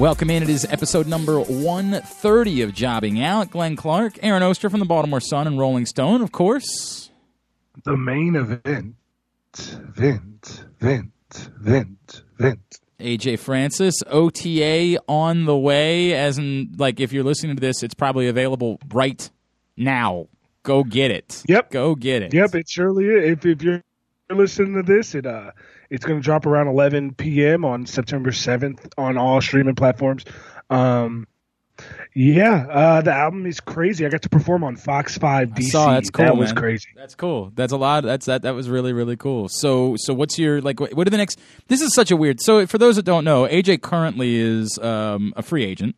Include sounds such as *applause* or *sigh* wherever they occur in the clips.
Welcome in. It is episode number 130 of Jobbing Out. Glenn Clark, Aaron Oster from the Baltimore Sun and Rolling Stone, of course. The main event. Vent, vent, vent, vent. AJ Francis, OTA on the way. As in, like, if you're listening to this, it's probably available right now. Go get it. Yep. Go get it. Yep, it surely is. If, if you're listening to this, it uh, it's going to drop around 11 p.m. on September 7th on all streaming platforms. Um, yeah, uh, the album is crazy. I got to perform on Fox 5 DC. Saw that's cool. That was man. crazy. That's cool. That's a lot. That's that. That was really really cool. So so what's your like? What what are the next? This is such a weird. So for those that don't know, AJ currently is um, a free agent,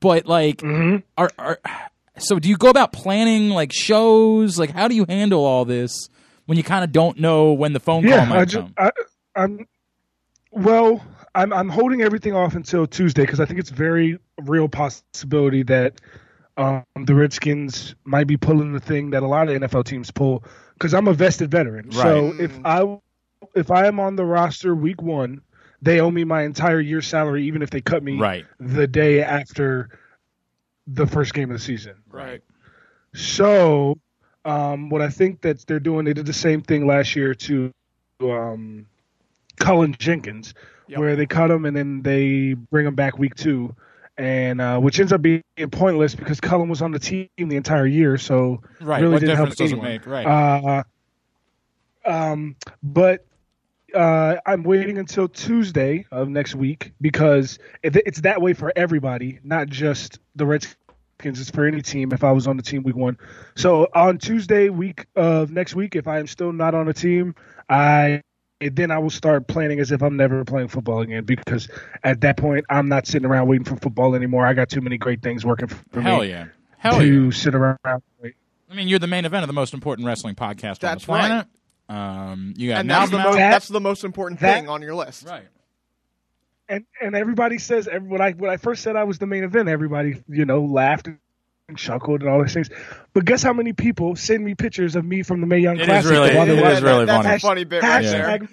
but like Mm-hmm. are are. So do you go about planning like shows? Like how do you handle all this when you kind of don't know when the phone call might I just, come? I, I'm well. I'm I'm holding everything off until Tuesday because I think it's very real possibility that um, the Redskins might be pulling the thing that a lot of NFL teams pull. Because I'm a vested veteran, so if I if I am on the roster week one, they owe me my entire year's salary, even if they cut me Right. the day after the first game of the season. right. So, um, what I think that they're doing, they did the same thing last year to um, Cullen Jenkins, Yep. where they cut him and then they bring him back week two, and uh, which ends up being pointless because Cullen was on the team the entire year, so Right. really what didn't help difference does it anyone. make? Right. Uh, um, but uh, I'm waiting until Tuesday of next week because it, it's that way for everybody, not just the Redskins. It's for any team. If I was on the team week one, so on Tuesday week of next week, if I am still not on a team, I then I will start planning as if I'm never playing football again because at that point I'm not sitting around waiting for football anymore. I got too many great things working for Hell me yeah. Hell to yeah. sit around. and wait. I mean, you're the main event of the most important wrestling podcast on That's the planet. Um, you got And now that's the, now- most, that's the most important that- thing on your list. right. And and everybody says every, when I when I first said I was the main event, everybody you know laughed and chuckled and all these things. But guess how many people send me pictures of me from the Mae Young It is Classic really- while they're it watching is that's funny. a funny bit right there. Hashtag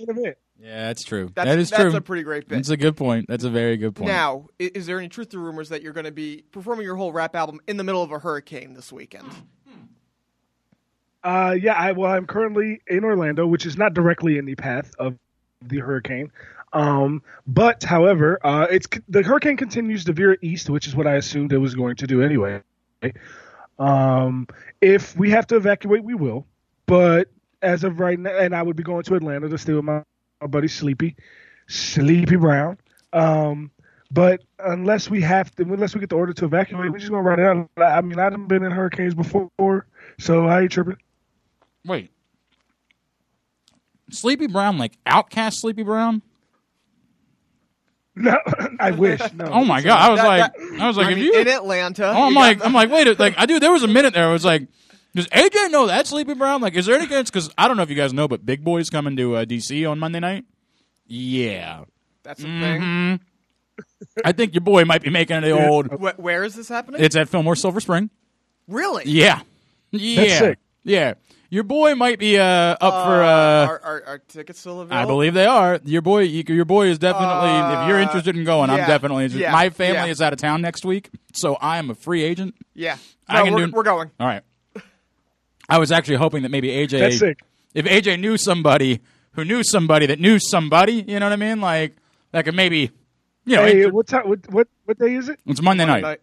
main event. Yeah, that's true. That's, that is that's true. a pretty great bit. That's a good point. That's a very good point. Now, is there any truth to rumors that you're going to be performing your whole rap album in the middle of a hurricane this weekend? Uh, yeah, I well, I'm currently in Orlando, which is not directly in the path of the hurricane. Um, but however, uh, it's the hurricane continues to veer east, which is what I assumed it was going to do anyway. Um, if we have to evacuate, we will. But as of right now, and I would be going to Atlanta to stay with my, my buddy Sleepy, Sleepy Brown. Um, but unless we have to, unless we get the order to evacuate, we're just gonna run it out. I mean, I haven't been in hurricanes before, so I ain't tripping. Wait. Sleepy Brown, like OutKast Sleepy Brown? No, *clears throat* I wish. No. Oh my god! I was That- like, that- I was like, I if mean, you, in Atlanta, oh, I'm you got like, the- I'm like, wait, a- *laughs* like, I do. There was a minute there. I was like, does AJ know that Sleepy Brown? Like, is there any chance? Because I don't know if you guys know, but Big Boi's coming to uh, DC on Monday night. Yeah, that's the Mhm. I think your boy might be making it old. thing. Wh- where is this happening? It's at Fillmore Silver Spring. really? Yeah, yeah, sick. yeah. Your boy might be uh, up for. Uh, Uh, are, are, are tickets still available? I believe they are. Your boy, your boy is definitely. if you're Uh, interested in going, I'm definitely interested. yeah, My family yeah. is out of town next week, so I am a free agent. Yeah. I can we're, do- we're going. All right. I was actually hoping that maybe AJ, That's sick. if AJ knew somebody who knew somebody that knew somebody, you know what I mean? Like that could maybe, you know, Hey, intro- what time? What what what day is it? it's Monday night. Night.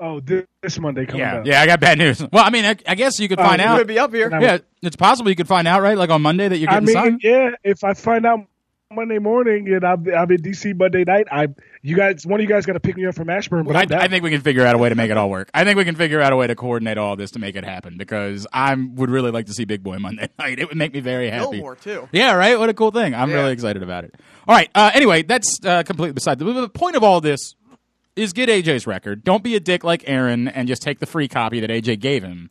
Oh, this, this Monday coming Yeah, up. yeah, I got bad news. Well, I mean, I, I guess you could find Oh, out. Could be up here. Yeah, it's possible you could find out, right? Like on Monday that you're I getting mean, signed. yeah. If I find out Monday morning and I'm, I'm in DC Monday night, I you guys, one of you guys got to pick me up from Ashburn. But I, I'm. I think we can figure out a way to make it all work. I think we can figure out a way to coordinate all this to make it happen because I would really like to see Big Boi Monday *laughs* night. It would make me very happy. Fillmore too. Yeah, right. What a cool thing. I'm Yeah. really excited about it. All right. Uh, anyway, that's uh, completely beside the, the point of all this is get AJ's record. Don't be a dick like Aaron and just take the free copy that AJ gave him.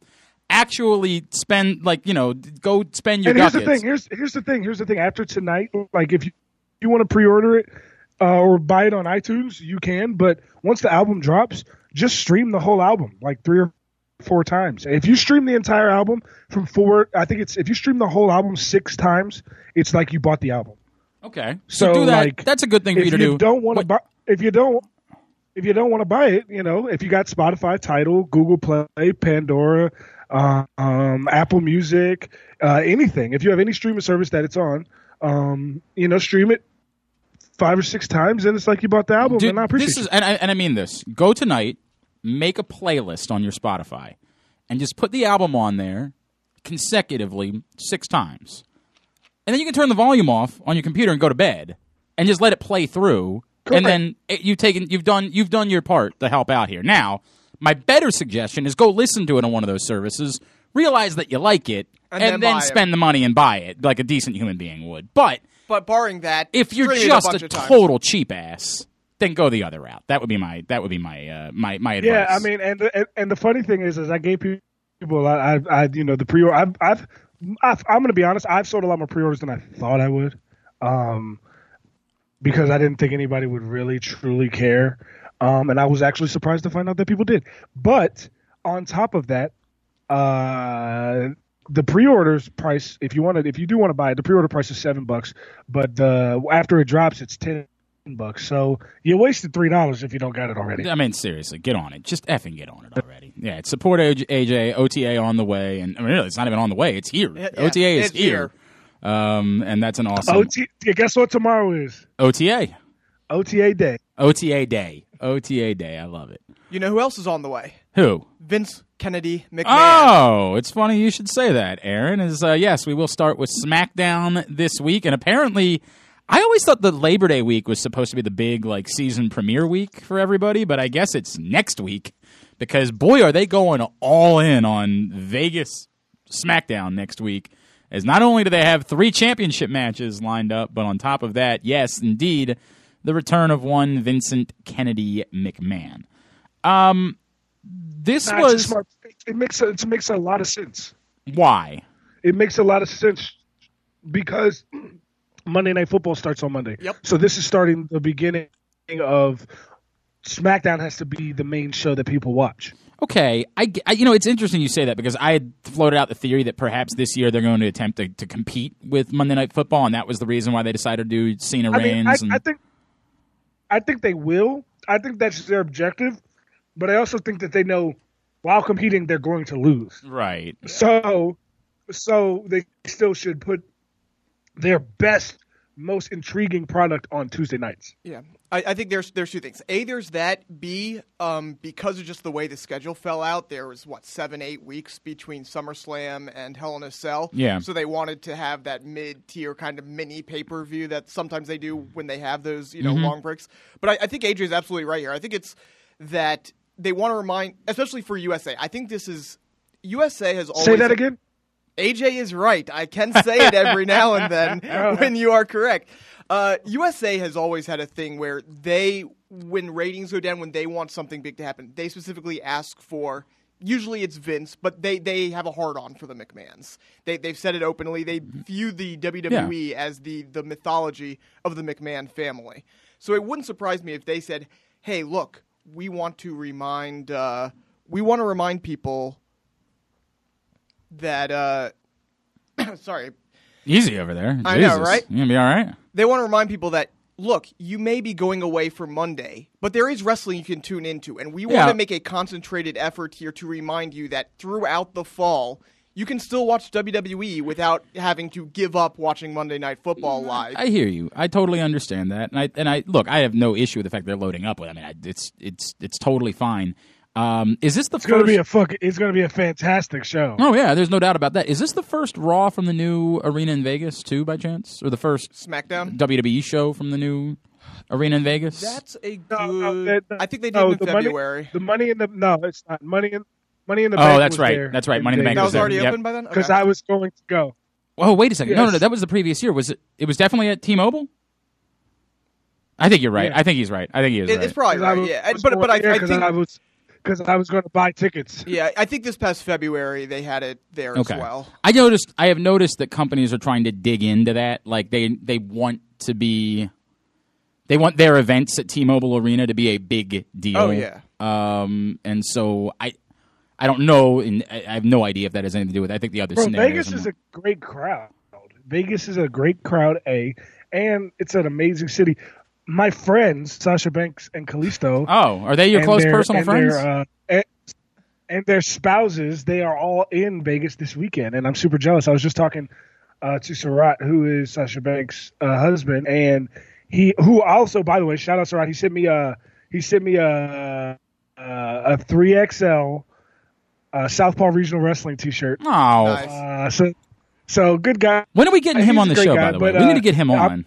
Actually, spend like you know, go spend your and here's the thing. Here's here's the thing. Here's the thing. After tonight, like if you you want to pre-order it uh, or buy it on iTunes, you can. But once the album drops, just stream the whole album like three or four times. If you stream the entire album from four, I think it's if you stream the whole album six times, it's like you bought the album. Okay, so, So, do that. like, that's a good thing for you to you do. don't want to buy, if you don't, if you don't want to buy it, you know, if you got Spotify, Tidal, Google Play, Pandora, uh, um, Apple Music, uh, anything. If you have any streaming service that it's on, um, you know, stream it five or six times, and it's like you bought the album. Dude, and I appreciate this is, and I, and I mean this. Go tonight, make a playlist on your Spotify, and just put the album on there consecutively six times, and then you can turn the volume off on your computer and go to bed, and just let it play through. And then you've taken, you've done, you've done your part to help out here. Now, my better suggestion is go listen to it on one of those services. Realize that you like it, and, And then, then buy it. spend the money and buy it like a decent human being would. But But barring that, if you're just bunch a of times. total cheap ass, then go the other route. That would be my that would be my uh, my my advice. Yeah, I mean, and the, and, and the funny thing is, is I gave people, I, I, I you know, the pre-order. I've, I've, I've I'm going to be honest. I've sold a lot more pre-orders than I thought I would, um, because I didn't think anybody would really truly care, um, and I was actually surprised to find out that people did. But on top of that, uh, the pre-orders price, if you want to, if you do want to buy it, the pre-order price is seven bucks, but the after it drops, it's ten bucks. So you wasted three dollars if you don't got it already. I mean, seriously, get on it. Just effing get on it already. Yeah, it's support AJ, AJ OTA on the way, and I mean, really, it's not even on the way. It's here. Yeah, OTA is it's here, um, and that's an awesome OT, guess what tomorrow is? OTA. OTA day. OTA day. OTA day. I love it. You know who else is on the way? Who? Vince Kennedy McMahon. Oh, it's funny you should say that, Aaron. Is uh, yes, we will start with SmackDown this week, and apparently, I always thought the Labor Day week was supposed to be the big like season premiere week for everybody, but I guess it's next week because boy, are they going all in on Vegas SmackDown next week. As not only do they have three championship matches lined up, but on top of that, yes, indeed, the return of one Vincent Kennedy McMahon. Um, this Nah, was smart. It makes a, it makes a lot of sense. why. It makes a lot of sense because *clears throat* Monday Night Football starts on Monday. Yep. So this is starting the beginning of SmackDown has to be the main show that people watch. Okay, I, I- you know it's interesting you say that because I had floated out the theory that perhaps this year they're going to attempt to, to compete with Monday Night Football, and that was the reason why they decided to do Cena I mean, I, Reigns. and, I think, I think they will. I think that's their objective, but I also think that they know while competing they're going to lose. right, So, so they still should put their best, most intriguing product on Tuesday nights. Yeah, I, I think there's there's two things. A, there's that. B, um, because of just the way the schedule fell out, there was what seven, eight weeks between SummerSlam and Hell in a Cell. Yeah. So they wanted to have that mid-tier kind of mini pay-per-view that sometimes they do when they have those you know Mm-hmm. long breaks. But I, I think AJ is absolutely right here. I think it's that they want to remind, especially for USA. I think this is USA has always Say that again. AJ is right. I can say it every now and then *laughs* when you are correct. Uh, USA has always had a thing where they, when ratings go down, when they want something big to happen, they specifically ask for. Usually it's Vince, but they, they have a hard on for the McMahons. They they've said it openly. They view the WWE as the the mythology of the McMahon family. So it wouldn't surprise me if they said, "Hey, look, we want to remind uh, we want to remind people that uh *coughs* sorry easy over there. I know, Jesus. right? You gonna be all right? they want to remind people that look you may be going away for monday but there is wrestling you can tune into and we want Yeah. to make a concentrated effort here to remind you that throughout the fall you can still watch wwe without having to give up watching monday night football live I hear you. I totally understand that, and I and I look. I have no issue with the fact they're loading up with. I mean, I, it's it's it's totally fine. Um, is this the It's gonna first? be a fuck. It's gonna be a fantastic show. oh yeah, there's no doubt about that. Is this the first Raw from the new arena in Vegas too, by chance, or the first SmackDown. WWE show from the new arena in Vegas? That's a good. No, no, that- I think they did no, in the money- February. The money in the no, it's not money in money in the Oh, that's was right. there That's right. Money in the Bank that was was there. already Yep. open by then. because Okay. I was going to go. Oh wait a second. No, no, no, that was the previous year. Was it? It was definitely at T-Mobile. I think you're right. Yeah. I think he's right. I think he is It- right. it's probably 'Cause I right. was- Yeah, was but but I, going there I 'cause think I was because I was going to buy tickets. yeah, I think this past February they had it there okay. as well. I noticed. I have noticed that companies are trying to dig into that. Like they they want to be. They want their events at T-Mobile Arena to be a big deal. Oh, yeah. Um, and so I, I don't know, and I I have no idea if that has anything to do with. it. I think the other Bro. Vegas is a great crowd. Vegas is a great crowd. A and it's an amazing city. My friends Sasha Banks and Kalisto. Oh, are they your close their- personal and friends? Their, uh, and, and their spouses, they are all in Vegas this weekend, and I'm super jealous. I was just talking uh, to Sarath, who is Sasha Banks' uh, husband, and he, who also, by the way, shout out Sarath. He sent me a, he sent me a, a three XL uh, Southpaw Regional Wrestling T-shirt. oh, Nice. Uh, so, so good guy. when are we getting He's him on the show? guy, by the way, but, we uh, need to get him I'm-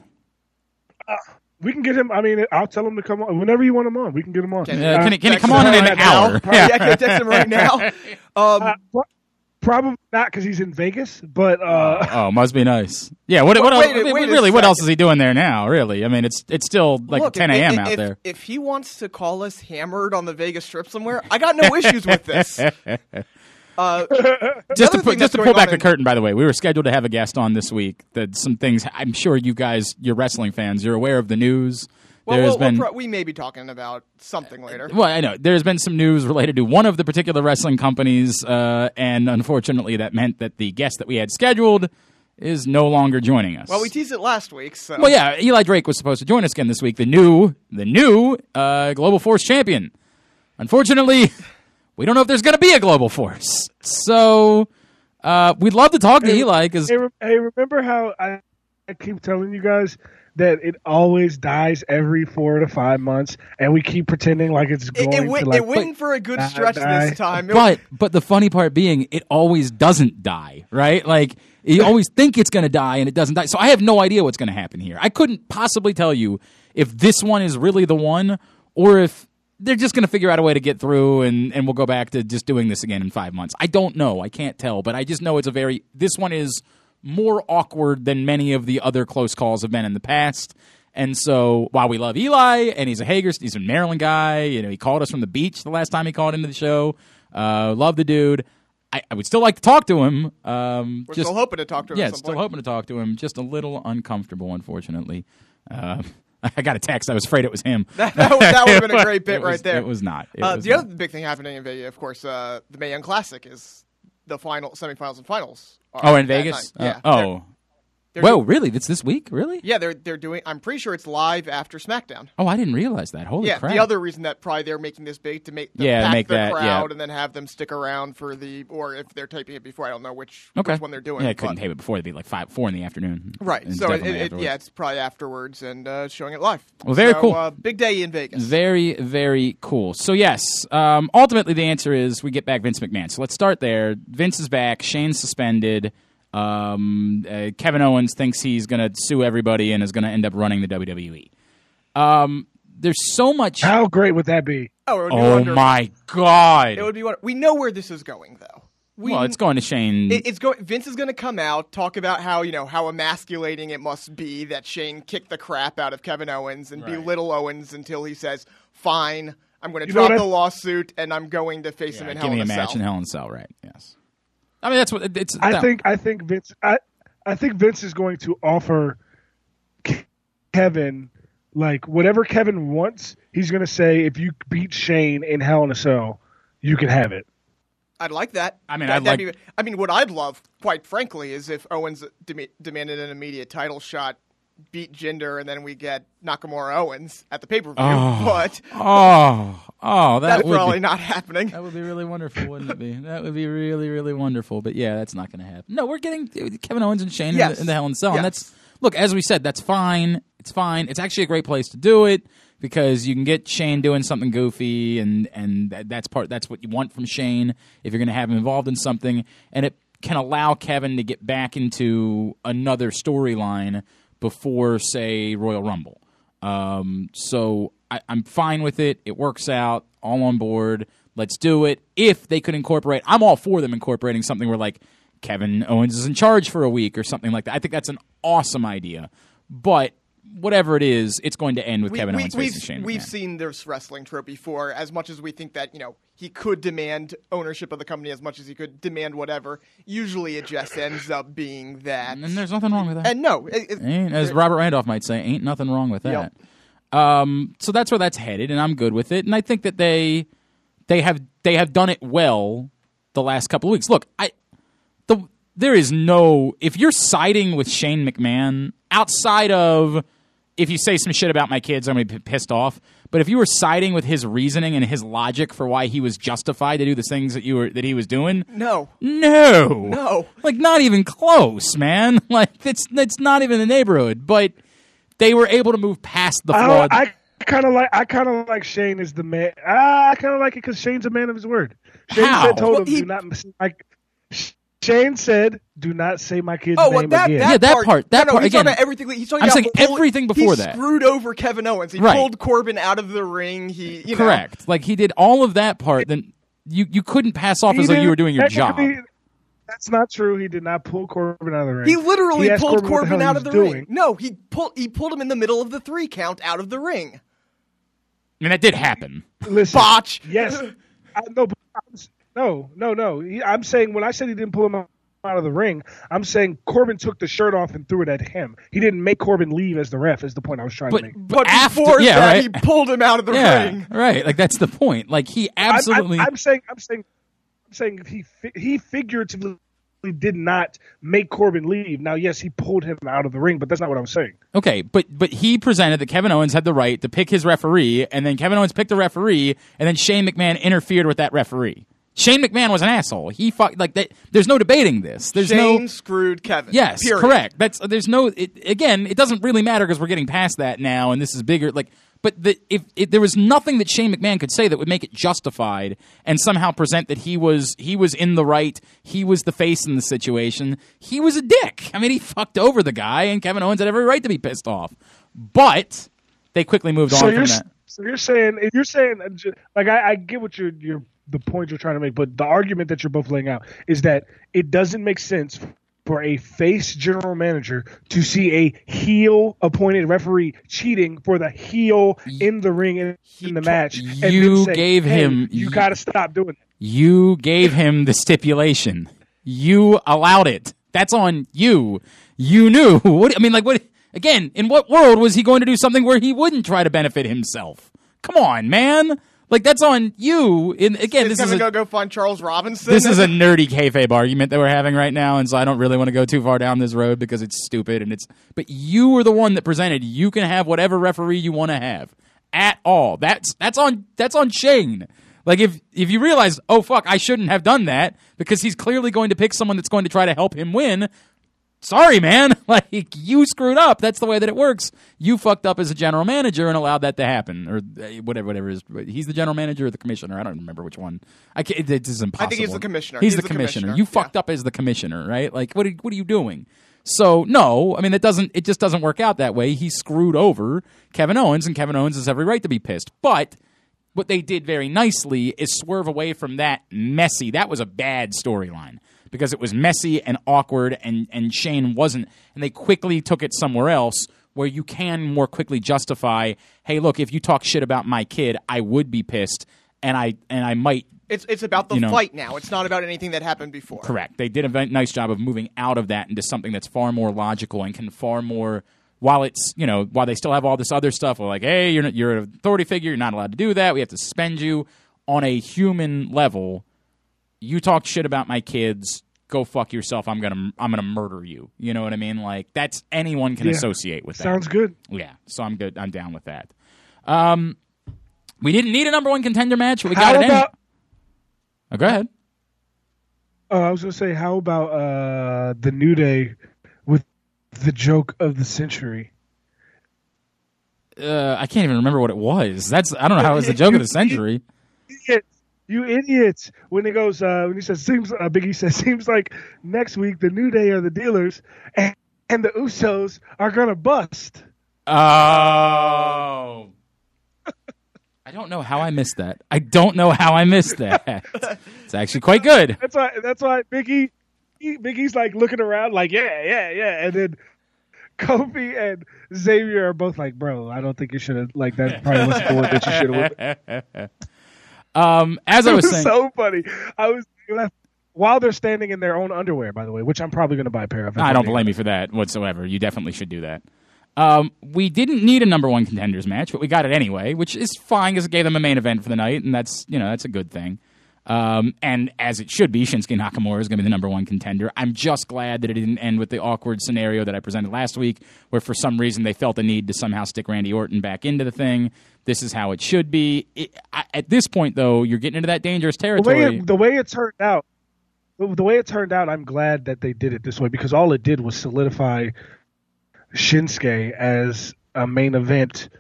on. We can get him. I mean, I'll tell him to come on whenever you want him on. We can get him on. Can- Uh, can he- can he come on in right an now. hour? yeah, I can text him right now. *laughs* Um, Uh, pro- probably not because he's in Vegas, but uh, Oh, *laughs* must be nice. Yeah. What? What? Wait- else, wait a- I mean, wait really? What else is he doing there now? Really? I mean, it's it's still like look, 10 a.m. out if, there. If he wants to call us hammered on the Vegas Strip somewhere, I got no issues with this. *laughs* Uh, *laughs* just to put, just to pull back the in- curtain, by the way, we were scheduled to have a guest on this week. That some things I'm sure you guys, you're wrestling fans, you're aware of the news. well, There's we'll- been we'll pro- we may be talking about something later. Well, I know there's been some news related to one of the particular wrestling companies, uh, and unfortunately, that meant that the guest that we had scheduled is no longer joining us. Well, we teased it last week, so Well, yeah, Eli Drake was supposed to join us again this week. The new, the new uh, Global Force champion. Unfortunately, *laughs* we don't know if there's going to be a Global Force. So uh, we'd love to talk to Eli because Hey, hey, remember how I, I keep telling you guys that it always dies every four to five months, and we keep pretending like it's it, going it, went, to like. it went for a good stretch die. this time. But but the funny part being it always doesn't die right like you *laughs* always think it's going to die and it doesn't die so i have no idea what's going to happen here i couldn't possibly tell you if this one is really the one or if they're just going to figure out a way to get through and, and we'll go back to just doing this again in five months i don't know i can't tell but i just know it's a very this one is more awkward than many of the other close calls have been in the past and so while we love Eli and he's a Hager, he's a Maryland guy, you know, he called us from the beach the last time he called into the show. Uh, love the dude. I, I would still like to talk to him. Um, We're just, still hoping to talk to him. yeah, at some still point. hoping to talk to him. Just a little uncomfortable, unfortunately. Uh, *laughs* I got a text. I was afraid it was him. *laughs* that would that would have been a *laughs* great bit It was- right there. It was not. It Uh, was the not. other big thing happening in Vegas, of course, uh, the Mae Young Classic is the final semifinals and finals. Oh, in Vegas. Uh, yeah. oh, they're whoa! Really? It's this week? Really? yeah, they're they're doing. I'm pretty sure it's live after SmackDown. Oh, I didn't realize that. Holy yeah, crap! the other reason that probably they're making this big to make the, Yeah, make that, crowd yeah. and then have them stick around for the or if they're taping it before I don't know which okay. which one they're doing. Yeah, I couldn't tape it before. It'd be like five, four in the afternoon. Right, so it, it, yeah, it's probably afterwards and uh, showing it live. Well, very So, cool. Uh, big day in Vegas. Very, very cool. So, yes, um, ultimately the answer is we get back Vince McMahon. So let's start there. Vince is back. Shane's suspended. Um, uh, Kevin Owens thinks he's going to sue everybody and is going to end up running the WWE. Um, there's so much. How great would that be? oh, be Oh, my God. It would be. wonder- We know where this is going, though. We, well, it's going to Shane. It, it's going. Vince is going to come out, talk about how you know how emasculating it must be that Shane kicked the crap out of Kevin Owens and Right. belittle Owens until he says, "Fine, I'm going to drop the lawsuit and I'm going to face him yeah, in give Hell me in a a match in Hell in a Cell, right? Yes. I mean, that's what it's. I no. think I think Vince I I think Vince is going to offer Kevin like whatever Kevin wants. He's going to say if you beat Shane in Hell in a Cell, you can have it. I'd like that. I mean, That- I'd that'd like- be- I mean, what I'd love, quite frankly, is if Owens dem- demanded an immediate title shot, beat Jinder, and then we get Nakamura Owens at the pay per view. Oh. *laughs* But Oh, oh, that that's would probably be, not happening. That would be really wonderful, wouldn't it be? That would be really, really wonderful. But yeah, that's not going to happen. No, we're getting Kevin Owens and Shane in, the, in the Hell in a Cell, and that's look. As we said, that's fine. It's fine. It's actually a great place to do it. because you can get Shane doing something goofy, and and that- that's part that's what you want from Shane if you're going to have him involved in something, and it can allow Kevin to get back into another storyline before, say, Royal Rumble. Um, so I, I'm fine with it. It works out. All on board. Let's do it. If they could incorporate, I'm all for them incorporating something where like Kevin Owens is in charge for a week or something like that. I think that's an awesome idea. But whatever it is, it's going to end with Kevin Owens we've, facing Shane. we've McMahon. seen this wrestling trope before. As much as we think that you know he could demand ownership of the company, as much as he could demand whatever, usually it just ends up being that. and there's nothing wrong with that. And no, it, it- as Robert Randolph might say, ain't nothing wrong with that. Yep. Um, so that's where that's headed, and I'm good with it. And I think that they they have they have done it well the last couple of weeks. Look, I the there is no if you're siding with Shane McMahon outside of if you say some shit about my kids, I'm gonna be pissed off. But if you were siding with his reasoning and his logic for why he was justified to do the things that you were that he was doing, no, no. No. Like not even close, man. *laughs* Like it's it's not even the neighborhood. But they were able to move past the I. I kind of like I kind of like Shane is the man. I kind of like it because Shane's a man of his word. Shane How? said, told Well, him, he- "Do not miss my." Shane said, "Do not say my kid's Oh, name well, that, again." that Yeah, that part. part- that no, no, part, he's talking again, about everything. He's talking I'm about saying pull- everything before he that. screwed over Kevin Owens. He Right. pulled Corbin out of the ring. He, you know, Correct. Like he did all of that part. Then you you couldn't pass off He as though you were doing your job. technically, That's not true. He did not pull Corbin out of the ring. He literally asked pulled Corbin Corbin out of the doing. ring. No, he pulled he pulled him in the middle of the three count out of the ring. I mean that did happen. Listen, Botch. Yes, *laughs* I, no, but I'm, no, no, no. He, I'm saying when I said he didn't pull him out out of the ring, I'm saying Corbin took the shirt off and threw it at him. He didn't make Corbin leave. As the ref is the point I was trying But to make. But after, before yeah, that, right. he pulled him out of the *laughs* yeah, ring. right. Like that's the point. Like he I'm- I'm- absolutely. I'm, saying, I'm saying, I'm saying he fi- he figuratively did not make Corbin leave. Now, yes, he pulled him out of the ring, but that's not what I'm saying. Okay, but but he presented that Kevin Owens had the right to pick his referee, and then Kevin Owens picked a referee, and then Shane McMahon interfered with that referee. Shane McMahon was an asshole. He fucked like that. There's no debating this. There's Shane no. screwed Kevin. Yes, Period. correct. That's there's no. It, again, it doesn't really matter because we're getting past that now, and this is bigger. Like, but the, if, if there was nothing that Shane McMahon could say that would make it justified and somehow present that he was he was in the right, he was the face in the situation. He was a dick. I mean, he fucked over the guy, and Kevin Owens had every right to be pissed off. But they quickly moved So on from that. so you're saying you're saying like I, I get what you're you're the point you're trying to make, but the argument that you're both laying out is that it doesn't make sense for a face general manager to see a heel appointed referee cheating for the heel in the ring in, in the match. and you say, gave "Hey, him- You you- got to stop doing it. You gave him the stipulation. You allowed it. That's on you. You knew. *laughs* What I mean, like what? Again, in what world was he going to do something where he wouldn't try to benefit himself? Come on, man. Like that's on you. In again, Is this is a, gonna go find Charles Robinson? this is a *laughs* nerdy kayfabe argument that we're having right now, and so I don't really want to go too far down this road because it's stupid and it's. But you were the one that presented. You can have whatever referee you want to have at all. That's that's on that's on Shane. Like if if you realize, oh fuck, I shouldn't have done that because he's clearly going to pick someone that's going to try to help him win. Sorry, man. *laughs* Like you screwed up. That's the way that it works. You fucked up as a general manager and allowed that to happen, or uh, whatever, whatever it is. He's the general manager or the commissioner. I don't remember which one. I can't, it, it's impossible. I think he's the commissioner. He's, He's the, the commissioner. commissioner. You fucked up as the commissioner, right? Like what? Are, what are you doing? So no, I mean that doesn't. It just doesn't work out that way. He screwed over Kevin Owens, and Kevin Owens has every right to be pissed. But what they did very nicely is swerve away from that messy. That was a bad storyline because it was messy and awkward, and and Shane wasn't. And they quickly took it somewhere else where you can more quickly justify, hey, look, if you talk shit about my kid, I would be pissed, and I and I might It's it's about the you know- fight now. It's not about anything that happened before. Correct. They did a nice job of moving out of that into something that's far more logical and can far more. While it's you know while they still have all this other stuff, like hey you're you're an authority figure, you're not allowed to do that. We have to suspend you on a human level. You talk shit about my kids. Go fuck yourself. I'm gonna I'm gonna murder you. You know what I mean? Like that's anyone can Yeah. associate with that. Sounds good. Yeah, so I'm good. I'm down with that. Um, we didn't need a number one contender match, we How got it about? in. Oh, go ahead. Uh, I was gonna say, how about uh, the New Day with the joke of the century? uh, I can't even remember what it was. That's I don't know how it was the joke of the *laughs* century. You idiots! When he goes, uh, when he says, "Seems," uh, Biggie says, *laughs* "Seems like next week the New Day are the dealers, and, and the Usos are gonna bust." Oh. *laughs* I don't know how I missed that. I don't know how I missed that. *laughs* It's actually quite good. That's why. That's why Biggie, Biggie's like looking around, like, "Yeah, yeah, yeah," and then Kofi and Xavier are both like, "Bro, I don't think you should have like that. Probably wasn't the one that you should have." Um, as I was was saying, so funny. I was left while they're standing in their own underwear, by the way, which I'm probably going to buy a pair of. I don't blame you for that whatsoever. You definitely should do that. Um, we didn't need a number one contenders match, but we got it anyway, which is fine because it gave them a main event for the night, and that's you know that's a good thing. Um, and as it should be, Shinsuke Nakamura is going to be the number one contender. I'm just glad that it didn't end with the awkward scenario that I presented last week, where for some reason they felt the need to somehow stick Randy Orton back into the thing. This is how it should be. It, I, at this point, though, you're getting into that dangerous the way territory. it, the way it turned out. The way it turned out, I'm glad that they did it this way because all it did was solidify Shinsuke as a main event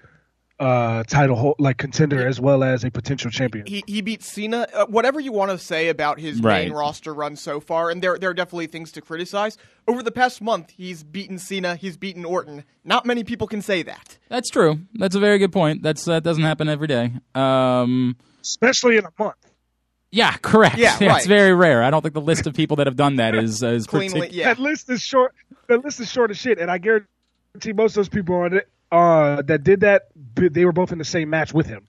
uh, title like contender as well as a potential champion. He, he beat Cena. Uh, whatever you want to say about his Right. main roster run so far, and there there are definitely things to criticize. Over the past month, he's beaten Cena, he's beaten Orton. Not many people can say that. That's true. That's a very good point. That's that doesn't happen every day. Um, especially in a month. yeah, correct. Yeah, *laughs* It's right. very rare. I don't think the list of people that have done that is uh, is *laughs* Cleanly, partic- yeah. That list is short. That list is short as shit, and I guarantee most of those people on it uh, that did that, b- they were both in the same match with him.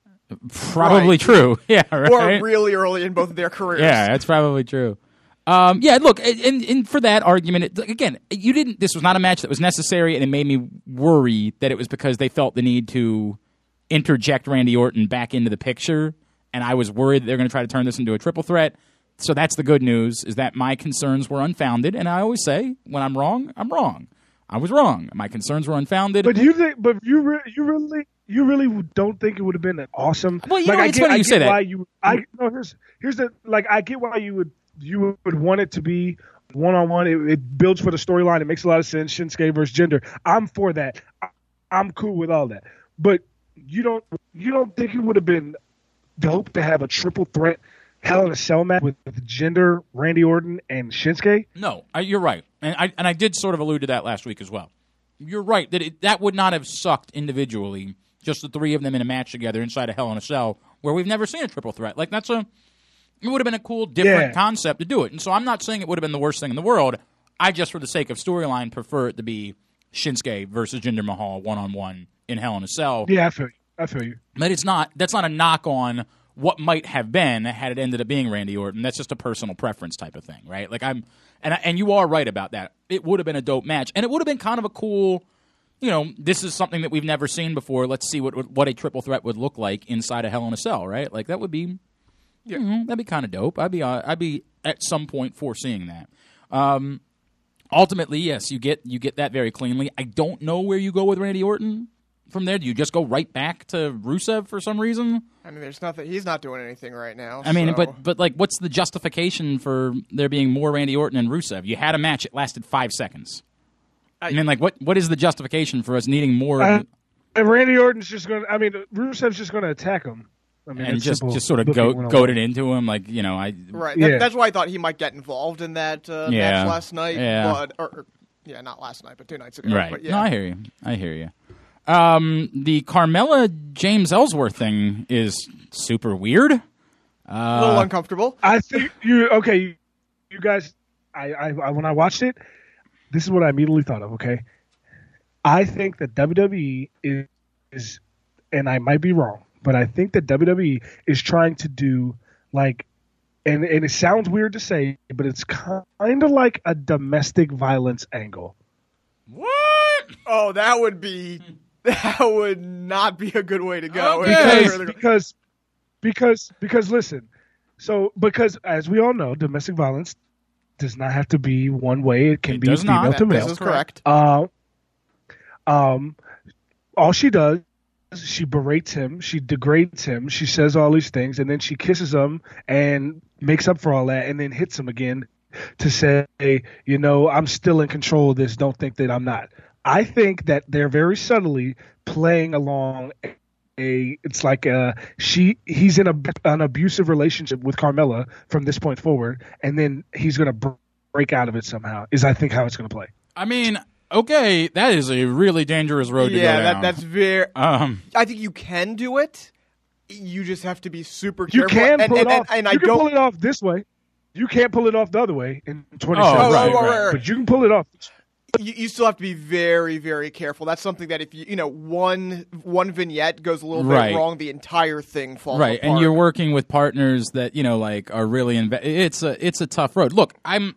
probably Right. true. *laughs* Yeah, right. Or really early in both of their careers. Yeah, that's probably true. Um, yeah, look, and, and for that argument, it, again, you didn't. This was not a match that was necessary, and it made me worry that it was because they felt the need to interject Randy Orton back into the picture, and I was worried that they're going to try to turn this into a triple threat. So that's the good news: is that my concerns were unfounded, and I always say when I'm wrong, I'm wrong. I was wrong. My concerns were unfounded. But you think, but you re- you really you really don't think it would have been an awesome? Well, you like, know, I it's get, funny I you say that. Why you? I no. Here's here's the like. I get why you would you would want it to be one on one. It builds for the storyline. It makes a lot of sense. Shinsuke versus Jinder. I'm for that. I, I'm cool with all that. But you don't you don't think it would have been dope to have a triple threat Hell in a Cell match with, with Jinder, Randy Orton, and Shinsuke? No, I, you're right, and I and I did sort of allude to that last week as well. You're right that it, that would not have sucked individually, just the three of them in a match together inside a Hell in a Cell, where we've never seen a triple threat. Like that's a, it would have been a cool, different Yeah. concept to do it. And so I'm not saying it would have been the worst thing in the world. I just, for the sake of storyline, prefer it to be Shinsuke versus Jinder Mahal one on one in Hell in a Cell. Yeah, I feel you. I feel you. But it's not. That's not a knock on what might have been had it ended up being Randy Orton. That's just a personal preference type of thing, right? Like I'm, and I, and you are right about that. It would have been a dope match, and it would have been kind of a cool. You know, this is something that we've never seen before. Let's see what what a triple threat would look like inside a Hell in a Cell, right? Like that would be, yeah, that'd be kind of dope. I'd be uh, I'd be at some point foreseeing that. Um, ultimately, yes, you get you get that very cleanly. I don't know where you go with Randy Orton from there. Do you just go right back to Rusev for some reason? I mean, there's nothing. He's not doing anything right now. I mean, so- but but like, what's the justification for there being more Randy Orton and Rusev? You had a match; it lasted five seconds. I, mean, like, what what is the justification for us needing more? Uh, and Randy Orton's just going to, I mean, Rusev's just going to attack him. I mean, and just simple just sort of go, one-on-one. goaded into him, like you know, I right. That, Yeah. That's why I thought he might get involved in that uh, Yeah. match last night. Yeah. But, or, or- yeah, not last night, but two nights ago. right. But yeah. No, I hear you. I hear you. Um, the Carmella James Ellsworth thing is super weird. a little uncomfortable. I think you, okay, you, you guys, I, I, I, when I watched it, this is what I immediately thought of, okay? I think that WWE is, is, and I might be wrong, but I think that WWE is trying to do like, and, and it sounds weird to say, but it's kind of like a domestic violence angle. What? Oh, that would be. *laughs* That would not be a good way to go. Uh, okay. because because because because listen so because as we all know domestic violence does not have to be one way. It can It be does not. female to This male is correct. uh, um all she does she berates him she degrades him she says all these things and then she kisses him and makes up for all that and then hits him again to say you know i'm still in control of this. Don't think that i'm not. I think that they're very subtly playing along a it's like a she he's in a, an abusive relationship with Carmella from this point forward and then he's going to break out of it somehow is I think how it's going to play. I mean, okay, that is a really dangerous road to go yeah, down. that, that's very. um, I think you can do it. You just have to be super You careful. can and, pull and, it and, off. and I you can don't. pull it off this way. You can't pull it off the other way in 27 Oh, right, Oh, right, right. But you can pull it off. You, you still have to be very, very careful. That's something that if you, you know, one one vignette goes a little Right. bit wrong, the entire thing falls right, and you're working with partners that you know, like, are really inve- It's a it's a tough road. Look, I'm.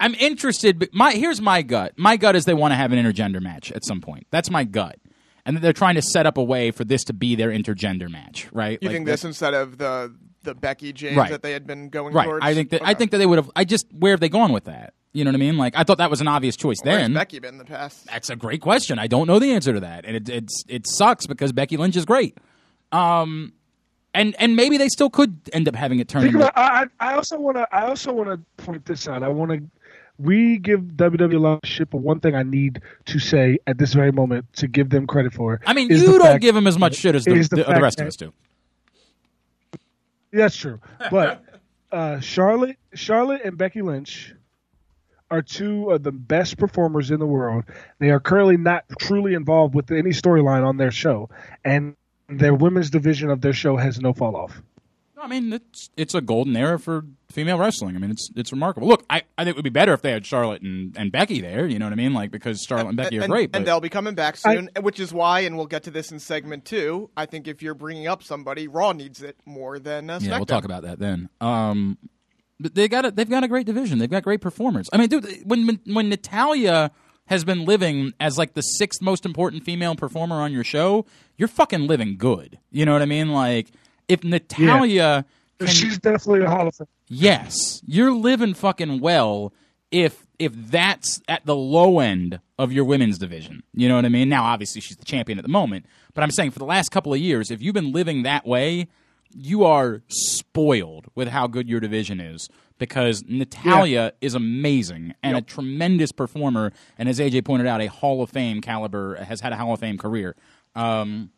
I'm interested, but my here's my gut. My gut is they want to have an intergender match at some point. That's my gut, and they're trying to set up a way for this to be their intergender match, right? You Like, think this instead of the the Becky James Right. that they had been going right? towards? I think that I think that they would have. I just where have they gone with that? You know what I mean? Like I thought that was an obvious choice then. Where's then. Becky been in the past? That's a great question. I don't know the answer to that, and it it's it sucks because Becky Lynch is great. Um, and and maybe they still could end up having it turn. Think about, I, I I also want to. I also want to point this out. I want to. We give WWE a lot of shit, but one thing I need to say at this very moment to give them credit for. I mean, you don't give them as much shit as the, the the, the fact rest of us do. That's true, but uh, Charlotte, Charlotte, and Becky Lynch are two of the best performers in the world. They are currently not truly involved with any storyline on their show, and their women's division of their show has no fall off. I mean, it's it's a golden era for female wrestling. I mean, it's it's remarkable. Look, I, I think it would be better if they had Charlotte and, and Becky there. You know what I mean? Like because Charlotte and Becky are and, great. But and they'll be coming back soon, which is why, and we'll get to this in segment two. I think if you're bringing up somebody, Raw needs it more than uh, yeah, we'll talk about that then. Um, but they got a, they've got a great division. They've got great performers. I mean, dude, when when, when Natalya has been living as like the sixth most important female performer on your show, you're fucking living good. You know what I mean? Like if Natalya can She's definitely a Hall of Fame. Yes, you're living fucking well if if that's at the low end of your women's division. You know what I mean? Now, obviously, she's the champion at the moment, but I'm saying for the last couple of years, if you've been living that way, you are spoiled with how good your division is because Natalya is amazing and a tremendous performer, and as AJ pointed out, a Hall of Fame caliber has had a Hall of Fame career. Um,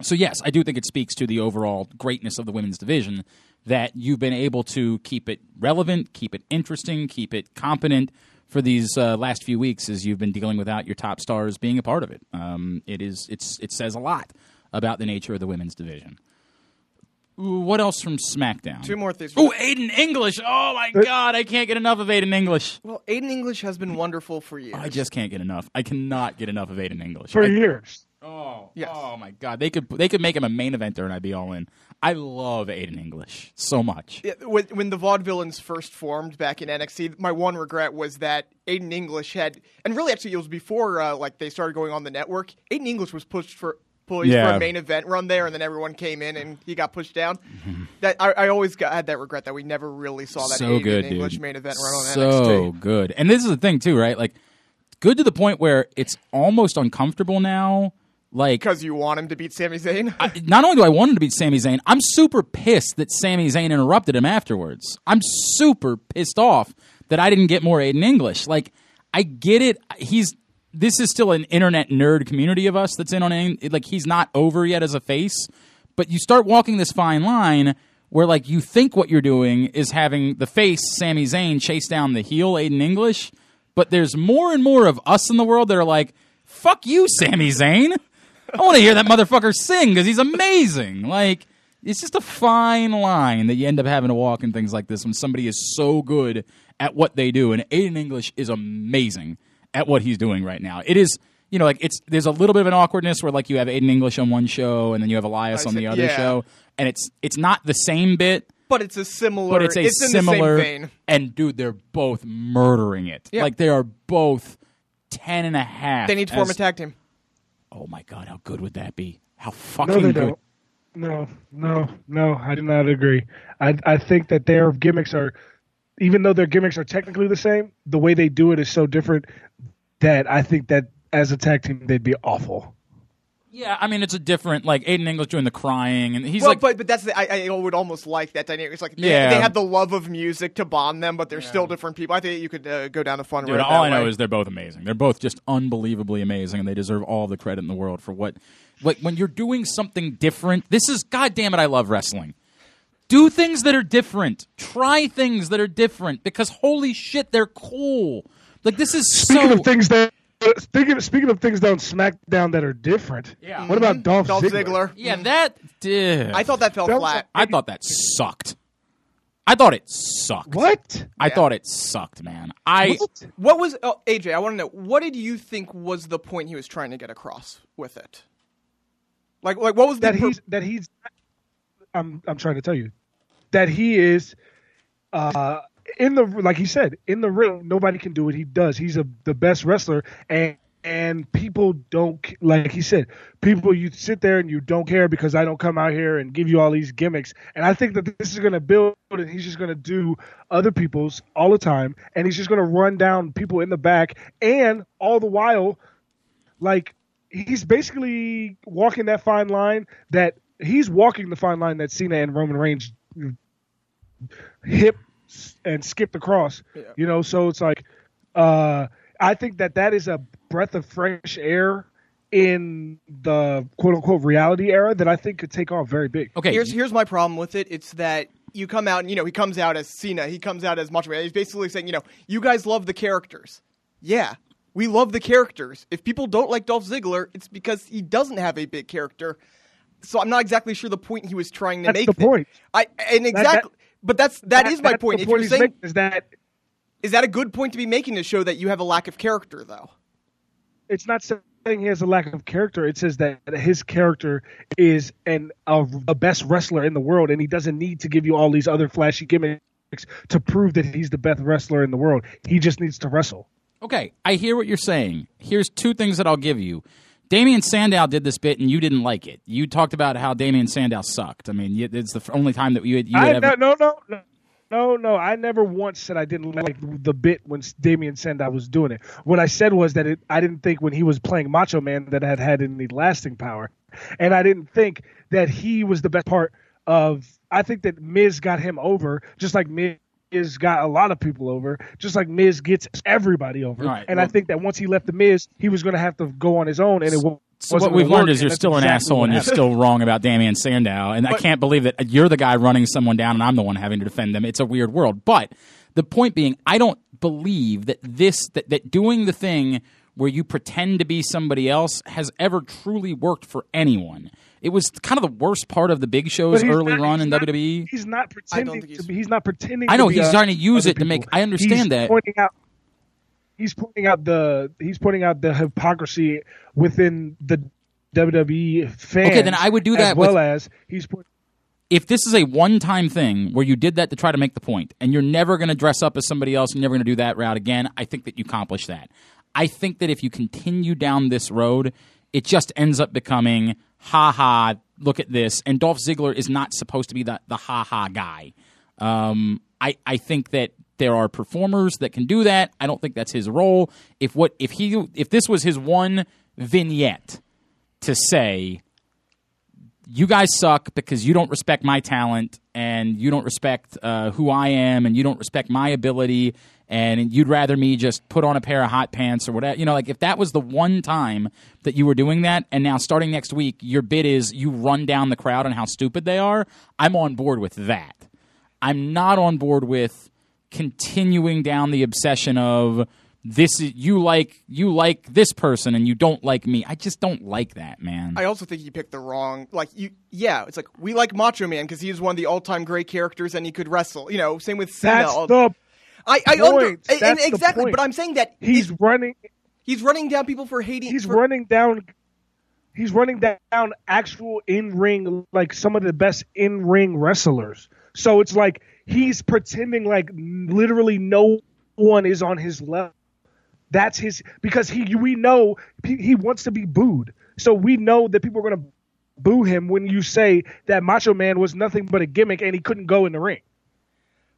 so yes, I do think it speaks to the overall greatness of the women's division that you've been able to keep it relevant, keep it interesting, keep it competent for these uh, last few weeks as you've been dealing without your top stars being a part of it. Um, it is it's it says a lot about the nature of the women's division. Ooh, what else from SmackDown? Two more things. Oh, Aiden English! Oh my God, I can't get enough of Aiden English. Well, Aiden English has been wonderful for years. I just can't get enough. I cannot get enough of Aiden English. For I- years. Oh, Yes. oh my God! They could they could make him a main eventer, and I'd be all in. I love Aiden English so much. Yeah, when, when the Vaudevillains first formed back in NXT, my one regret was that Aiden English had, and really actually it was before uh, like they started going on the network. Aiden English was pushed for poised for Yeah. a main event run there, and then everyone came in and he got pushed down. Mm-hmm. That I, I always got, had that regret that we never really saw that so good, English dude. main event run on so NXT. good. And this is the thing too, right? Like, good to the point where it's almost uncomfortable now. Like, Because you want him to beat Sami Zayn. I, not only do I want him to beat Sami Zayn, I'm super pissed that Sami Zayn interrupted him afterwards. I'm super pissed off that I didn't get more Aiden English. Like, I get it. He's this is still an internet nerd community of us that's in on Aiden. Like, he's not over yet as a face, but you start walking this fine line where like you think what you're doing is having the face Sami Zayn chase down the heel Aiden English, but there's more and more of us in the world that are like, "Fuck you, Sami Zayn." I want to hear that motherfucker sing because he's amazing. Like, it's just a fine line that you end up having to walk in things like this when somebody is so good at what they do. And Aiden English is amazing at what he's doing right now. It is, you know, like it's there's a little bit of an awkwardness where like you have Aiden English on one show and then you have Elias I on see- the other yeah. show, and it's it's not the same bit, but it's a similar. but it's a in similar. the same vein. And dude, they're both murdering it. Yeah. Like they are both ten and a half. They need to form as- a tag team. Oh my god, how good would that be? How No, fucking they good. don't. No, no, no. I do not agree. I I think that their gimmicks are, even though their gimmicks are technically the same, the way they do it is so different that I think that as a tag team they'd be awful. Yeah, I mean it's a different like Aiden English doing the crying, and he's well, like, but but that's the, I, I would almost like that dynamic. It's like they, Yeah. they have the love of music to bond them, but they're still different people. I think you could uh, go down a fun Dude, road. all that I know way. is they're both amazing. They're both just unbelievably amazing, and they deserve all the credit in the world for what. Like when you're doing something different, this is goddamn it. I love wrestling. Do things that are different. Try things that are different because holy shit, they're cool. Like this is Speaking so. of things that speaking speaking of things on SmackDown that are different. Yeah. What about mm-hmm. Dolph, Dolph Ziggler? Ziggler. yeah, that. did. I thought that fell That was- flat. I thought that sucked. I thought it sucked. What? I thought it sucked, man. I What? What was oh, AJ? I want to know what did you think was the point he was trying to get across with it? Like, like what was the that per- he's that he's I'm I'm trying to tell you that he is uh in the like he said in the ring nobody can do what he does. He's a the best wrestler and and people don't like he said people you sit there and you don't care because I don't come out here and give you all these gimmicks. And I think that this is going to build and he's just going to do other people's all the time and he's just going to run down people in the back. And all the while like he's basically walking that fine line that he's walking the fine line that Cena and Roman Reigns hip and skipped across. You know, so it's like uh I think that that is a breath of fresh air in the quote unquote reality era that I think could take off very big. okay. Here's here's my problem with it. It's that you come out and you know he comes out as Cena. He comes out as Macho Man. He's basically saying, you know, you guys love the characters. Yeah, we love the characters. If people don't like Dolph Ziggler, it's because he doesn't have a big character. So I'm not exactly sure the point he was trying to That's make. the there. point. I and exactly. But that's that is my point. The If point you're saying, is that is that a good point to be making to show that you have a lack of character, though? it's not saying he has a lack of character. It says that his character is an a, a best wrestler in the world, and he doesn't need to give you all these other flashy gimmicks to prove that he's the best wrestler in the world. He just needs to wrestle. Okay, I hear what you're saying. Here's two things that I'll give you. Damian Sandow did this bit and you didn't like it. You talked about how Damian Sandow sucked. I mean, it's the only time that you had, you I, ever. no, no, no, no, no. I never once said I didn't like the bit when Damian Sandow was doing it. What I said was that it, I didn't think when he was playing Macho Man that had had any lasting power, and I didn't think that he was the best part of. I think that Miz got him over, just like Miz got a lot of people over, just like Miz gets everybody over. Right, and I think that once he left the Miz, he was going to have to go on his own, and it wa- So what we've learned is you're still an exactly asshole and you're still wrong about Damian Sandow. And I can't believe that you're the guy running someone down and I'm the one having to defend them. It's a weird world. But the point being, I don't believe that this that, that doing the thing where you pretend to be somebody else has ever truly worked for anyone. It was kind of the worst part of the Big Show's But he's early not- run in not- WWE. He's not pretending think to he's- be. He's not pretending. I know, to be, he's uh, trying to use other it to make- I understand He's that. Pointing out, he's pointing out the he's pointing out the hypocrisy within the WWE fans. Okay, then I would do that. as well with- as he's. Point, if this is a one time thing where you did that to try to make the point and you're never going to dress up as somebody else, and you're never going to do that route again, I think that you accomplish that. I think that if you continue down this road, it just ends up becoming ha ha, look at this. And Dolph Ziggler is not supposed to be the, the ha ha guy. Um, I, I think that there are performers that can do that. I don't think that's his role. If what if he if this was his one vignette to say you guys suck because you don't respect my talent and you don't respect uh, who I am and you don't respect my ability and you'd rather me just put on a pair of hot pants or whatever. You know, like if that was the one time that you were doing that and now starting next week, your bid is you run down the crowd on how stupid they are, I'm on board with that. I'm not on board with continuing down the obsession of this is you like you like this person and you don't like me. I just don't like that, man. I also think he picked the wrong. Like you, yeah, it's like we like Macho Man because he is one of the all-time great characters and he could wrestle. You know, same with Cena. that's the I, I point. under, and- and That's the exactly, point. but I'm saying that he's he's running. he's running down people for hating. He's for- running down. He's running down actual in ring, like some of the best in ring wrestlers. So it's like he's pretending like literally no one is on his level. That's his because he we know he, he wants to be booed. So we know that people are going to boo him when you say that Macho Man was nothing but a gimmick and he couldn't go in the ring.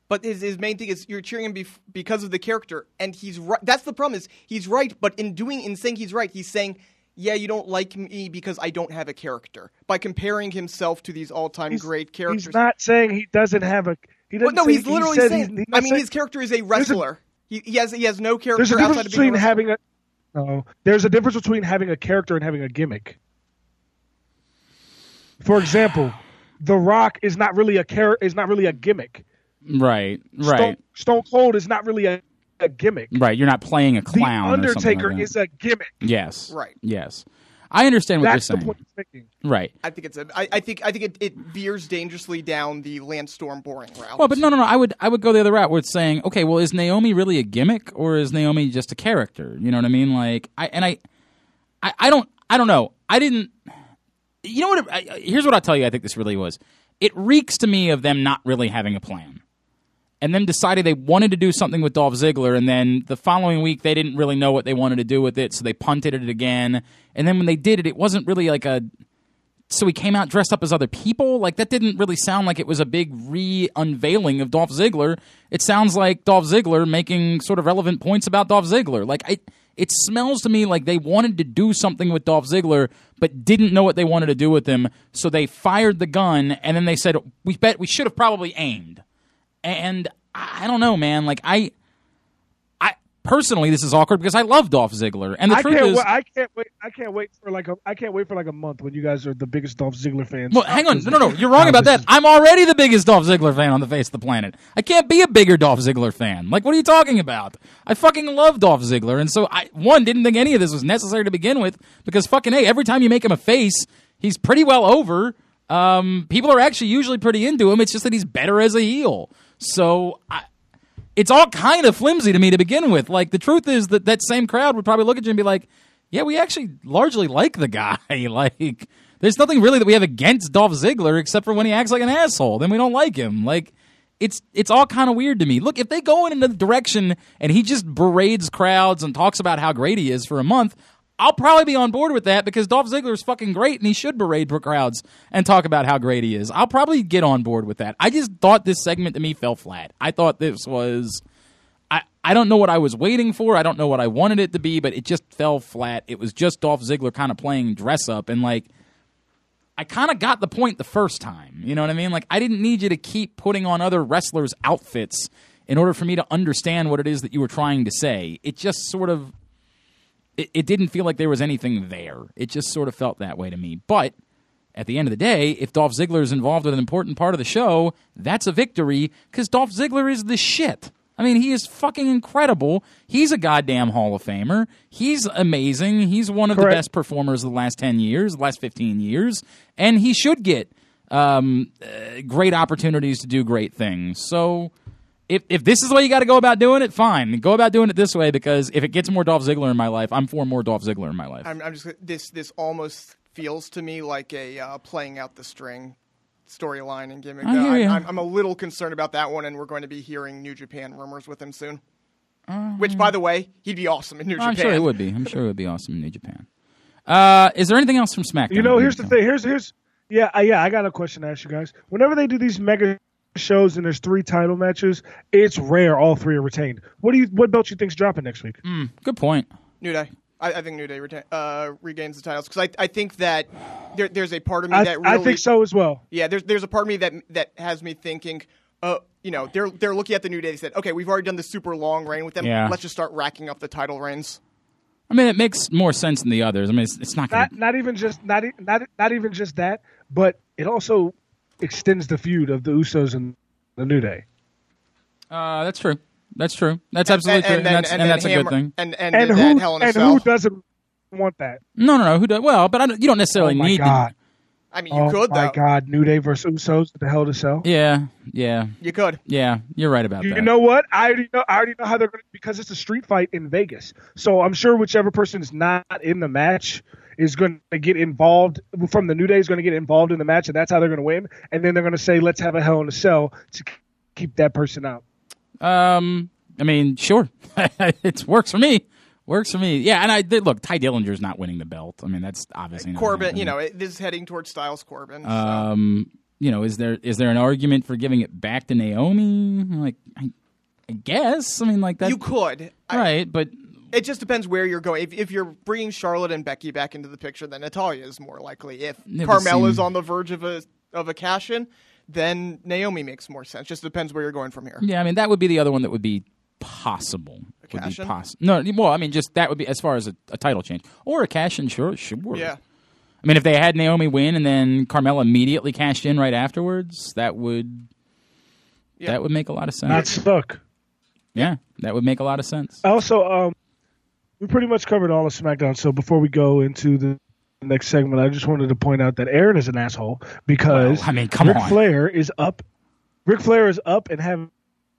But his, his main thing is you're cheering him bef- because of the character, and he's right. That's the problem is he's right, but in doing in saying he's right, he's saying yeah, you don't like me because I don't have a character. By comparing himself to these all-time great characters. He's not saying he doesn't have a. He doesn't. no, say, he's he literally said saying. he's- he's I mean, saying- his character is a- wrestler. He, he has he has no character There's a outside difference of being a between having a. No, there's a difference between having a character and having a gimmick. For example, The Rock is not really a char- is not really a gimmick. Right, right, Stone, Stone Cold is not really a, a gimmick. right. You're not playing a The clown. or something Undertaker like that. is a gimmick. Yes. Right. Yes. I understand what That's you're the saying. point he's. Right. I think it's a. I, I think I think it, it veers dangerously down the Lance Storm boring route. Well, but no, no, no. I would, I would go the other route where it's saying, okay, well, is Naomi really a gimmick or is Naomi just a character? You know what I mean? Like, I and I, I, I don't, I don't know. I didn't. You know what? it- I, here's what I'll tell you. I think this really was. It reeks to me of them not really having a plan, and then decided they wanted to do something with Dolph Ziggler, and then the following week they didn't really know what they wanted to do with it, so they punted it again. And then when they did it, it wasn't really like a so he came out dressed up as other people. Like that didn't really sound like it was a big re-unveiling of Dolph Ziggler. It sounds like Dolph Ziggler making sort of relevant points about Dolph Ziggler. Like I, it smells to me like they wanted to do something with Dolph Ziggler, but didn't know what they wanted to do with him. So they fired the gun, and then they said, "We bet we should have probably aimed." And I don't know, man. Like I, I personally, this is awkward because I love Dolph Ziggler, and the I truth is, I can't wait. I can't wait for like a. I can't wait for like a month when you guys are the biggest Dolph Ziggler fans. Well, hang on. No, no, no. You're wrong about that. I'm already the biggest Dolph Ziggler fan on the face of the planet. I can't be a bigger Dolph Ziggler fan. Like, what are you talking about? I fucking love Dolph Ziggler. And so I, one, didn't think any of this was necessary to begin with because fucking, hey, every time you make him a face, he's pretty well over. Um, people are actually usually pretty into him. It's just that he's better as a heel. So I, it's all kind of flimsy to me to begin with. Like the truth is that that same crowd would probably look at you and be like, "Yeah, we actually largely like the guy. *laughs* like, there's nothing really that we have against Dolph Ziggler except for when he acts like an asshole. Then we don't like him. Like." It's it's all kind of weird to me. Look, if they go in another direction and he just berates crowds and talks about how great he is for a month, I'll probably be on board with that because Dolph Ziggler is fucking great and he should berate crowds and talk about how great he is. I'll probably get on board with that. I just thought this segment to me fell flat. I thought this was I, I don't know what I was waiting for. I don't know what I wanted it to be, but it just fell flat. It was just Dolph Ziggler kind of playing dress up and like I kind of got the point the first time. You know what I mean? Like I didn't need you to keep putting on other wrestlers' outfits in order for me to understand what it is that you were trying to say. It just sort of it, it didn't feel like there was anything there. It just sort of felt that way to me. But at the end of the day, if Dolph Ziggler is involved with an important part of the show, that's a victory because Dolph Ziggler is the shit. I mean, he is fucking incredible. He's a goddamn Hall of Famer. He's amazing. He's one of the best performers of the last 10 years, the last 15 years, and he should get um, uh, great opportunities to do great things. So if if this is the way you got to go about doing it, fine. Go about doing it this way because if it gets more Dolph Ziggler in my life, I'm for more Dolph Ziggler in my life. I'm, I'm just this this almost feels to me like a uh, playing out the string storyline and gimmick. I Uh, hear I'm. I'm, I'm a little concerned about that one, and we're going to be hearing New Japan rumors with him soon. Which, by the way, he'd be awesome in New I'm Japan. sure it would be. I'm sure it would be awesome in New Japan. Uh, is there anything else from SmackDown? You know, here's the thing. Here's here's yeah, uh, yeah. I got a question to ask you guys. Whenever they do these mega shows and there's three title matches, it's rare all three are retained. What do you what belt you think's dropping next week? Good point. New Day. I, I think New Day retain, uh, regains the titles because I, I think that there, there's a part of me I, that really I think so as well. Yeah, there's there's a part of me that that has me thinking, uh, you know, they're they're looking at the New Day. They said, okay, we've already done the super long reign with them. Yeah. Let's just start racking up the title reigns. I mean, it makes more sense than the others. I mean, it's, it's not going Not not even just not not not even just that, but it also extends the feud of the Usos and the New Day. Uh, that's true. That's true. That's absolutely true, and, then- that's, and then that's a good thing. And and, And that who Hell in a and Cell. who doesn't want that? No, no, no. Who does? Well, but I don't, you don't necessarily Oh my need. god! To, I mean, you oh could my though. god! New Day versus Usos at the Hell to Sell. yeah, yeah, You could. yeah. You're right about You that. You know what? I already know. I already know how they're going to because it's a street fight in Vegas. So I'm sure whichever person is not in the match is going to get involved from the New Day is going to get involved in the match, and that's how they're going to win. And then they're going to say, "Let's have a Hell in a Cell to keep that person out." Um, I mean, sure, *laughs* it works for me. Works for me. Yeah, and I did look. Tye Dillinger's not winning the belt. I mean, that's obviously Corbin, happening. you know, it, this is heading towards Styles Corbin. so- Um, you know, is there is there an argument for giving it back to Naomi? Like, I, I guess. I mean, like that. you could. I- right? But It just depends where you're going. If, if you're bringing Charlotte and Becky back into the picture, then Natalya is more likely. If would Carmella's seem- on the verge of a of a cash in, then Naomi makes more sense. Just depends where you're going from here. Yeah, I mean that would be the other one that would be possible. Would be cash-in? possible. No, well, I mean just that would be as far as a, a title change or a cash in. Sure, sure. Yeah. I mean, if they had Naomi win and then Carmella immediately cashed in right afterwards, that would Yeah. that would make a lot of sense. Not stuck. yeah, that would make a lot of sense. Also, um, we pretty much covered all of SmackDown. So before we go into the next segment, I just wanted to point out that Aaron is an asshole because Well, I mean, come Ric on. Flair is up. Ric Flair is up and having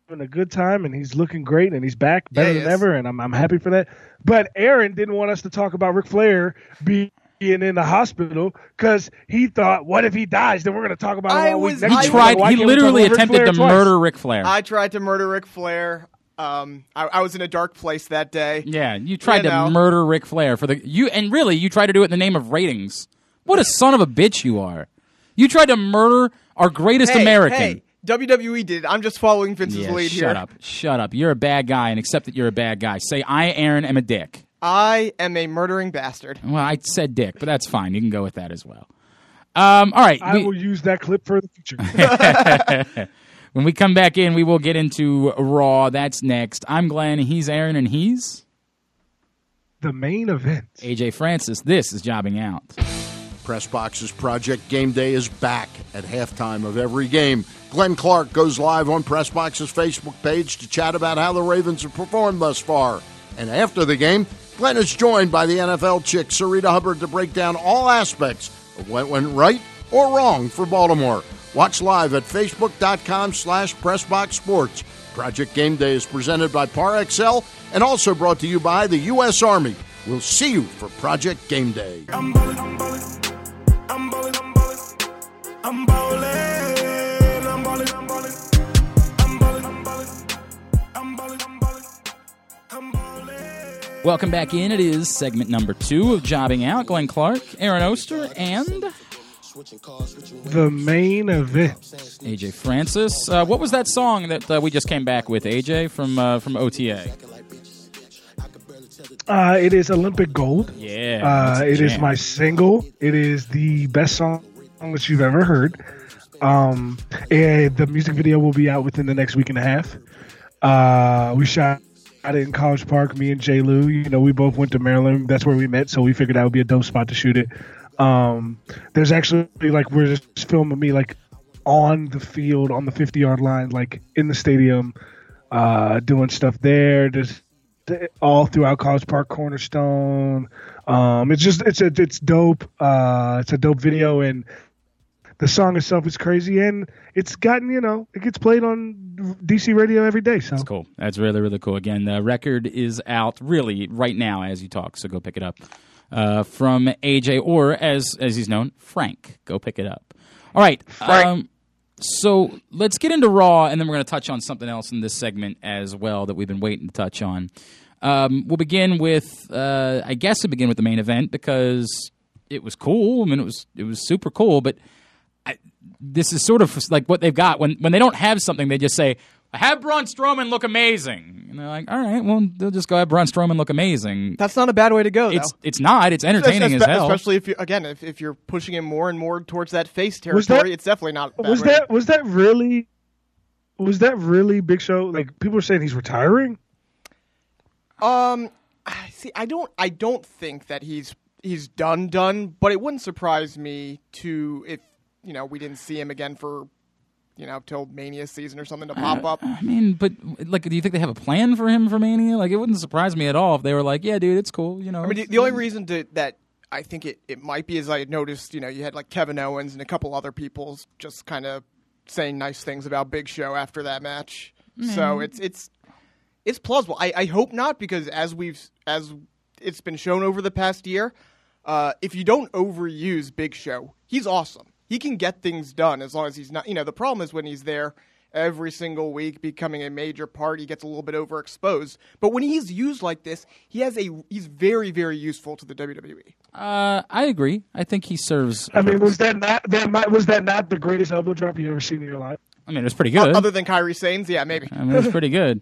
a good time, and he's looking great, and he's back better Yeah, he than is. ever, and I'm I'm happy for that. But Aaron didn't want us to talk about Ric Flair being in the hospital because he thought, what if he dies? Then we're going to talk about I it all was- next He tried. He can't we talk literally attempted to twice? murder Ric Flair. I tried to murder Ric Flair. Um, I, I was in a dark place that day. yeah, you tried You to know. murder Ric Flair for the you, and really you tried to do it in the name of ratings. What a son of a bitch you are! You tried to murder our greatest Hey, American. hey, WWE did. it. I'm just following Vince's Yeah, lead shut here. Shut up. Shut up. You're a bad guy and accept that you're a bad guy. Say, I, Aaron, am a dick. I am a murdering bastard. Well, I said dick, but that's fine. You can go with that as well. Um, all right. I we- will use that clip for the future. *laughs* *laughs* when we come back in, we will get into Raw. That's next. I'm Glenn. He's Aaron, and he's the main event. AJ Francis. This is Jobbing Out. Press Pressbox's Project Game Day is back at halftime of every game. Glenn Clark goes live on Pressbox's Facebook page to chat about how the Ravens have performed thus far. And after the game, Glenn is joined by the NFL chick Sarita Hubbard to break down all aspects of what went right or wrong for Baltimore. Watch live at facebook.com slash pressboxsports. Project Game Day is presented by ParXL and also brought to you by the U.S. Army. We'll see you for Project Game Day. I'm bowling, I'm bowling, I'm bowling, I'm bowling. Welcome back in. It is segment number two of Jobbing Out. Glenn Clark, Aaron Oster, and the main event. AJ Francis. Uh, what was that song that uh, we just came back with, AJ, from uh, from OTA? Uh, it is Olympic Gold. Yeah. Uh, it is my single. It is the best song that you've ever heard. Um, and the music video will be out within the next week and a half. Uh, we shot it in College Park. Me and Jay Lou. You know, we both went to Maryland. That's where we met. So we figured that would be a dope spot to shoot it. Um, there's actually like we're just filming me like on the field on the 50 yard line, like in the stadium, uh, doing stuff there. Just all throughout College Park, Cornerstone. Um, it's just it's a it's dope. Uh, it's a dope video, and the song itself is crazy, and it's gotten you know it gets played on DC radio every day. So That's cool. That's really, really cool. Again, the record is out really right now as you talk, so go pick it up. Uh, from AJ, or as as he's known, Frank. Go pick it up. All right. Um, so let's get into Raw, and then we're going to touch on something else in this segment as well that we've been waiting to touch on. Um, we'll begin with, uh, I guess, we'll begin with the main event because it was cool. I mean, it was it was super cool, but I, this is sort of like what they've got when when they don't have something, they just say, "Have Braun Strowman look amazing," and they're like, "All right, well, they'll just go have Braun Strowman look amazing." That's not a bad way to go. It's though. it's not. It's entertaining as hell. Especially if you again if, if you're pushing him more and more towards that face territory, that- it's definitely not. A bad was way. that was that really was that really Big Show? Like people are saying he's retiring. Um, I- see, I don't, I don't think that he's he's done done, but it wouldn't surprise me to if you know we didn't see him again for you know till Mania season or something to pop up. I mean, but like, do you think they have a plan for him for Mania? Like, it wouldn't surprise me at all if they were like, "Yeah, dude, it's cool." You know, I mean, the, the only reason to, that I think it, it might be is I had noticed, you know, you had like Kevin Owens and a couple other people just kind of saying nice things about Big Show after that match. So it's it's it's plausible. I, I hope not because as we've as it's been shown over the past year, uh, if you don't overuse Big Show, he's awesome. He can get things done as long as he's not. You know, the problem is when he's there every single week, becoming a major part, he gets a little bit overexposed. But when he's used like this, he has a he's very very useful to the. WWE. uh, I agree. I think he serves. I mean, was that not that might, was that not the greatest elbow drop you ever seen in your life? I mean, it was pretty good. Other than Kairi Sane's, yeah, maybe. I mean, it was pretty good.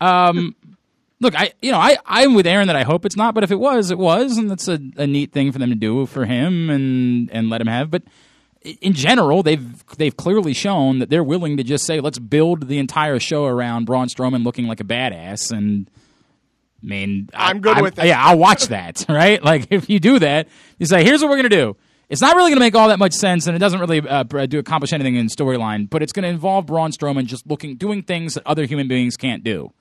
Um, *laughs* Look, I you know I I'm with Aaron that I hope it's not, but if it was, it was, and that's a, a neat thing for them to do for him and and let him have. But i- in general, they've they've clearly shown that they're willing to just say, let's build the entire show around Braun Strowman looking like a badass, and I mean, I- I'm good with it. Yeah, I'll watch that. *laughs* Right? Like if you do that, you say, here's what we're gonna do. It's not really going to make all that much sense, and it doesn't really uh, do accomplish anything in storyline. But it's going to involve Braun Strowman just looking, doing things that other human beings can't do.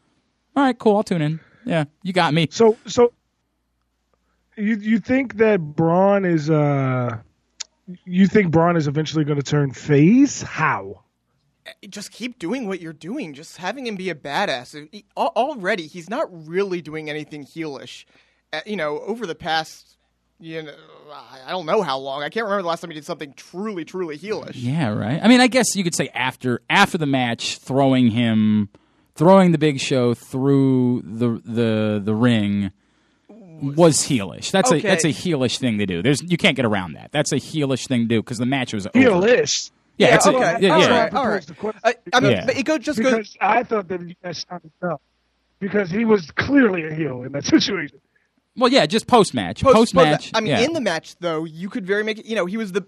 All right, cool. I'll tune in. Yeah, you got me. So so you you think that Braun is uh you think Braun is eventually going to turn face? How? just keep doing what you're doing. Just having him be a badass. He- already, he's not really doing anything heelish. Uh, you know, over the past, you know, I I don't know how long. I can't remember the last time he did something truly, truly heelish. Yeah, right. I mean, I guess you could say after after the match, throwing him, throwing the Big Show through the the the ring was heelish. That's a that's a heelish thing to do. There's you can't get around that. That's a heelish thing to do because the match was over. Heelish. Yeah, it's a, okay. yeah, All yeah. right, all right. The question- I, I mean, Yeah. but it goes just goes. Because I thought that you guys sounded tough. Because he was clearly a heel in that *laughs* situation. Well, yeah, just post match. Post- Post match. I mean, yeah. in the match though, you could very make it. You know, he was the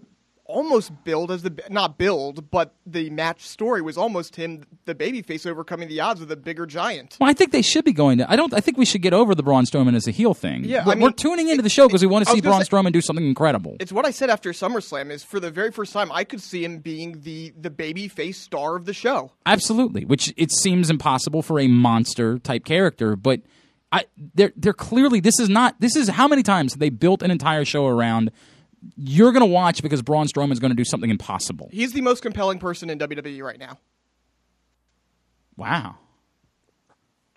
almost billed as the not billed, but the match story was almost him, the babyface, overcoming the odds with a bigger giant. Well, I think they should be going to. I don't. I think we should get over the Braun Strowman as a heel thing. Yeah, we're, mean, we're tuning into the show because we want to see Braun say- Strowman do something incredible. It's what I said after SummerSlam. Is for the very first time I could see him being the the babyface star of the show. Absolutely, which it seems impossible for a monster type character, but I they're they're clearly this is not this is how many times they built an entire show around you're going to watch because Braun Strowman is going to do something impossible. He's the most compelling person in WWE right now. Wow.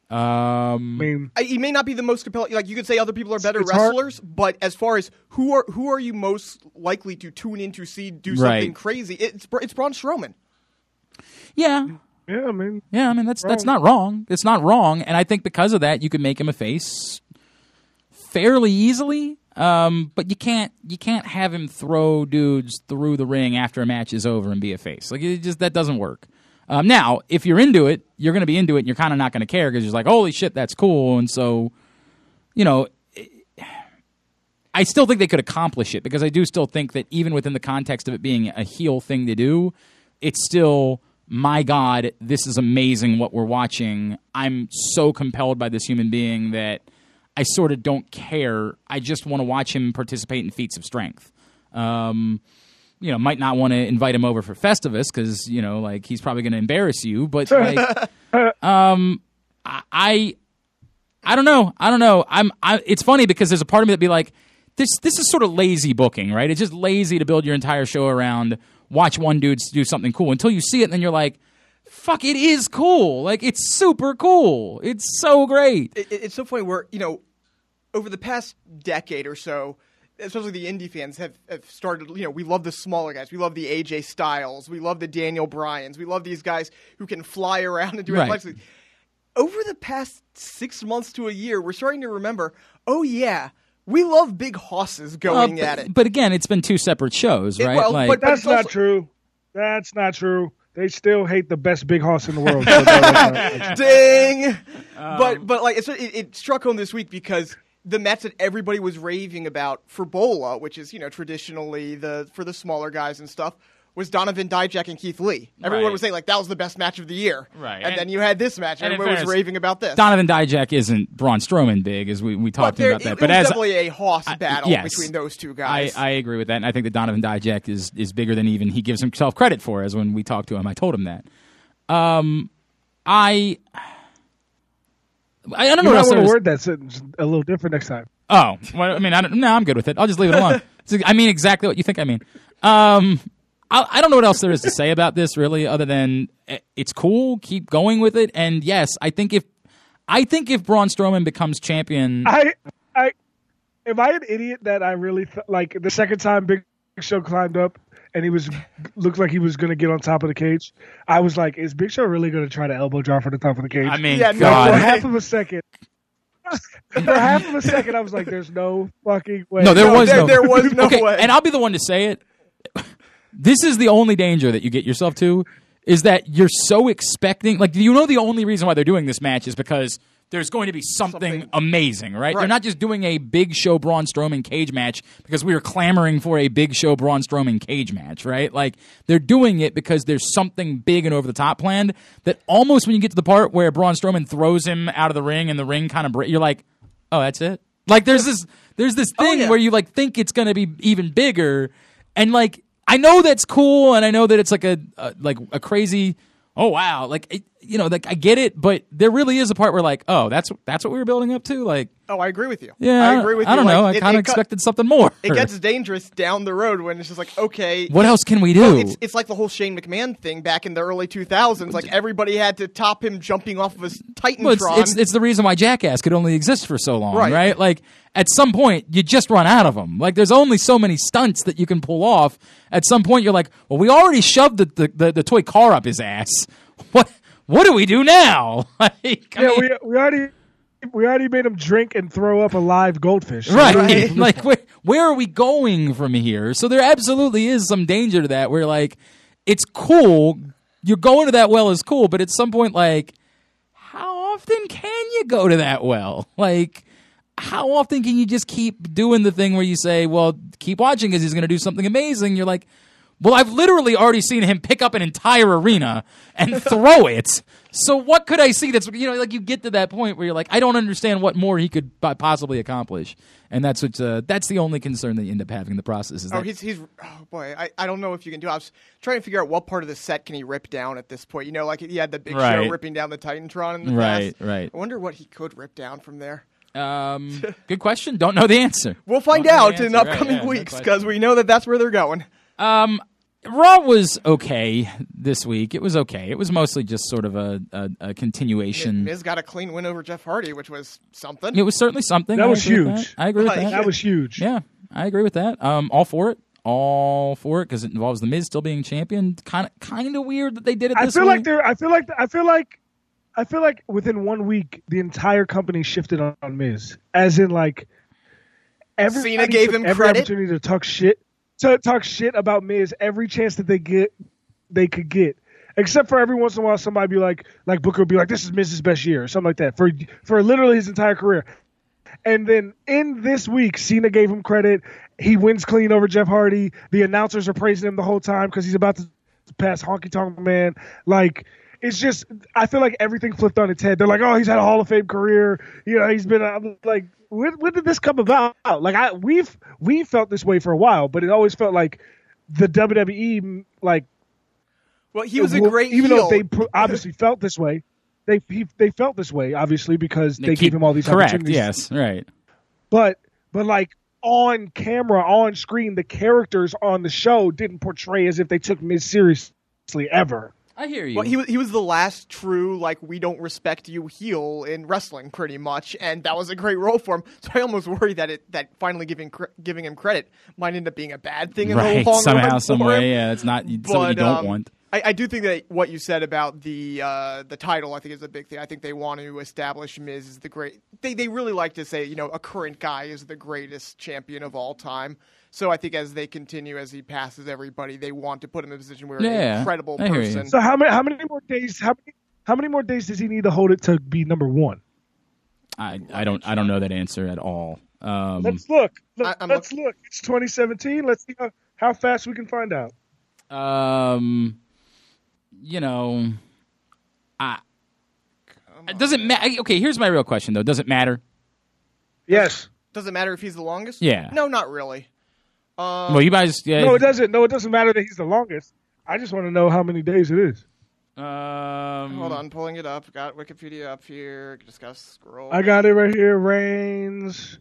Um I mean, I, he may not be the most compelling. Like you could say, other people are better It's hard- wrestlers, but as far as who are who are you most likely to tune in to see do something Right. crazy? It's it's Braun Strowman. yeah. yeah, I mean, Yeah, I mean that's that's not wrong. It's not wrong, and I think because of that, you can make him a face fairly easily. Um, but you can't you can't have him throw dudes through the ring after a match is over and be a face. Like it just that doesn't work. Um, now, if you're into it, you're going to be into it, and you're kind of not going to care because you're like, holy shit, that's cool. And so, you know, I still think they could accomplish it because I do still think that even within the context of it being a heel thing to do, it's still my God, this is amazing what we're watching. I'm so compelled by this human being that I sort of don't care. I just want to watch him participate in feats of strength. Um, you know, might not want to invite him over for Festivus because you know, like he's probably going to embarrass you. But like, *laughs* um, I, I I don't know. I don't know. I'm. I, it's funny because there's a part of me that be like, this. This is sort of lazy booking, right? It's just lazy to build your entire show around watch one dude do something cool until you see it, and then you're like, fuck, it is cool. Like it's super cool. It's so great. it, it- it's so funny where you know over the past decade or so especially the indie fans have, have started you know we love the smaller guys we love the aj styles we love the daniel bryans we love these guys who can fly around and do Right. athletic things. over the past six months to a year we're starting to remember oh yeah we love big hosses going Uh, at it but again, it's been two separate shows, It- right? well, like, but- that's it's not also- true. That's not true. They still hate the best big horse in the world. So *laughs* *laughs* Ding. Um, but but like it, it struck home this week because the match that everybody was raving about for Bola, which is you know traditionally the for the smaller guys and stuff, was Donovan Dijak and Keith Lee. Everyone Right. was saying like that was the best match of the year. Right. And, And- then you had this match. and in Everyone was raving about this. Donovan Dijak isn't Braun Strowman big, as we we talked there, about that. it but was as definitely a hoss battle yes. between those two guys. I agree with that, and I think that Donovan Dijak is is bigger than even he gives himself credit for. As when we talked to him, I told him that. Um, I. I, I don't know you what else want is. to word that sentence a little different next time. Oh, well, I mean, I don't, no, I'm good with it. I'll just leave it alone. *laughs* I mean exactly what you think I mean. Um, I, I don't know what else there is to say about this, really, other than eh, it's cool. Keep going with it, and yes, I think if I think if Braun Strowman becomes champion, I, I, am I an idiot that I really th- like the second time Big Show climbed up and he was looked like he was going to get on top of the cage? I was like, is Big Show really going to try to elbow drop from the top of the cage? I mean, Yeah, no for half of a second. *laughs* for half of a second, I was like, "There's no fucking way." No, there No, was there- no. there was no okay, way. And I'll be the one to say it. This is the only danger that you get yourself to is that you're so expecting. Like, you know, the only reason why they're doing this match is because there's going to be something, Something- amazing, right? They're not just doing a big show Braun Strowman cage match because we were clamoring for a big show Braun Strowman cage match, right? Like they're doing it because there's something big and over the top planned that almost when you get to the part where Braun Strowman throws him out of the ring and the ring kind of bre- you're like, oh, that's it. Like there's this there's this oh, thing yeah. where you like think it's going to be even bigger, and like I know that's cool, and I know that it's like a, a like a crazy. Oh wow! Like it, you know, like I get it, but there really is a part where like, oh, that's that's what we were building up to. Like, Oh, I agree with you. yeah, I agree with you. I don't know. I kind of expected something more. It gets dangerous down the road when it's just like, okay, what else can we do? Well, it's, it's like the whole Shane McMahon thing back in the early 2000s. Like everybody had to top him jumping off of his Titantron. Well, it's, it's it's the reason why Jackass could only exist for so long, right. Right. Like at some point, you just run out of them. Like there's only so many stunts that you can pull off. At some point, you're like, well, we already shoved the the, the, the toy car up his ass. *laughs* What what do we do now? *laughs* like, Yeah, mean- we we already we already made him drink and throw up a live goldfish. Right. Right. *laughs* like where where are we going from here? So there absolutely is some danger to that. Where like it's cool, you're going to that well is cool, but at some point, like how often can you go to that well? *laughs* Like how often can you just keep doing the thing where you say, well, keep watching because he's going to do something amazing? You're like, well, I've literally already seen him pick up an entire arena and *laughs* throw it. So what could I see that's you know like you get to that point where you're like I don't understand what more he could possibly accomplish, and that's what uh, that's the only concern that you end up having in the process is Oh, that he's he's oh boy, I, I don't know if you can do. it. I was trying to figure out what part of the set can he rip down at this point. You know, like he had the big Right. show ripping down the Titantron in the Right, past. right. I wonder what he could rip down from there. um, *laughs* good question. Don't know the answer. We'll find out the in answer. Right, upcoming yeah, weeks because we know that that's where they're going. Raw was okay this week. It was okay. It was mostly just sort of a, a, a continuation. Miz got a clean win over Jeff Hardy, which was something. It was certainly something. That I was huge. that. I agree with Like- that. That was huge. Yeah, I agree with that. Um, all for it. All for it because it involves the Miz still being champion. Kind of, kind of weird that they did it. I feel way. like they're. I feel like. I feel like. I feel like within one week, the entire company shifted on, on Miz, as in like. Everybody Cena gave him every credit. opportunity to talk shit, to talk shit about Miz every chance that they get, they could get. Except for every once in a while, somebody be like, like Booker would be like, "This is Miz's best year," or something like that for for literally his entire career. And then in this week, Cena gave him credit. He wins clean over Jeff Hardy. The announcers are praising him the whole time because he's about to pass Honky Tonk Man. Like, it's just, I feel like everything flipped on its head. They're like, oh, he's had a Hall of Fame career. You know, he's been I'm like, when, when did this come about? Like, I we've we felt this way for a while, but it always felt like the WWE like well, he was a great even heel. though they pr- obviously felt this way. They he, they felt this way obviously because they, keep- gave him all these correct. opportunities Yes, right. but but like on camera on screen the characters on the show didn't portray as if they took Miz seriously ever I hear you. Well, he was he was the last true like we don't respect you heel in wrestling pretty much, and that was a great role for him. *laughs* So I almost worry that it that finally giving cre- giving him credit might end up being a bad thing in right the long somehow, run some for way. him. Yeah, it's not something you But, don't um, want. I, I do think that what you said about the uh, the title, I think, is a big thing. I think they want to establish Miz as the great. They they really like to say, you know, a current guy is the greatest champion of all time. So I think as they continue, as he passes everybody, they want to put him in a position where an incredible I person. so how many how many more days how many how many more days does he need to hold it to be number one I, I don't I don't know that answer at all. Um, let's look, look I- let's look it's 2017 let's see how, how fast we can find out um, you know, I. It doesn't matter. Okay, here's my real question though. Does it matter? yes Does it matter if he's the longest? Yeah. No, not really. Um, well, you guys. Yeah. no it doesn't no it doesn't matter that he's the longest I just want to know how many days it is Um, Hold on, pulling it up. Got Wikipedia up here. Just gotta scroll. I got it right here Reigns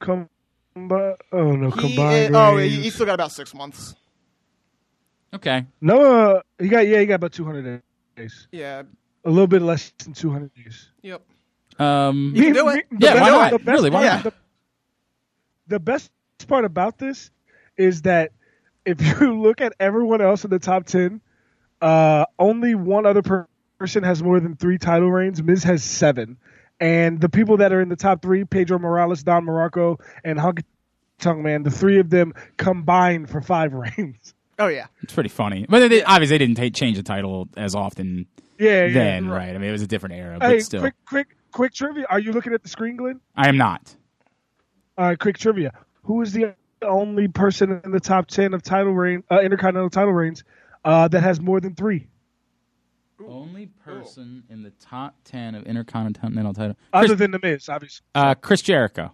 come oh no He, combined uh, oh, he, he still got about six months. Okay. No, uh, he got yeah, he got about 200 days. Yeah. A little bit less than 200 days. Yep. Um, You can do it. The Yeah, best- why not? best Really, why part- not? The, the best part about this is that if *laughs* you look at everyone else in the top 10, uh, only one other per- person has more than three title reigns. Miz has seven. And the people that are in the top three, Pedro Morales, Don Muraco, and Honky Tonk Man, the three of them combined for five *laughs* reigns. Oh yeah. it's pretty funny, but they, obviously they didn't ta change the title as often Yeah, yeah. then, right? I mean, it was a different era, but Hey, still. quick, quick, quick trivia. Are you looking at the screen, Glenn? I am not. All right, quick trivia. Who is the only person in the top ten of title reign, uh, intercontinental title reigns, uh, that has more than three? Only person in the top ten of intercontinental title. Other than the Miz, obviously. uh, Chris Jericho.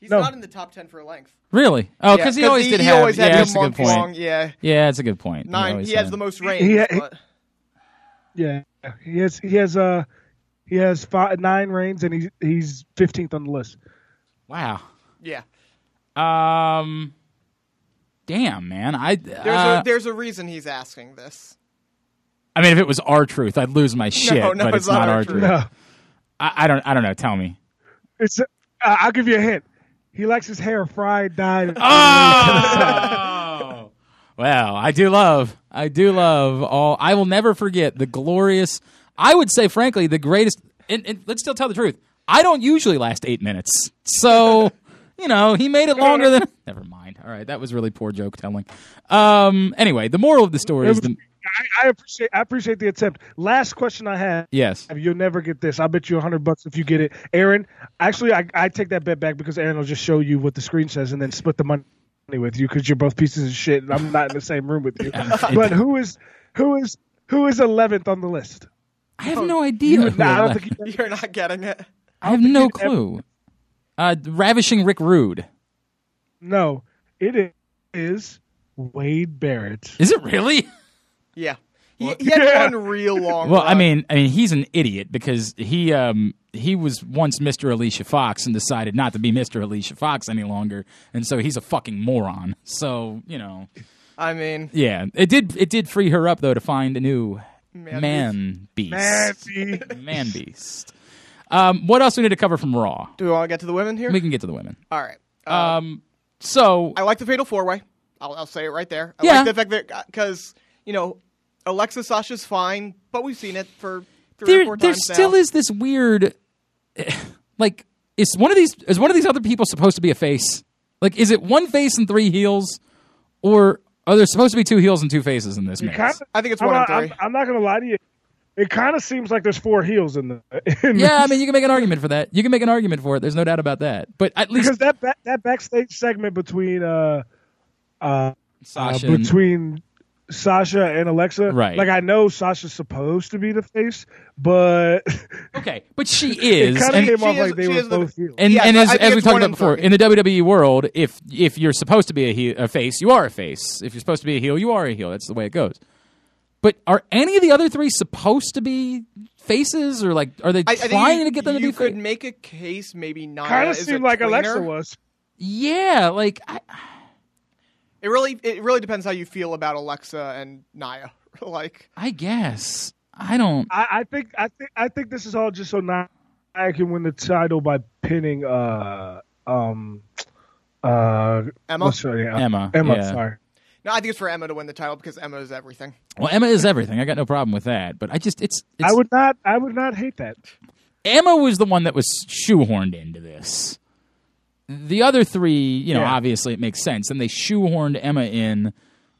He's No. not in the top ten for a length. Really? Oh, Yeah, because he always did he have. always had yeah, that's a good month point. long. Yeah, Yeah, that's a good point. Nine. always He has had. the most He- he- but Yeah, he has he has uh he has five, nine reigns and he's he's fifteenth on the list. Wow. yeah, Um. Damn, man. I. there's uh, a there's a reason he's asking this. I mean, if it was R-Truth, I'd lose my *laughs* shit. no, but it's it's not not our our truth. truth. No, I, I don't. I don't know. Tell me. it's uh, I'll give you a hint. He likes his hair fried, dyed. *laughs* Oh. well, I do love. I do love all. I will never forget the glorious. I would say, frankly, the greatest. And, and let's still tell the truth. I don't usually last eight minutes, so you know he made it longer than. *laughs* Never mind. All right, that was really poor joke telling. Um. Anyway, the moral of the story It is was- the I, I appreciate I appreciate the attempt. Last question I have. yes. You'll never get this. I'll bet you a hundred bucks if you get it, Aaron. Actually, I, I take that bet back because Aaron will just show you what the screen says and then split the money with you because you're both pieces of shit. And I'm not in the same room with you. *laughs* but who is who is who is eleventh on the list? I have no idea. who *laughs* Nah, I don't think you, You're not getting it. I have no you'd ever- clue. Uh, ravishing Rick Rude. no. It is Wade Barrett. Is it really? Yeah, he, he had Yeah. one real long. *laughs* Well, I mean, I mean, he's an idiot because he um he was once Mr. Alicia Fox and decided not to be Mr. Alicia Fox any longer, and so he's a fucking moron. So you know, I mean, yeah, it did it did free her up though to find a new Man man, beast, Nancy. man beast. Um, what else we need to cover from Raw? do we want to get to the women here? We can get to the women. All right. Uh, Um, so I like the Fatal Four Way. I'll, I'll say it right there. I Yeah. like the fact that because you know Alexa Sasha's fine, but we've seen it for three or there, four there times still now. is this weird *sighs* like is one of these is one of these other people supposed to be a face like is it one face and three heels or are there supposed to be two heels and two faces in this mix Kinda- I think it's I'm one not, and I'm, three. I'm not gonna lie to you. It kind of seems like there's four heels in the. *laughs* In yeah i mean you can make an argument for that you can make an argument for it there's no doubt about that but at least because that back, that backstage segment between uh uh, uh Sasha and- between Sasha and Alexa, Right. Like I know Sasha's supposed to be the face, but *laughs* okay but she it is kind of came off is- like they were is the- both heels. and, Yes, and as, as we talked about before in the WWE world if if you're supposed to be a, heel, a face you are a face if you're supposed to be a heel you are a heel that's the way it goes but are any of the other three supposed to be faces or like are they I, I think trying you, to get them to be? you be could fa- make a case maybe not. kind of is a seemed like Alexa was. yeah like I, It really, it really depends how you feel about Alexa and Nia. *laughs* like, I guess I don't. I, I think I think I think this is all just so Nia can win the title by pinning uh um uh Emma? what's her name? Emma, Emma, yeah. sorry. No, I think it's for Emma to win the title because Emma is everything. Well, Emma is everything. I got no problem with that. But I just it's, it's I would not I would not hate that. Emma was the one that was shoehorned into this. The other three, you know, Yeah. obviously it makes sense, and they shoehorned Emma in,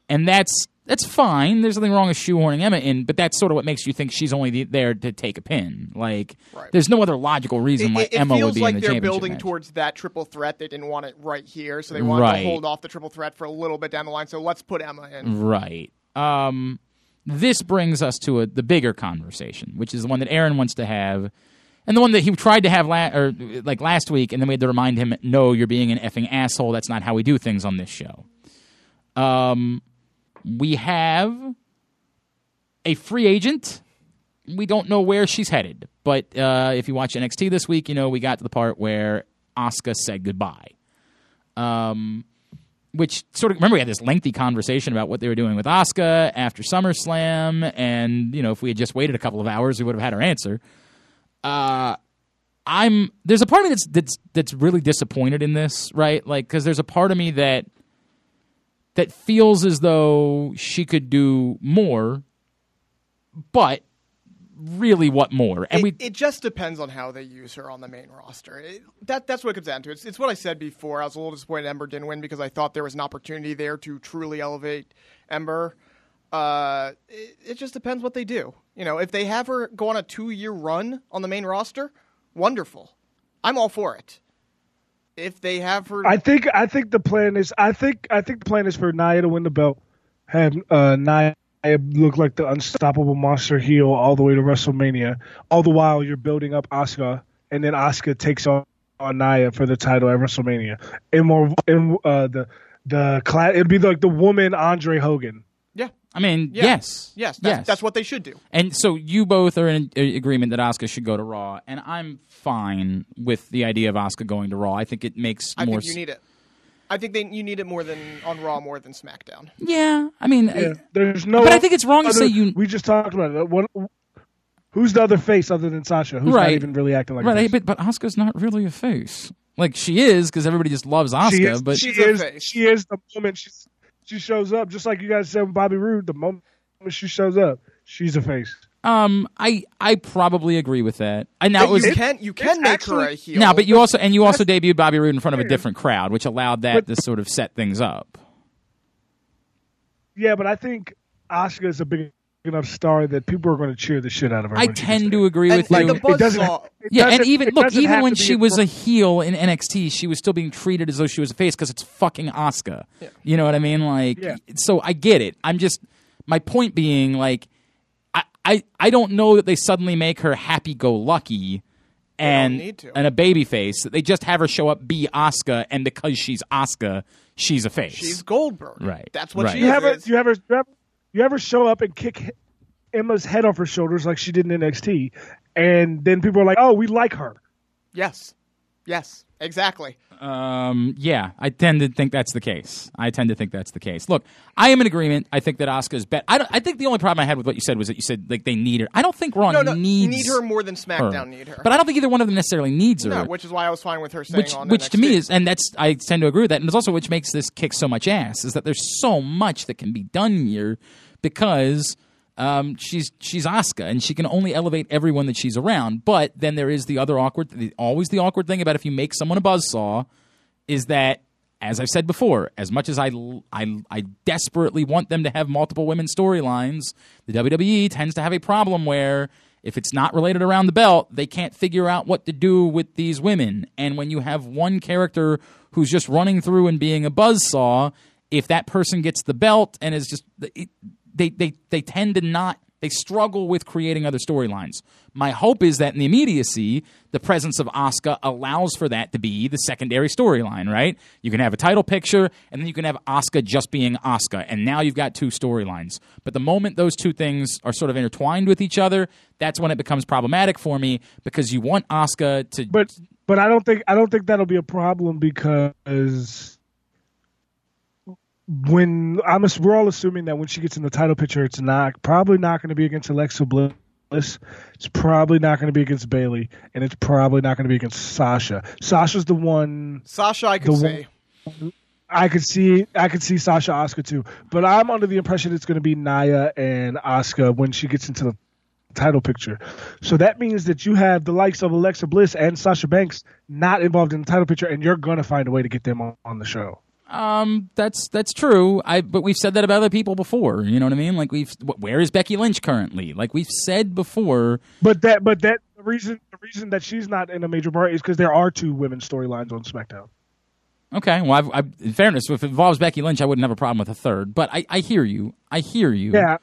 and that's that's fine. There's nothing wrong with shoehorning Emma in, but that's sort of what makes you think she's only the, there to take a pin. Like, Right. there's no other logical reason It, why it- Emma would be like in the championship. It feels like they're building match. towards that triple threat. They didn't want it right here, so they wanted Right. to hold off the triple threat for a little bit down the line. So let's put Emma in. Right. Um, this brings us to a, the bigger conversation, which is the one that Aaron wants to have, and the one that he tried to have la- or like last week, and then we had to remind him, "No, you're being an effing asshole. That's not how we do things on this show." Um, we have a free agent. We don't know where she's headed, but uh, if you watch NXT this week, you know we got to the part where Asuka said goodbye. Um, which sort of remember we had this lengthy conversation about what they were doing with Asuka after SummerSlam, and you know if we had just waited a couple of hours, we would have had our answer. Uh, I'm there's a part of me that's that's that's really disappointed in this, right? Like because there's a part of me that that feels as though she could do more, but really, what more? And it, we it just depends on how they use her on the main roster. It, that that's what it comes down to. It's, it's what I said before. I was a little disappointed Ember didn't win because I thought there was an opportunity there to truly elevate Ember. Uh, it, it just depends what they do. You know, if they have her go on a two year run on the main roster, wonderful. I'm all for it. If they have her, I think I think the plan is I think I think the plan is for Nia to win the belt, have uh, Nia look like the unstoppable monster heel all the way to WrestleMania. All the while you're building up Asuka, and then Asuka takes on, on Nia for the title at WrestleMania. And more, and uh, the the class it'd be like the woman Andre Hogan. Yeah, I mean, yeah. yes, yes, that's, yes. that's what they should do. And so you both are in agreement that Asuka should go to Raw, and I'm fine with the idea of Asuka going to Raw. I think it makes I more. think you need it. I think they you need it more than on Raw, more than SmackDown. yeah, I mean, I- Yeah, there's no. But I think it's wrong to say you- We just talked about it. What, who's the other face other than Sasha? Who's not even really acting like a right? face? But but Asuka's not really a face. Like she is because everybody just loves Asuka, she is, but she She's a is face. she is the moment she she shows up, just like you guys said with Bobby Roode. The moment she shows up, she's a face. um, I I probably agree with that. And now But was you can you can make actually- her a heel. now, but you also and you also debuted Bobby Roode in front of a different crowd, which allowed that But- to sort of set things up. Yeah, but I think Asuka is a big enough star that people are going to cheer the shit out of her. I tend to agree and, with and you. the It doesn't- saw. it Yeah, and doesn't- even look, even when she a was a heel in NXT, she was still being treated as though she was a face because it's fucking Asuka. You know what I mean? Like, Yeah. so I get it. I'm just my point being like, I I, I don't know that they suddenly make her happy go lucky. And, and a baby face. They just have her show up, be Asuka, and because she's Asuka, she's a face. She's Goldberg. Right, That's what right. she you is. have her, you have her, you have, you her show up and kick Emma's head off her shoulders like she did in NXT, and then people are like, "Oh, we like her." Yes. Yes. Exactly. Um, yeah, I tend to think that's the case. I tend to think that's the case. Look, I am in agreement. I think that Asuka's bet. I, I think the only problem I had with what you said was that you said like they need her. I don't think Raw No, no. needs Need her more than her. SmackDown need her. But I don't think either one of them necessarily needs her. no, which is why I was fine with her staying which, which to me is, and that's I tend to agree with that, and it's also which makes this kick so much ass is that there's so much that can be done here because um, she's she's Asuka and she can only elevate everyone that she's around. But then there is the other awkward, the, always the awkward thing about if you make someone a buzzsaw is that. As I've said before, as much as I, I, I desperately want them to have multiple women storylines, the WWE tends to have a problem where if it's not related around the belt, they can't figure out what to do with these women. And when you have one character who's just running through and being a buzzsaw, if that person gets the belt and is just it, they they they tend to not they struggle with creating other storylines. My hope is that in the immediacy, the presence of Asuka allows for that to be the secondary storyline, right? You can have a title picture, and then you can have Asuka just being Asuka, and now you've got two storylines. But the moment those two things are sort of intertwined with each other, that's when it becomes problematic for me because you want Asuka to. But but I don't think I don't think that'll be a problem because when I'm we're all assuming that when she gets in the title picture, it's not probably not going to be against Alexa Bliss. It's probably not going to be against Bayley, and it's probably not going to be against Sasha. Sasha's the one Sasha, I could see. I could see. I could see Sasha Asuka too, but I'm under the impression it's going to be Nia and Asuka when she gets into the title picture. So that means that you have the likes of Alexa Bliss and Sasha Banks not involved in the title picture, and you're going to find a way to get them on, on the show. Um, that's that's true. I but we've said that about other people before. You know what I mean? Like we've where is Becky Lynch currently? Like we've said before. But that, but that the reason the reason that she's not in a major part is because there are two women's storylines on SmackDown. Okay, well, I've, I've, in fairness, if it involves Becky Lynch, I wouldn't have a problem with a third. But I, I hear you. I hear you. Yeah,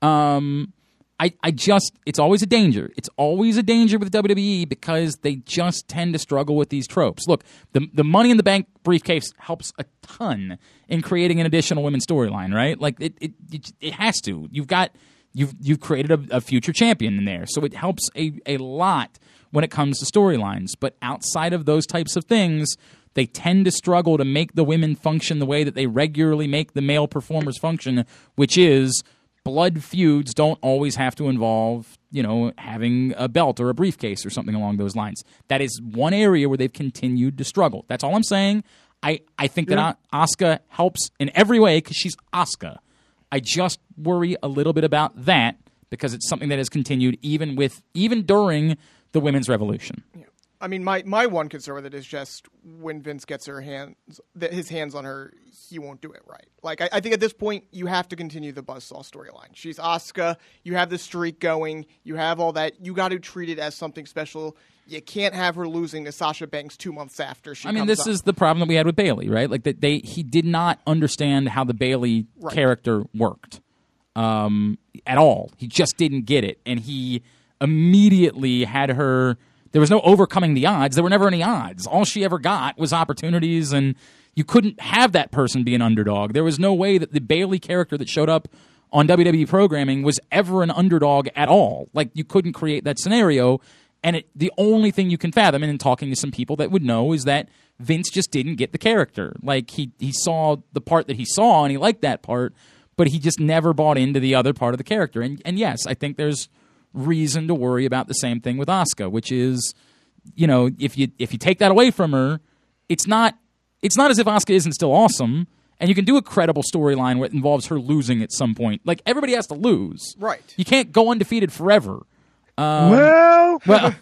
Um, I, I just, it's always a danger. It's always a danger with WWE because they just tend to struggle with these tropes. Look, the, the Money in the Bank briefcase helps a ton in creating an additional women's storyline, right? Like, it, it, it, it has to. You've got, you've, you've created a, a future champion in there. So it helps a, a lot when it comes to storylines. But outside of those types of things, they tend to struggle to make the women function the way that they regularly make the male performers function, which is blood feuds don't always have to involve, you know, having a belt or a briefcase or something along those lines. That is one area where they've continued to struggle. That's all I'm saying. I, I think that Asuka helps in every way because she's Asuka. I just worry a little bit about that because it's something that has continued even with even during the women's revolution. I mean, my, my one concern with it is just when Vince gets her hands, his hands on her, he won't do it right. Like, I, I think at this point, you have to continue the Buzzsaw storyline. She's Asuka. You have the streak going. You have all that. You got to treat it as something special. You can't have her losing to Sasha Banks two months after she. I mean, this up. is the problem that we had with Bayley, right? Like that they he did not understand how the Bayley Right. character worked um, at all. He just didn't get it, and he immediately had her. There was no overcoming the odds. There were never any odds. All she ever got was opportunities, and you couldn't have that person be an underdog. There was no way that the Bayley character that showed up on WWE programming was ever an underdog at all. Like you couldn't create that scenario. And it, the only thing you can fathom, and in talking to some people that would know, is that Vince just didn't get the character. Like he he saw the part that he saw, and he liked that part, but he just never bought into the other part of the character. And and yes, I think there's reason to worry about the same thing with Asuka, which is, you know, if you if you take that away from her, it's not it's not as if Asuka isn't still awesome. And you can do a credible storyline where it involves her losing at some point. Like everybody has to lose. Right. You can't go undefeated forever. Um, well, *laughs* Well,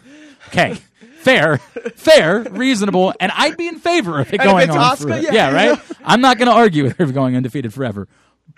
okay, fair, fair, reasonable, and I'd be in favor of it going it's on. Asuka, forever. yeah. right. I'm not going to argue with her going undefeated forever,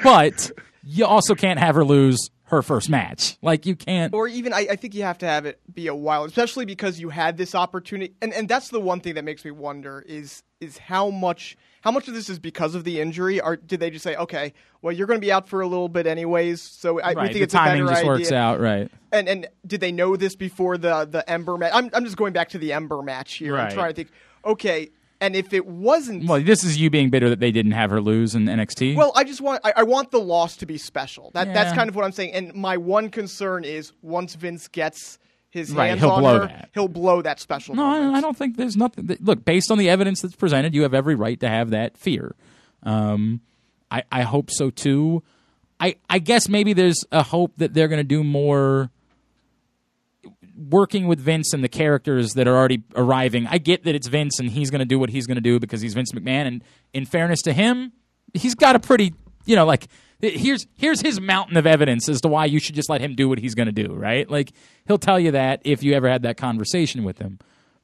but you also can't have her lose her first match. Like you can't. or even I, I think you have to have it be a while, especially because you had this opportunity, and, and that's the one thing that makes me wonder is is how much how much of this is because of the injury, or did they just say, okay, well you're going to be out for a little bit anyways, so I, we think the it's a timing better just idea. works out. Right. And and did they know this before the the Ember match? I'm I'm just going back to the Ember match here. Right. I'm trying to think. Okay, and if it wasn't Well, this is you being bitter that they didn't have her lose in NXT. Well, I just want I, I want the loss to be special. That that's Yeah. kind of what I'm saying. And my one concern is once Vince gets his Right, hands he'll on blow her, that. he'll blow that special. No. I, I don't think there's nothing. That, look, based on the evidence that's presented, you have every right to have that fear. Um, I, I hope so too. I, I guess maybe there's a hope that they're going to do more working with Vince and the characters that are already arriving. I get that it's Vince and he's going to do what he's going to do because he's Vince McMahon. And in fairness to him, he's got a pretty, you know, like here's here's his mountain of evidence as to why you should just let him do what he's going to do, right? Like he'll tell you that if you ever had that conversation with him.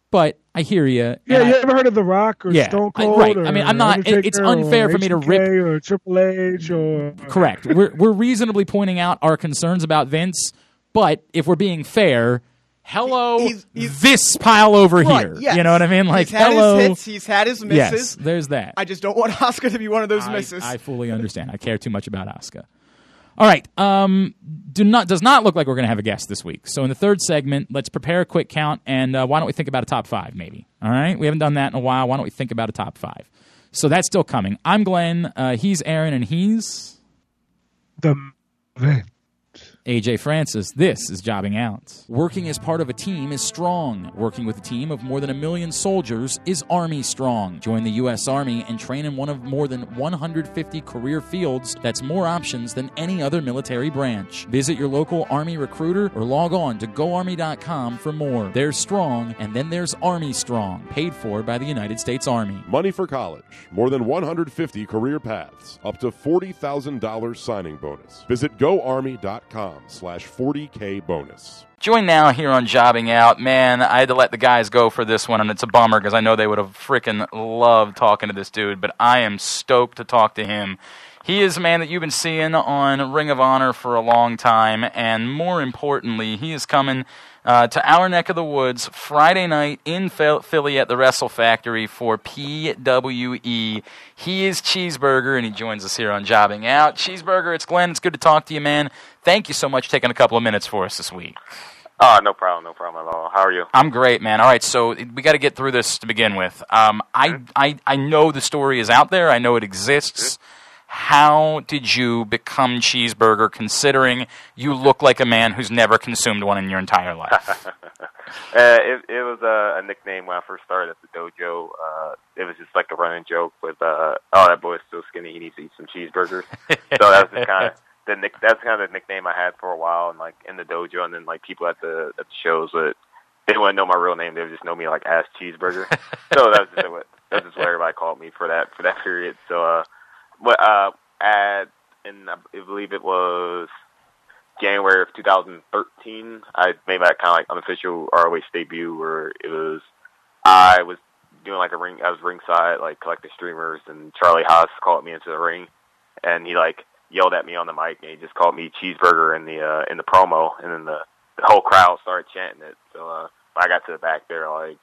But I hear you. yeah, you ever heard of The Rock or Yeah, Stone I- Cold? right. Or I mean, I'm not- it- it's unfair for me to rip- or Triple H or Correct. we're we're reasonably pointing out our concerns about Vince, but if we're being fair, hello, He's- he's- this pile over Right, here. yes. You know what I mean? Like he's had hello. his hits, he's had his misses. yes, misses. there's that. I just don't want *laughs* Asuka to be one of those I- misses. I fully understand. I care too much about Asuka. All right. Um, do not does not look like we're going to have a guest this week. So in the third segment, let's prepare a quick count, and uh, why don't we think about a top five, maybe? All right. We haven't done that in a while. Why don't we think about a top five? So that's still coming. I'm Glenn. Uh, he's Aaron, and he's The event. AJ Francis. This is Jobbing Out. Working as part of a team is strong. Working with a team of more than a million soldiers is Army Strong. Join the U.S. Army and train in one of more than 150 career fields that's more options than any other military branch. Visit your local Army recruiter or log on to goarmy.com for more. There's Strong, and then there's Army Strong, paid for by the United States Army. Money for college. More than 150 career paths. Up to $40,000 signing bonus. Visit goarmy.com slash 40k bonus. Join now here on Jobbing Out. Man, I had to let the guys go for this one, and it's a bummer because I know they would have freaking loved talking to this dude, but I am stoked to talk to him. He is a man that you've been seeing on Ring of Honor for a long time, and more importantly, he is coming uh, to our neck of the woods Friday night in Phil- Philly at the Wrestle Factory for PWE. He is Cheeseburger, and he joins us here on Jobbing Out. Cheeseburger, it's Glenn. It's good to talk to you, man. Thank you so much for taking a couple of minutes for us this week. Oh, no problem, no problem at all. How are you? I'm great, man. All right, so we got to get through this to begin with. Um, I, I, I know the story is out there. I know it exists. How did you become cheeseburger? Considering you look like a man who's never consumed one in your entire life. *laughs* Uh, it, it was a, a nickname when I first started at the dojo. Uh, it was just like a running joke with, uh, "Oh, that boy's so skinny, he needs to eat some cheeseburgers." *laughs* so that's just kind of the nick. That's kind of the nickname I had for a while, and like in the dojo, and then like people at the at the shows would they didn't want to know my real name. They would just know me like as Cheeseburger. *laughs* so that's just what that's just what everybody called me for that for that period. So, uh, but uh, at and I believe it was January of 2013, I made that kind of like unofficial ROH debut where it was I was doing like a ring. I was ringside, like collecting streamers, and Charlie Haas called me into the ring, and he like yelled at me on the mic, and he just called me cheeseburger in the uh, in the promo, and then the the whole crowd started chanting it. So uh, when I got to the back there, like,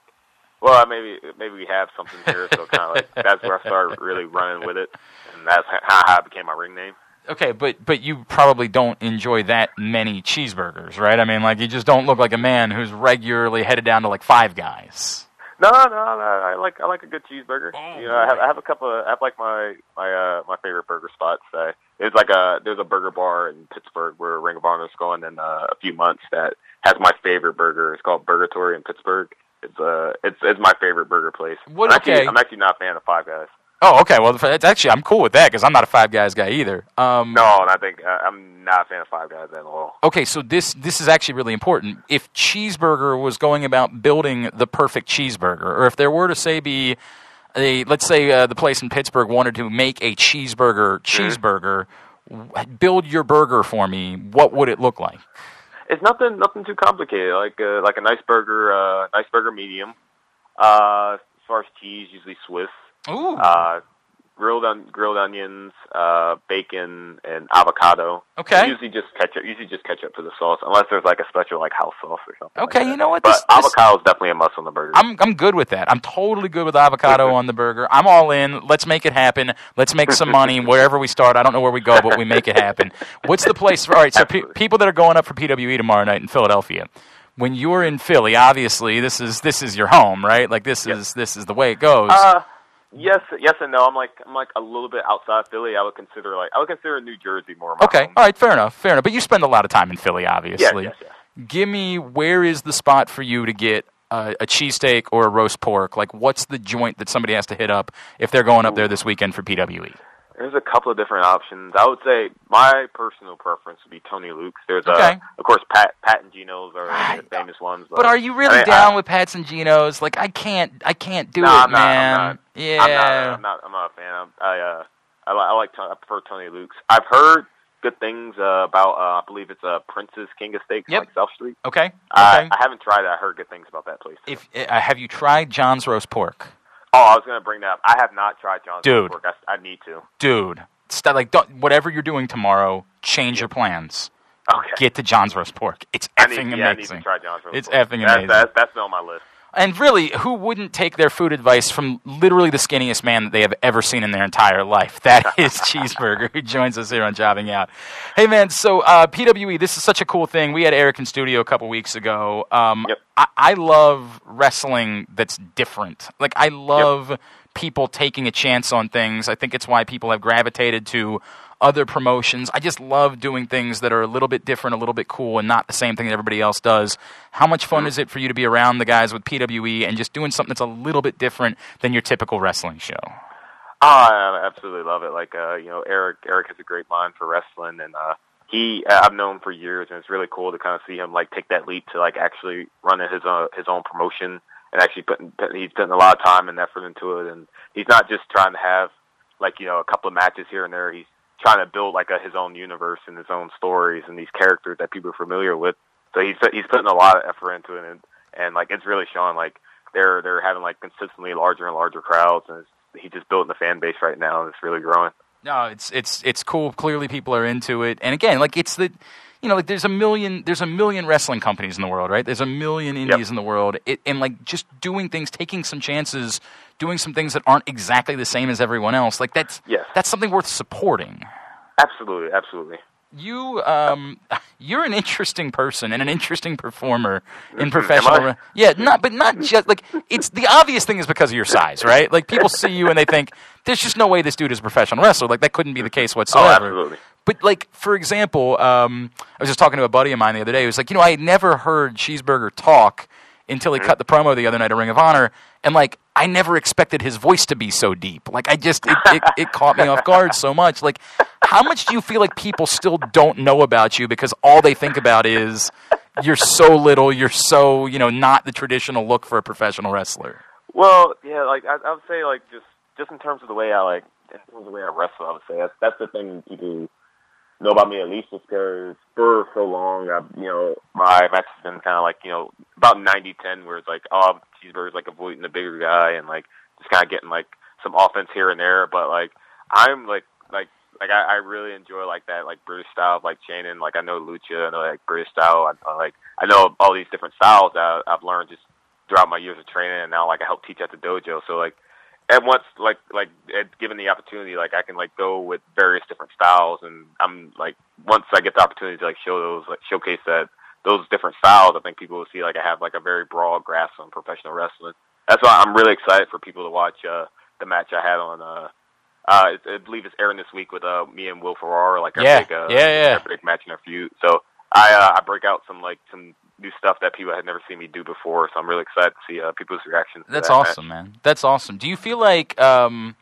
well, maybe maybe we have something here. So kind of like *laughs* that's where I started really running with it, and that's how, how it became my ring name. Okay, but but you probably don't enjoy that many cheeseburgers, right? I mean, like you just don't look like a man who's regularly headed down to like Five Guys. No, no, no. I like I like a good cheeseburger. Oh, you know, I have I have a couple of I have like my my uh my favorite burger spots. Uh, there's like a there's a burger bar in Pittsburgh where Ring of Honor is going in uh, a few months that has my favorite burger. It's called Burgatory in Pittsburgh. It's uh it's it's my favorite burger place. What- I'm actually, okay. I'm actually not a fan of Five Guys. Oh, okay. Well, it's actually I'm cool with that because I'm not a Five Guys guy either. Um, No, and I think uh, I'm not a fan of Five Guys at all. Okay, so this this is actually really important. If Cheeseburger was going about building the perfect cheeseburger, or if there were to say be a let's say uh, the place in Pittsburgh wanted to make a cheeseburger cheeseburger, w- build your burger for me. What would it look like? It's nothing nothing too complicated. Like uh, like a nice burger, uh, nice burger medium. Uh, as far as cheese, usually Swiss. Ooh. Uh, grilled on grilled onions, uh, bacon, and avocado. Okay. Usually just ketchup. Usually just ketchup for the sauce, unless there's like a special like house sauce or something. like Okay, that. you know what? But This- this- avocado is definitely a must on the burger. I'm I'm good with that. I'm totally good with avocado on the burger. I'm all in. Let's make it happen. Let's make some money *laughs* wherever we start. I don't know where we go, but we make it happen. What's the place? For, all right, so pe- people that are going up for PWE tomorrow night in Philadelphia. When you're in Philly, obviously this is this is your home, right? Like this is this is the way it goes. Uh, yes, yes and no. I'm like I'm like a little bit outside Philly. I would consider like I would consider New Jersey more. My okay, home. all right, fair enough, fair enough. But you spend a lot of time in Philly, obviously. yes, yes. Give me where is the spot for you to get uh, a cheesesteak or a roast pork? Like, what's the joint that somebody has to hit up if they're going up there this weekend for? PWE? There's a couple of different options. I would say my personal preference would be Tony Luke's. There's Okay. uh, of course Pat Pat and Geno's are the famous ones. But, But are you really I mean, down I, with Pats and Geno's? Like, I can't, I can't do No, it, I'm not, I'm man. not. Yeah. I'm not, I'm not. I'm not a fan. I'm, I uh, I, I like. I prefer Tony Luke's. I've heard good things uh, about. Uh, I believe it's uh, Prince's King of Steaks, Yep. like South Street. okay. I, Okay. I haven't tried it. I heard good things about that place. if uh, have you tried John's roast pork, Oh, I was gonna bring that up. I have not tried John's Dude. Pork. I, I need to. dude? St- like, don't, whatever you're doing tomorrow, change your plans. Okay. Get to John's roast pork. It's I effing need, yeah, I need amazing. to try John's. Roast It's Pork. effing That's- amazing. That's, on my list. And really, who wouldn't take their food advice from literally the skinniest man that they have ever seen in their entire life? That *laughs* is Cheeseburger, who joins us here on Jobbing Out. Hey, man, so uh, PWE, this is such a cool thing. We had Eric in studio a couple weeks ago. Um, Yep. I-, I love wrestling that's different. Like, I love people taking a chance on things. I think it's why people have gravitated to other promotions. I just love doing things that are a little bit different, a little bit cool, and not the same thing that everybody else does. How much fun is it for you to be around the guys with PWE and just doing something that's a little bit different than your typical wrestling show? Oh, I absolutely love it. Like, uh, you know, Eric, Eric has a great mind for wrestling, and uh, he, I've known for years, and it's really cool to kind of see him like take that leap to like actually running his own his own promotion and actually putting he's putting a lot of time and effort into it, and he's not just trying to have like you know a couple of matches here and there. He's trying to build like a, his own universe and his own stories and these characters that people are familiar with. So he's he's putting a lot of effort into it, and and like it's really showing. Like they're they're having like consistently larger and larger crowds, and it's, he's just building the fan base right now, and it's really growing. No, it's it's it's cool. Clearly, people are into it. And again, like it's the, you know, like there's a million there's a million wrestling companies in the world, right? There's a million indies in the world. It, and like just doing things, taking some chances, doing some things that aren't exactly the same as everyone else. Like that's Yes. that's something worth supporting. Absolutely, absolutely. You um *laughs* you're an interesting person and an interesting performer in professional? Yeah, not but not *laughs* just like it's the obvious thing is because of your size, right? Like people see you and they think there's just no way this dude is a professional wrestler. Like that couldn't be the case whatsoever. Oh, absolutely. But like for example, um I was just talking to a buddy of mine the other day. He was like, "You know, I had never heard Cheeseburger talk until he cut the promo the other night at Ring of Honor and like I never expected his voice to be so deep. Like I just it, it, it caught me off guard so much. Like how much do you feel like people still don't know about you because all they think about is you're so little, you're so, you know, not the traditional look for a professional wrestler. Well, yeah, like I, I would say, like just just in terms of the way I like, in terms of the way I wrestle, I would say that's that's the thing people know about me at least, just because for so long, I, you know, my match has been kind of like you know about ninety ten, where it's like, oh, cheeseburgers, like avoiding the bigger guy and like just kind of getting like some offense here and there. But like I'm like like like I, I really enjoy like that like British style of like Shannon. Like I know Lucha, I know like British style. I, I like I know all these different styles that I've learned just throughout my years of training, and now like I help teach at the dojo. So like and once like like given the opportunity, like I can like go with various different styles, and I'm like once I get the opportunity to like show those like showcase that those different styles, I think people will see like I have like a very broad grasp on professional wrestling. That's why I'm really excited for people to watch uh, the match I had on. Uh, uh, I believe it's airing this week with uh, me and Will Ferrara, like our Yeah, big, uh, yeah, yeah. big match in our feud. So I uh, I break out some like some new stuff that people had never seen me do before. So I'm really excited to see uh, people's reactions. to That's that match. awesome, man. That's awesome. Do you feel like, um,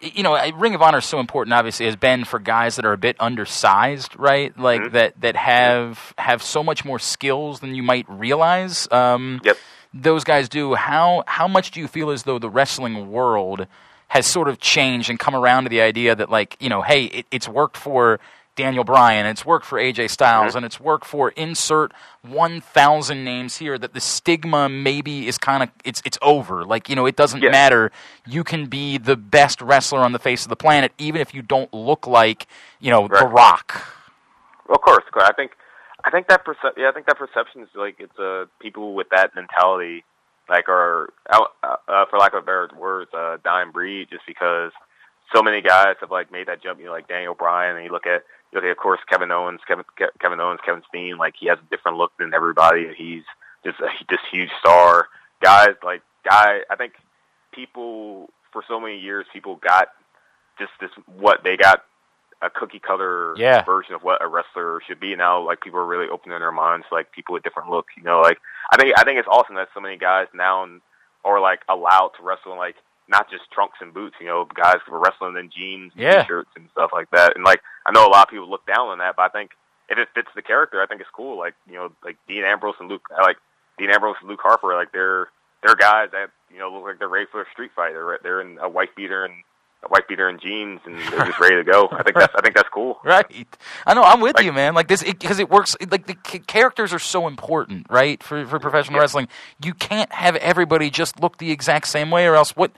you know, Ring of Honor is so important. Obviously, has been for guys that are a bit undersized, right? Like Mm-hmm. that that have have so much more skills than you might realize. Um, Yep. Those guys do. How how much do you feel as though the wrestling world has sort of changed and come around to the idea that, like, you know, hey, it, it's worked for. Daniel Bryan, it's worked for AJ Styles, Mm-hmm. and it's worked for insert one thousand names here. That the stigma maybe is kind of it's it's over. Like you know, it doesn't matter. You can be the best wrestler on the face of the planet, even if you don't look like you know The Rock. Of course, of course. I think, I think that perce- yeah, I think that perception is like it's uh, people with that mentality, like are out, uh, uh, for lack of a better words, uh, dying breed, just because so many guys have like made that jump. You know, like Daniel Bryan, and you look at you at of course Kevin Owens, Kevin Ke- Kevin Owens, Kevin Steen. Like he has a different look than everybody. He's just a just huge star. Guys like guy, I think people for so many years people got just this what they got a cookie cutter Yeah. version of what a wrestler should be. Now, like people are really opening their minds, like people with different looks. You know, like I think I think it's awesome that so many guys now are like allowed to wrestle in like not just trunks and boots. You know, guys who are wrestling in jeans, and Yeah. t-shirts, and stuff like that. And like I know a lot of people look down on that, but I think if it fits the character, I think it's cool. Like you know, like Dean Ambrose and Luke, like Dean Ambrose and Luke Harper. Like they're they're guys that you know look like they're ready for a street fight. They're they're in a white beater and a white beater and jeans, and they're just ready to go. I think that's I think that's cool. *laughs* Right. I know. I'm with Like- you, man. Like this, because it, works. Like the c- characters are so important, right? For for professional Yeah. wrestling, you can't have everybody just look the exact same way, or else what?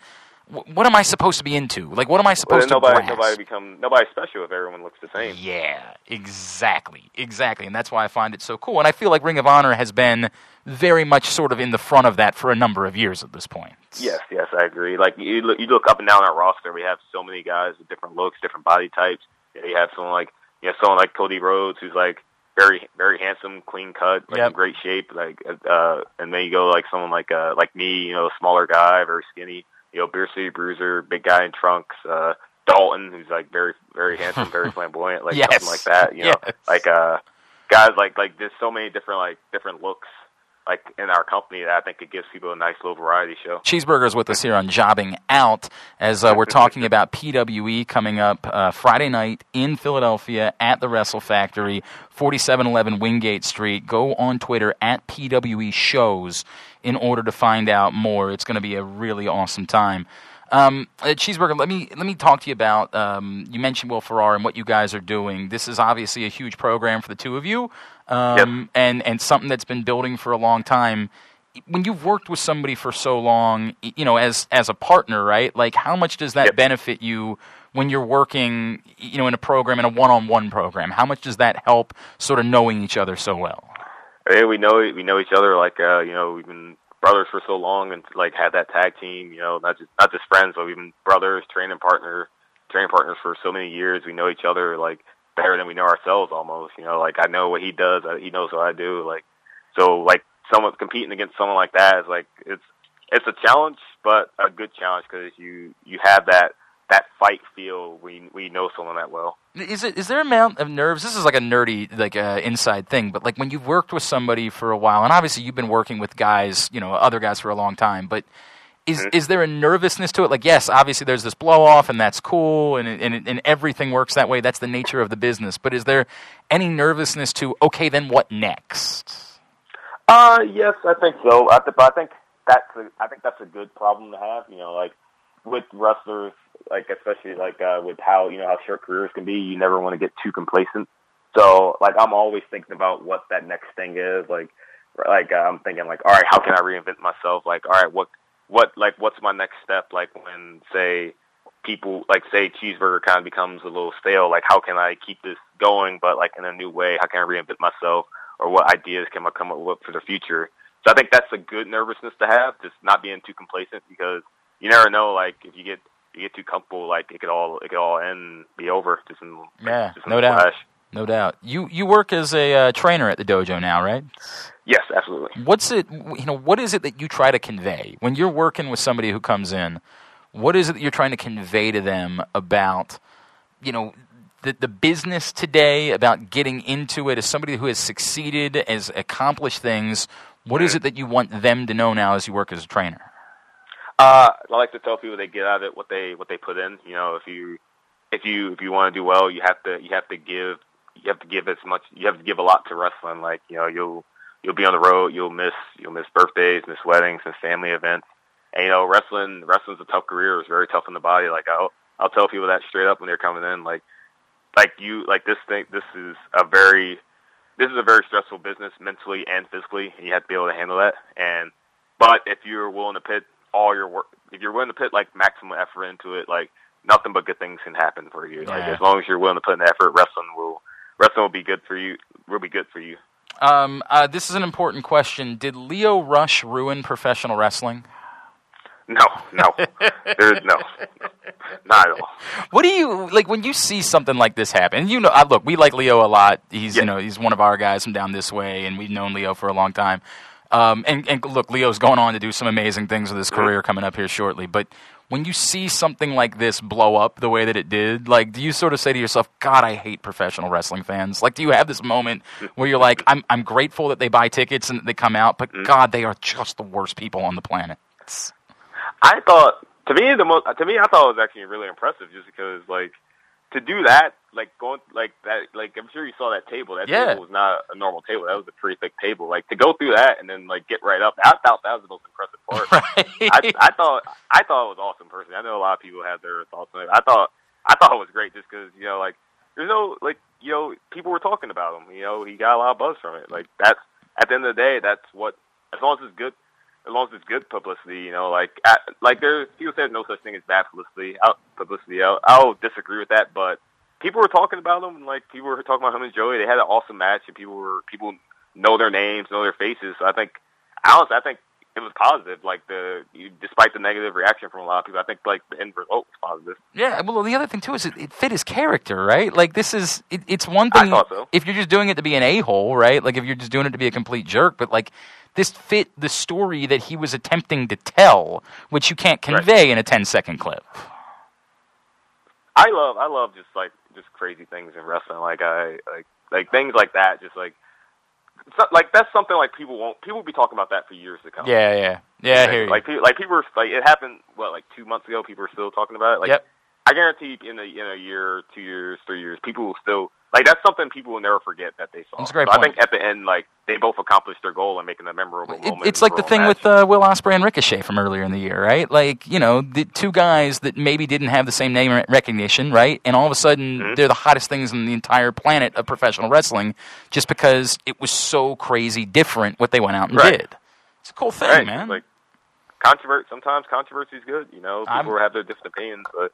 Wh- What am I supposed to be into? Like, what am I Well, supposed to nobody grasp? nobody become nobody's special if everyone looks the same. Yeah, exactly, exactly, and that's why I find it so cool. And I feel like Ring of Honor has been very much sort of in the front of that for a number of years at this point. Yes, yes, I agree. Like you look, you look up and down our roster, we have so many guys with different looks, different body types. You, have someone like you know someone like Cody Rhodes, who's like very, very handsome, clean cut, like Yep. in great shape. Like, uh, and then you go like someone like uh, like me, you know, a smaller guy, very skinny. You know, Beer City Bruiser, big guy in trunks. Uh, Dalton, who's like very, very handsome, very *laughs* flamboyant, like Yes. something like that. You know, Yes. like uh, guys like like there's so many different like different looks like in our company that I think it gives people a nice little variety show. Cheeseburgers with us here on Jobbing Out as uh, we're talking *laughs* about PWE coming up uh, Friday night in Philadelphia at the Wrestle Factory, 4711 Wingate Street. Go on Twitter at PWE Shows in order to find out more. It's going to be a really awesome time. Um, uh, Cheeseburger, let me let me talk to you about. Um, you mentioned Will Ferrara and what you guys are doing. This is obviously a huge program for the two of you, um, and and something that's been building for a long time when you've worked with somebody for so long, you know, as as a partner, right? Like, how much does that Yep. benefit you when you're working, you know, in a program, in a one-on-one program? How much does that help, sort of knowing each other so well? Hey, we know we know each other like uh, you know we've been brothers for so long and like had that tag team. You know, not just not just friends, but we've been brothers, training partner, training partners for so many years. We know each other like better than we know ourselves almost. You know, like I know what he does, he knows what I do. Like so, like someone competing against someone like that is like it's it's a challenge, but a good challenge because you you have that that fight feel we we know someone that well. Is it is there amount of nerves? This is like a nerdy like uh, inside thing, but like when you've worked with somebody for a while, and obviously you've been working with guys, you know, other guys for a long time, but. Is, is there a nervousness to it? Like, yes, obviously there's this blow off, and that's cool, and, and and everything works that way. That's the nature of the business. But is there any nervousness to okay, then what next? Uh, yes, I think so. I, th- but I think that's a, I think that's a good problem to have. You know, like with wrestlers, like especially like uh, with how you know how short careers can be, you never want to get too complacent. So, like, I'm always thinking about what that next thing is. Like, like uh, I'm thinking like, all right, how can I reinvent myself? Like, all right, what what like what's my next step? Like when say people like say cheeseburger kind of becomes a little stale. Like how can I keep this going, but like in a new way? How can I reinvent myself? Or what ideas can I come up with for the future? So I think that's a good nervousness to have, just not being too complacent because you never know. Like if you get you get too comfortable, like it could all it could all end be over just in Yeah, just in no doubt. flash. No doubt. You you work as a uh, trainer at the dojo now, right? Yes, absolutely. What's it? You know, what is it that you try to convey when you're working with somebody who comes in? What is it that you're trying to convey to them about, you know, the the business today, about getting into it as somebody who has succeeded, has accomplished things? What is it that you want them to know now as you work as a trainer? Uh, I like to tell people they get out of it what they what they put in. You know, if you if you if you want to do well, you have to you have to give you have to give as much you have to give a lot to wrestling. Like you know, you'll you'll be on the road, you'll miss you'll miss birthdays, miss weddings, miss family events. And you know, wrestling wrestling's a tough career. It's very tough on the body. Like I'll I'll tell people that straight up when they're coming in. Like like you like this thing. This is a very this is a very stressful business mentally and physically, and you have to be able to handle that. And but if you're willing to put all your work, if you're willing to put like maximum effort into it, like nothing but good things can happen for you. Like as long as you're willing to put in the effort, wrestling will wrestling will be good for you. Will be good for you. Um, uh, this is an important question. Did Leo Rush ruin professional wrestling? No, no, there's no, not at all. What do you like when you see something like this happen? You know, I, look, we like Leo a lot. He's Yeah. you know he's one of our guys from down this way, and we've known Leo for a long time. Um, and, and look, Leo's going on to do some amazing things with his career coming up here shortly. But when you see something like this blow up the way that it did, like, do you sort of say to yourself, "God, I hate professional wrestling fans"? Like, do you have this moment where you're like, "I'm I'm grateful that they buy tickets and that they come out, but mm-hmm. God, they are just the worst people on the planet." I thought to me the most to me I thought it was actually really impressive just because like to do that like going like that like I'm sure you saw that table. That Yeah. table was not a normal table. That was a pretty thick table. Like to go through that and then like get right up I thought that was the most impressive part. *laughs* I, I thought I thought it was awesome personally. I know a lot of people have their thoughts on it. I thought I thought it was great just because you know like there's no like you know people were talking about him. You know he got a lot of buzz from it. Like that's at the end of the day that's what as long as it's good as long as it's good publicity, you know, like like there's people say there's no such thing as bad publicity. Out publicity, I'll, I'll disagree with that, but people were talking about him, like people were talking about him and Joey. They had an awesome match, and people were people know their names, know their faces. So I think, honestly, I think it was positive. Like the you, despite the negative reaction from a lot of people, I think like the end result was positive. Yeah, well, the other thing too is it, it fit his character, right? Like this is it, it's one thing so. if you're just doing it to be an a hole, right? Like if you're just doing it to be a complete jerk, but like this fit the story that he was attempting to tell, which you can't Right. convey in a 10 second clip. I love I love just like just crazy things in wrestling. Like I like like things like that. Just like so, like that's something like people won't people will be talking about that for years to come. Yeah, yeah, yeah. I hear you. Like people, like people, are, like it happened. What, like two months ago? People are still talking about it. Like, Yep. I guarantee in a in a year, two years, three years, people will still like that's something people will never forget that they saw. That's a great so I think at the end, like they both accomplished their goal and making a memorable It- moment. it's like the thing match. with uh, Will Ospreay and Ricochet from earlier in the year, right? Like you know, the two guys that maybe didn't have the same name recognition, right? And all of a sudden, Mm-hmm. they're the hottest things on the entire planet of professional wrestling, just because it was so crazy different what they went out and Right. did. It's a cool thing, right, man. Like controversy. Sometimes controversy is good. You know, I'm- people have their different opinions, but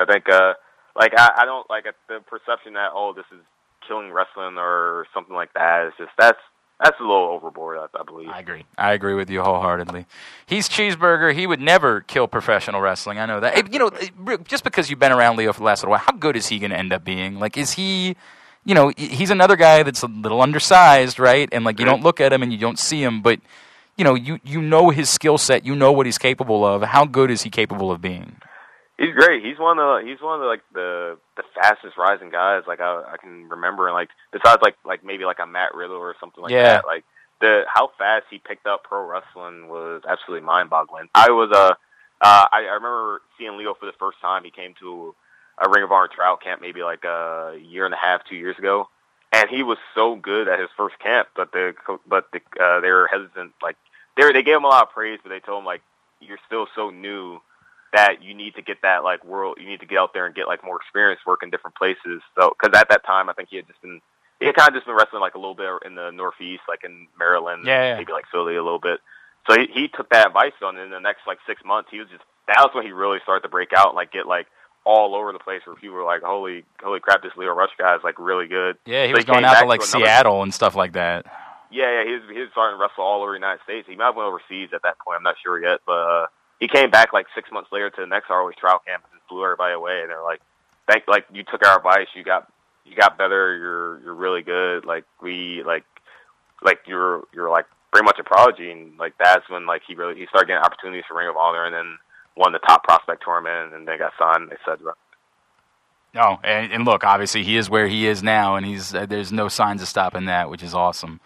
I think uh like I, I don't like the perception that oh this is killing wrestling or something like that. It's just that's that's a little overboard. I, I believe. I agree. I agree with you wholeheartedly. He's cheeseburger. He would never kill professional wrestling. I know that. Hey, You know, just because you've been around Leo for the last little while, how good is he going to end up being? Like, is he? You know, he's another guy that's a little undersized, right? And like, you don't look at him and you don't see him, but you know, you you know his skill set. You know what he's capable of. How good is he capable of being? He's great. He's one of the, he's one of the, like the the fastest rising guys like I I can remember and like besides like like maybe like a Matt Riddle or something like Yeah. that. Like the how fast he picked up pro wrestling was absolutely mind boggling. I was uh, uh I, I remember seeing Leo for the first time. He came to a Ring of Honor trial camp maybe like a year and a half, two years ago. And he was so good at his first camp, but the but the uh, they were hesitant. Like they were, they gave him a lot of praise, but they told him like you're still so new that you need to get that like world you need to get out there and get like more experience work in different places so because at that time i think he had just been he had kind of just been wrestling like a little bit in the Northeast, like in Maryland, Yeah, yeah. maybe like Philly a little bit. So he, he took that advice on, and in the next like six months, he was just that was when he really started to break out and like get like all over the place where people were like, "Holy, holy crap, this Leo Rush guy is like really good." Yeah, he So was going out to like another- Seattle and stuff like that. Yeah, yeah, he was he was starting to wrestle all over the United States. He might have went overseas at that point. I'm not sure yet, but uh, he came back like six months later to the next ROH trial camp and blew everybody away. And they're like, "Thank, like you took our advice. You got you got better. You're you're really good. Like we like like you're you're like pretty much a prodigy." And like that's when like he really he started getting opportunities for Ring of Honor, and then won the top prospect tournament, and then they got signed, etc. No, and, and look, obviously he is where he is now, and he's uh, there's no signs of stopping that, which is awesome.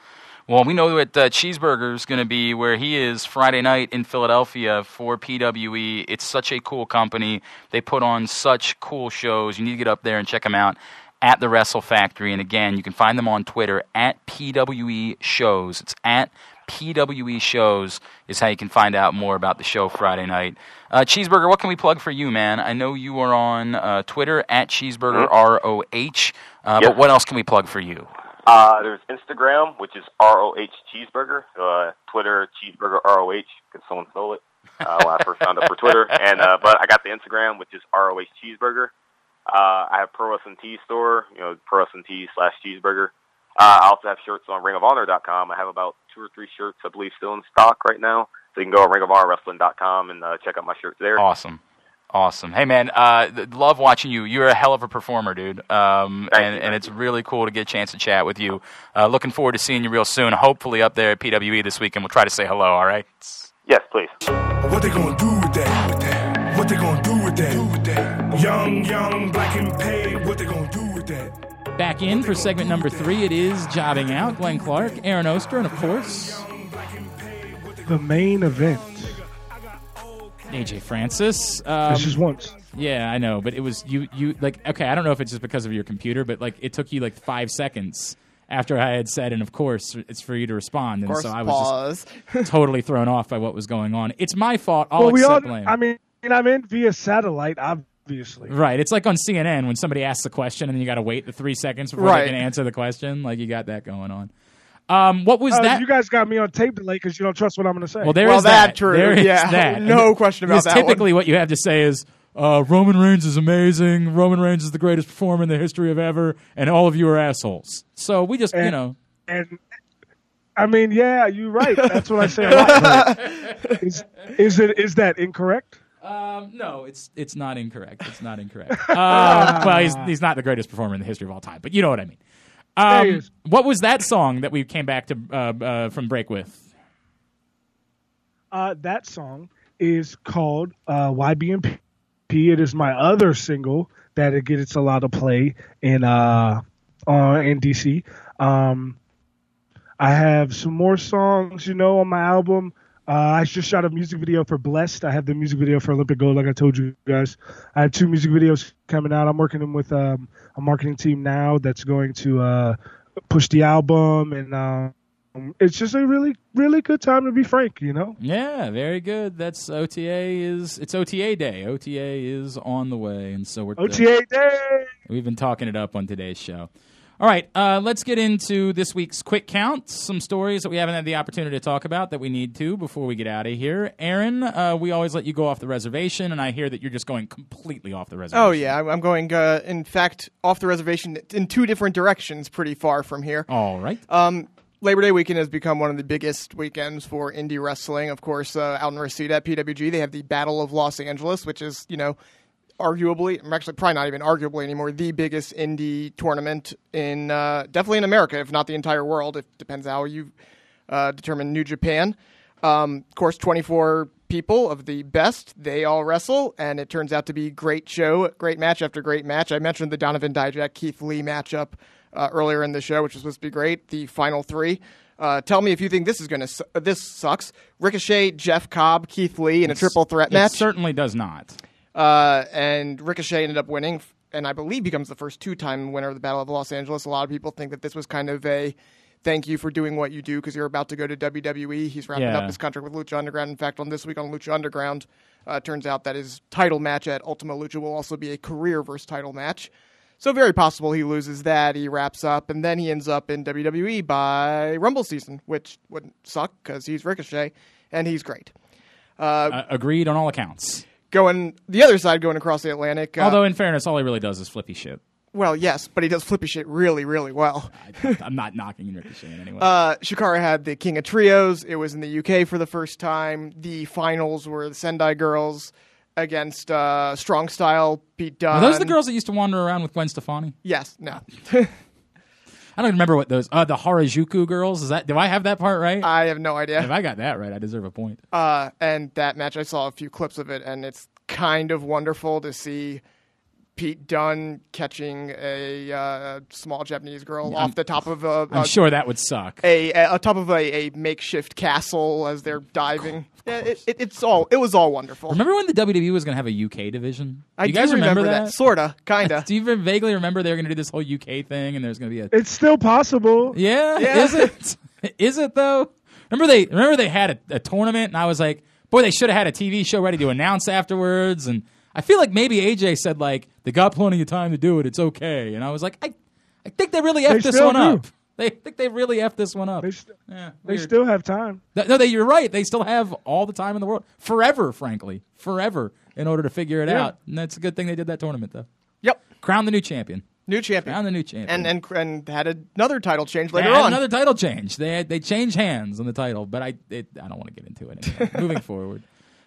Well, we know that uh, Cheeseburger is going to be where he is Friday night in Philadelphia for PWE. It's such a cool company. They put on such cool shows. You need to get up there and check them out at the Wrestle Factory. And again, you can find them on Twitter at PWE Shows. It's at PWE Shows is how you can find out more about the show Friday night. Uh, Cheeseburger, what can we plug for you, man? I know you are on uh, Twitter at Cheeseburger R O H, uh, but what else can we plug for you? Uh, there's Instagram, which is ROH Cheeseburger. Uh, Twitter, Cheeseburger ROH, because someone stole it uh, when I first signed up for Twitter. And uh, but I got the Instagram, which is ROH Cheeseburger. Uh, I have Pro Wrestling Tee store, you know, Pro Wrestling Tee slash Cheeseburger. Uh, I also have shirts on RingOfHonor.com. I have about two or three shirts, I believe, still in stock right now. So you can go to RingOfHonorWrestling.com and uh, check out my shirts there. Awesome. Awesome. Hey, man, uh, love watching you. You're a hell of a performer, dude. Um, and, you, and thank it's really cool to get a chance to chat with you. Uh, looking forward to seeing you real soon, hopefully up there at PWE this week, and we'll try to say hello, all right? Yes, please. What they gonna do with that? With that? What they gonna do with that? Do with that? Young, young, black and paid. What they gonna do with that? Back in for segment number three, it is Jobbing Out. Glenn Clark, Aaron Oster, and of course, The main event. AJ Francis. Um, This is once. Yeah, I know, but it was you. You like okay. I don't know if it's just because of your computer, but like it took you like five seconds after I had said, and of course it's for you to respond, and course, so I was just *laughs* totally thrown off by what was going on. It's my fault. I'll well, we all. blame. I mean, I'm in via satellite, obviously. right. It's like on CNN when somebody asks a question and then you got to wait the three seconds before Right. they can answer the question. Like you got that going on. Um, what was Uh, that? You guys got me on tape delay because you don't trust what I'm going to say. well, there Well, is that that. true. There is Yeah, that. *laughs* no question about because that one. Typically, what you have to say is. Uh, Roman Reigns is amazing. Roman Reigns is the greatest performer in the history of ever, and all of you are assholes. So we just, you know, and I mean, yeah, you're right. That's what I say a lot. *laughs* Is, is it is that incorrect? Um, no, it's it's not incorrect. It's not incorrect. *laughs* um, well, he's he's not the greatest performer in the history of all time, but you know what I mean. Um, what was that song that we came back to uh, uh, from break with? Uh, that song is called uh, YBMP. It is my other single that it gets a lot of play in uh, uh, in DC. Um, I have some more songs, you know, on my album. Uh, I just shot a music video for Blessed. I have the music video for Olympic Gold, like I told you guys. I have two music videos coming out. I'm working with um, a marketing team now that's going to uh, push the album, and um, it's just a really, really good time to be frank. You know. Yeah, very good. That's OTA is it's OTA day. OTA is on the way, and so we're OTA day. We've been talking it up on today's show. All right, uh, let's get into this week's quick count. Some stories that we haven't had the opportunity to talk about that we need to before we get out of here. Aaron, uh, we always let you go off the reservation, and I hear that you're just going completely off the reservation. Oh yeah, I'm- going. Uh, in fact, off the reservation in two different directions, pretty far from here. All right. Um, Labor Day weekend has become one of the biggest weekends for indie wrestling. Of course, uh, out in Reseda at PWG, they have the Battle of Los Angeles, which is you know arguably, I'm actually probably not even arguably anymore, the biggest indie tournament in uh, definitely in America, if not the entire world. It depends how you uh, determine New Japan. Um, of course, 24 people of the best, they all wrestle, and it turns out to be great show, great match after great match. I mentioned the Donovan Dijak Keith Lee matchup uh, earlier in the show, which was supposed to be great. The final three. Uh, tell me if you think this is gonna su- uh, this sucks. Ricochet, Jeff Cobb, Keith Lee in a triple threat It match. certainly does not. Uh, and Ricochet ended up winning, and I believe becomes the first two-time winner of the Battle of Los Angeles. A lot of people think that this was kind of a thank you for doing what you do because you're about to go to WWE. He's wrapping Yeah. up his contract with Lucha Underground. In fact, on this week on Lucha Underground, uh, turns out that his title match at Ultima Lucha will also be a career versus title match. So very possible he loses that, he wraps up, and then he ends up in WWE by Rumble season, which wouldn't suck because he's Ricochet and he's great. Uh, agreed on all accounts. Going the other side, going across the Atlantic. Uh, Although, in fairness, all he really does is flippy shit. well, yes, but he does flippy shit really, really well. I, I'm *laughs* not knocking Ricochet in any way. Uh, Chikara had the King of Trios. It was in the UK for the first time. The finals were the Sendai girls against uh, Strong Style, Pete Dunne. Are those the girls that used to wander around with Gwen Stefani? Yes, no. *laughs* I don't remember what those. Uh, the Harajuku girls. Is that? Do I have that part right? I have no idea. if I got that right, I deserve a point. Uh, and that match, I saw a few clips of it, and it's kind of wonderful to see Pete Dunne catching a uh, small Japanese girl off the top of a, I'm a, sure that would suck. a, a, top of a, a makeshift castle as they're diving. Yeah, it, it, it's all it was all wonderful. Remember when the WWE was going to have a UK division? I you guys do remember, that, sorta, *laughs* kinda. Do you even vaguely remember they were going to do this whole UK thing, and there's going to be a It's still possible. Yeah, Yeah. is it? *laughs* is it though? Remember they remember they had a, a tournament, and I was like, boy, they should have had a TV show ready to announce afterwards. And I feel like maybe AJ said like they got plenty of time to do it. It's okay. And I was like, I, I think they really effed They this one do. up. They think they really effed this one up. They, st- yeah, they still have time. Th- No, they, you're right. They still have all the time in the world, forever, frankly, forever, in order to figure it Yeah. out. And that's a good thing they did that tournament, though. Yep, Crown the new champion. new champion, Crown the new champion. and and and had another title change They later had on. another title change. They had, they changed hands on the title, but I it, I don't want to get into it. Anyway. *laughs* Moving forward,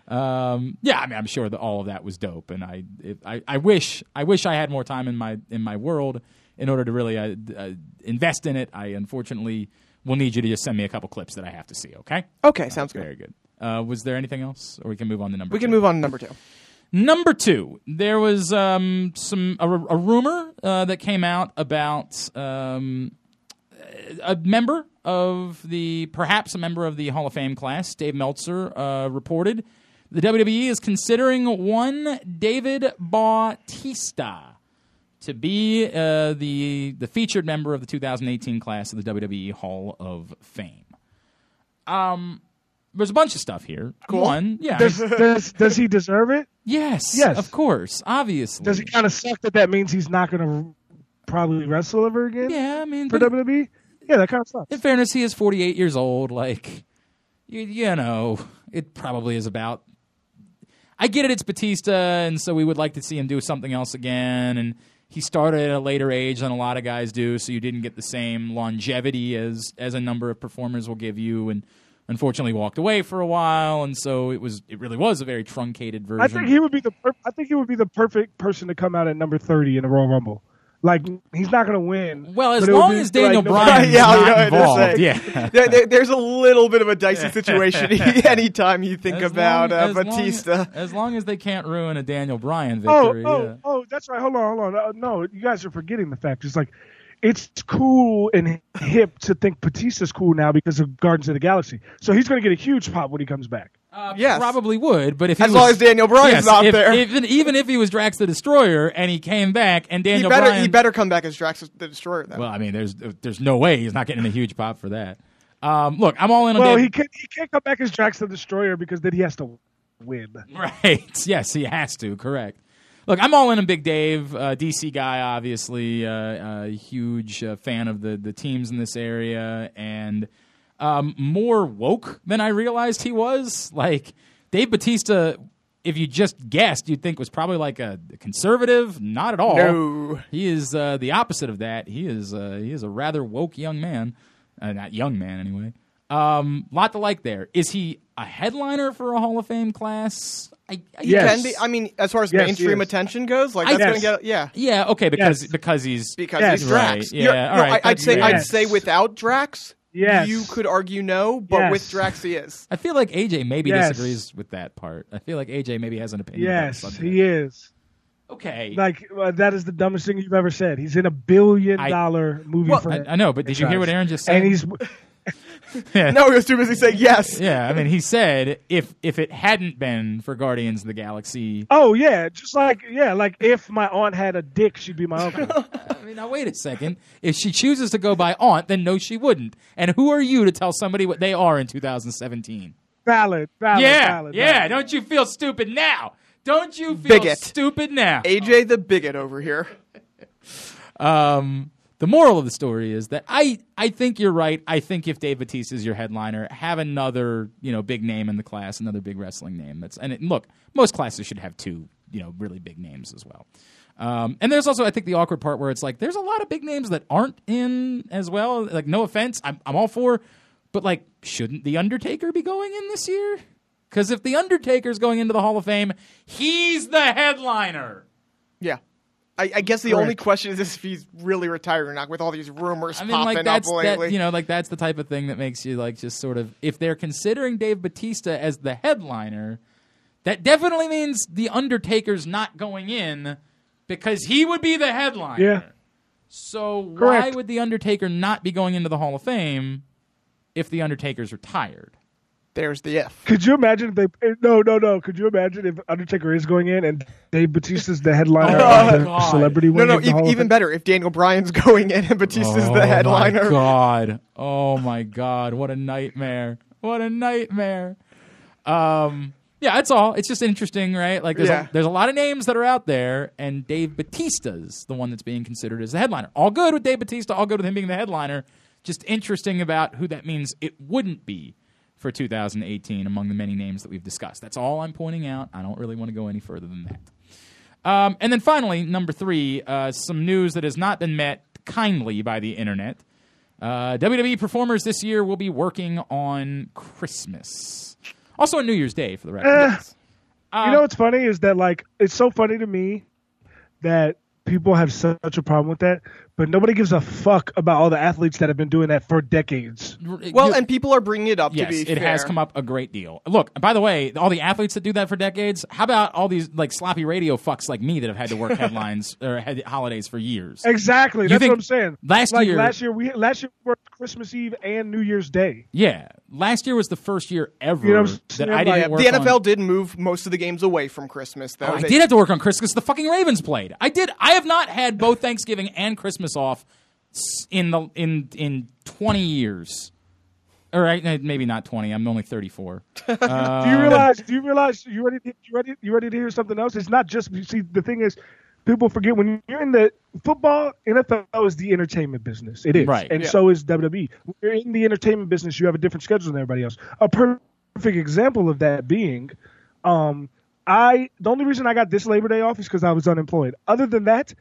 um, yeah, I mean, I'm sure that all of that was dope, and I it, I I wish I wish I had more time in my in my world in order to really uh, uh, invest in it. I unfortunately will need you to just send me a couple clips that I have to see. Okay. okay, sounds good. Very good. Uh, was there anything else, or we can move on to number? We can two? move on to number two. Number two, there was um, some a, a rumor uh, that came out about um, a member of the perhaps a member of the Hall of Fame class, Dave Meltzer, uh, reported the WWE is considering one David Bautista to be uh, the the featured member of the 2018 class of the WWE Hall of Fame. Um, there's a bunch of stuff here. One, yeah, Does, does does he deserve it? Yes, Yes. of course, obviously. Does it kind of suck that that means he's not going to probably wrestle ever again Yeah, I mean, for but WWE? Yeah, that kind of sucks. in fairness, he is 48 years old. Like, you, you know, it probably is about. I get it, it's Batista, and so we would like to see him do something else again. And he started at a later age than a lot of guys do, so you didn't get the same longevity as as a number of performers will give you. And unfortunately, walked away for a while, and so it was it really was a very truncated version. I think he would be the per- I think he would be the perfect person to come out at number thirty in the Royal Rumble. Like he's not going to win. well, as but it would long be as Daniel like Bryan is *laughs* Yeah, not involved, say. yeah. *laughs* There, there- there's a little bit of a dicey *laughs* situation anytime you think As about long- uh, as long- Batista. as long as they can't ruin a Daniel Bryan Oh, victory. oh, yeah. oh, that's right. Hold on, hold on. Uh, no, you guys are forgetting the fact. It's like it's cool and hip to think Batista's cool now because of Guardians of the Galaxy. So he's going to get a huge pop when he comes back. Uh, Yes. probably would, but if he As was, long as Daniel Bryan's yes, not if- there. even even if he was Drax the Destroyer and he came back and He Daniel better Bryan, he better come back as Drax the Destroyer. Then. well, I mean, there's there's no way he's not getting a huge pop for that. Um, look, I'm all in on Well, Dave- he can't he can't come back as Drax the Destroyer because then he has to win. *laughs* Right. Yes, he has to. Correct. Look, I'm all in on Big Dave, uh, DC guy, obviously, uh, a huge uh, fan of the the teams in this area, and um, more woke than I realized he was. Like Dave Batista, if you just guessed, you'd think was probably like a conservative. Not at all. No. he is uh, the opposite of that. He is uh, he is a rather woke young man, uh, not young man anyway. Um, lot to like there. Is he a headliner for a Hall of Fame class? I, I Yes. can be. I mean, as far as Yes, mainstream is. attention goes, like that's Yes. going to get yeah. Yeah, okay, because Yes. because he's Because Yes. he's Drax. Right, You're- yeah, no, all right, I, I'd that's say I'd say without Drax, Yes. you could argue no, but Yes. with Drax he is. I feel like AJ maybe Yes. disagrees with that part. I feel like AJ maybe has an opinion. Yes, the he is. Okay, Like uh, that is the dumbest thing you've ever said. He's in a billion I- dollar movie. Well, for I, I know, but did you hear what Aaron just said? And he's *laughs* No, he was too busy saying yes. yeah, I mean, he said if if it hadn't been for Guardians of the Galaxy, oh yeah, just like yeah, like if my aunt had a dick, she'd be my uncle. *laughs* I mean, now wait a second. If she chooses to go by aunt, then no, she wouldn't. And who are you to tell somebody what they are in 2017? valid, valid, yeah, valid. yeah. valid. Don't you feel stupid now? Don't you feel Bigot. stupid now? AJ the bigot over here. Um, the moral of the story is that I, I think you're right. I think if Dave Batista is your headliner, have another you know big name in the class, another big wrestling name. That's and it, look, most classes should have two you know really big names as well. Um, and there's also I think the awkward part where it's like there's a lot of big names that aren't in as well. Like no offense, I'm I'm all for, but like shouldn't the Undertaker be going in this year? Because if the Undertaker's going into the Hall of Fame, he's the headliner. Yeah. I, I guess the only question is if he's really retired or not, with all these rumors I mean, popping like that's up lately. that, you know, like that's the type of thing that makes you like just sort of if they're considering Dave Batista as the headliner, that definitely means the Undertaker's not going in because he would be the headliner. Yeah. So why would the Undertaker not be going into the Hall of Fame if the Undertaker's retired? There's the if. Could you imagine if they? eh, No, no, no. Could you imagine if Undertaker is going in and Dave Batista's the headliner *laughs* Oh, the God. celebrity No, no, of the Hall e- even Fame? better if Daniel Bryan's *laughs* going in and Batista's oh the headliner. My God. Oh my God. What a nightmare. What a nightmare. Um yeah, that's all. It's just interesting, right? Like there's Yeah. a, there's a lot of names that are out there and Dave Batista's the one that's being considered as the headliner. All good with Dave Batista, all good with him being the headliner. Just interesting about who that means it wouldn't be for 2018 among the many names that we've discussed. That's all I'm pointing out. I don't really want to go any further than that. Um, and then finally, number three, uh, some news that has not been met kindly by the internet. Uh, WWE performers this year will be working on Christmas. Also on New Year's Day, for the record. Eh, Um, you know what's funny is that like it's so funny to me that people have such a problem with that, but nobody gives a fuck about all the athletes that have been doing that for decades. Well, and people are bringing it up Yes, to be it fair. has come up a great deal. Look, by the way, all the athletes that do that for decades, how about all these like sloppy radio fucks like me that have had to work *laughs* headlines or had holidays for years? Exactly. You That's think what I'm saying. last like year- last year we last year we worked Christmas Eve and New Year's Day. Yeah, last year was the first year ever You know that? I didn't work the on- NFL did move most of the games away from Christmas, though. Oh, I They- did have to work on Christmas because the fucking Ravens played. I did. I have not had both Thanksgiving and Christmas off in the in in twenty years. All right, eh, maybe not twenty. I'm only thirty four. *laughs* do you realize? Do you realize? You ready? To, you ready? You ready to hear something else? It's not just. You see, the thing is, people forget when you're in the football. NFL is the entertainment business. It is, Right. And Yeah. so is WWE. When you're in the entertainment business, you have a different schedule than everybody else. A perfect example of that being, um, I the only reason I got this Labor Day off is because I was unemployed. Other than that.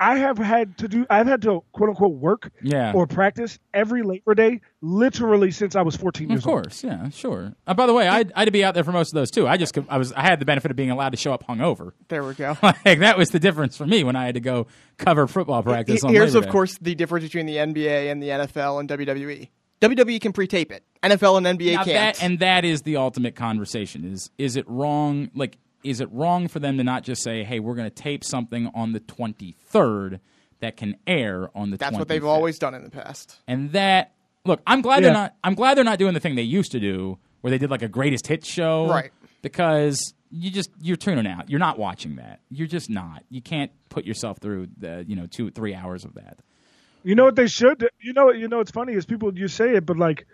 I have had to do. I've had to quote unquote work Yeah. or practice every Labor Day, literally since I was 14 years old. Of course, yeah, sure. Uh, by the way, I I had to be out there for most of those too. I just could- I was I had the benefit of being allowed to show up hungover. There we go. *laughs* Like that was the difference for me when I had to go cover football practice. on Here's, Labor of Day. course, the difference between the NBA and the NFL and WWE. WWE can pre-tape it. NFL and NBA Now can't. that, and that is the ultimate conversation. Is is it wrong? Like, is it wrong for them to not just say, "Hey, we're going to tape something on the twenty third that can air on the." That's 25th. what they've always done in the past. And that look, I'm glad Yeah. they're not. I'm glad they're not doing the thing they used to do, where they did like a greatest hits show, Right. Because you just you're tuning out. You're not watching that. You're just not. You can't put yourself through the you know two three hours of that. You know what they should? do? You know, you know it's funny is people you say it, but like,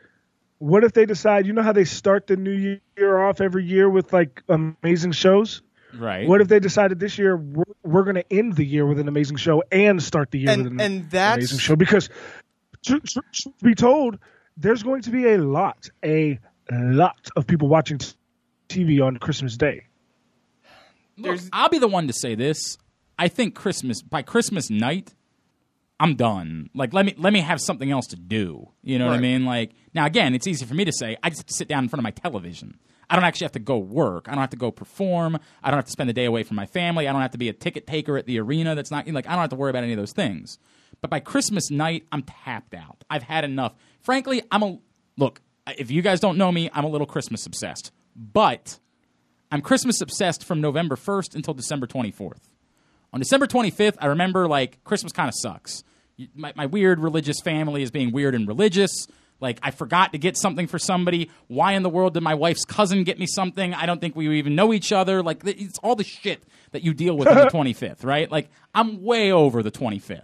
what if they decide? You know how they start the new year off every year with like amazing shows. Right. What if they decided this year we're, we're going to end the year with an amazing show and start the year And- with an and that's- amazing show? Because truth truth- truth be told, there's going to be a lot, a lot of people watching t- TV on Christmas Day. Look, I'll be the one to say this. I think Christmas by Christmas night, I'm done. Like let me let me have something else to do. You know what I mean? Like now again, it's easy for me to say. I just have to sit down in front of my television. I don't actually have to go work. I don't have to go perform. I don't have to spend the day away from my family. I don't have to be a ticket taker at the arena. That's not like I don't have to worry about any of those things. But by Christmas night, I'm tapped out. I've had enough. Frankly, I'm a look. If you guys don't know me, I'm a little Christmas obsessed. But I'm Christmas obsessed from November 1st until December 24th. On December 25th, I remember like Christmas kind of sucks. My, my weird religious family is being weird and religious. Like I forgot to get something for somebody. Why in the world did my wife's cousin get me something? I don't think we even know each other. Like it's all the shit that you deal with on the *laughs* 25th, right? Like I'm way over the 25th.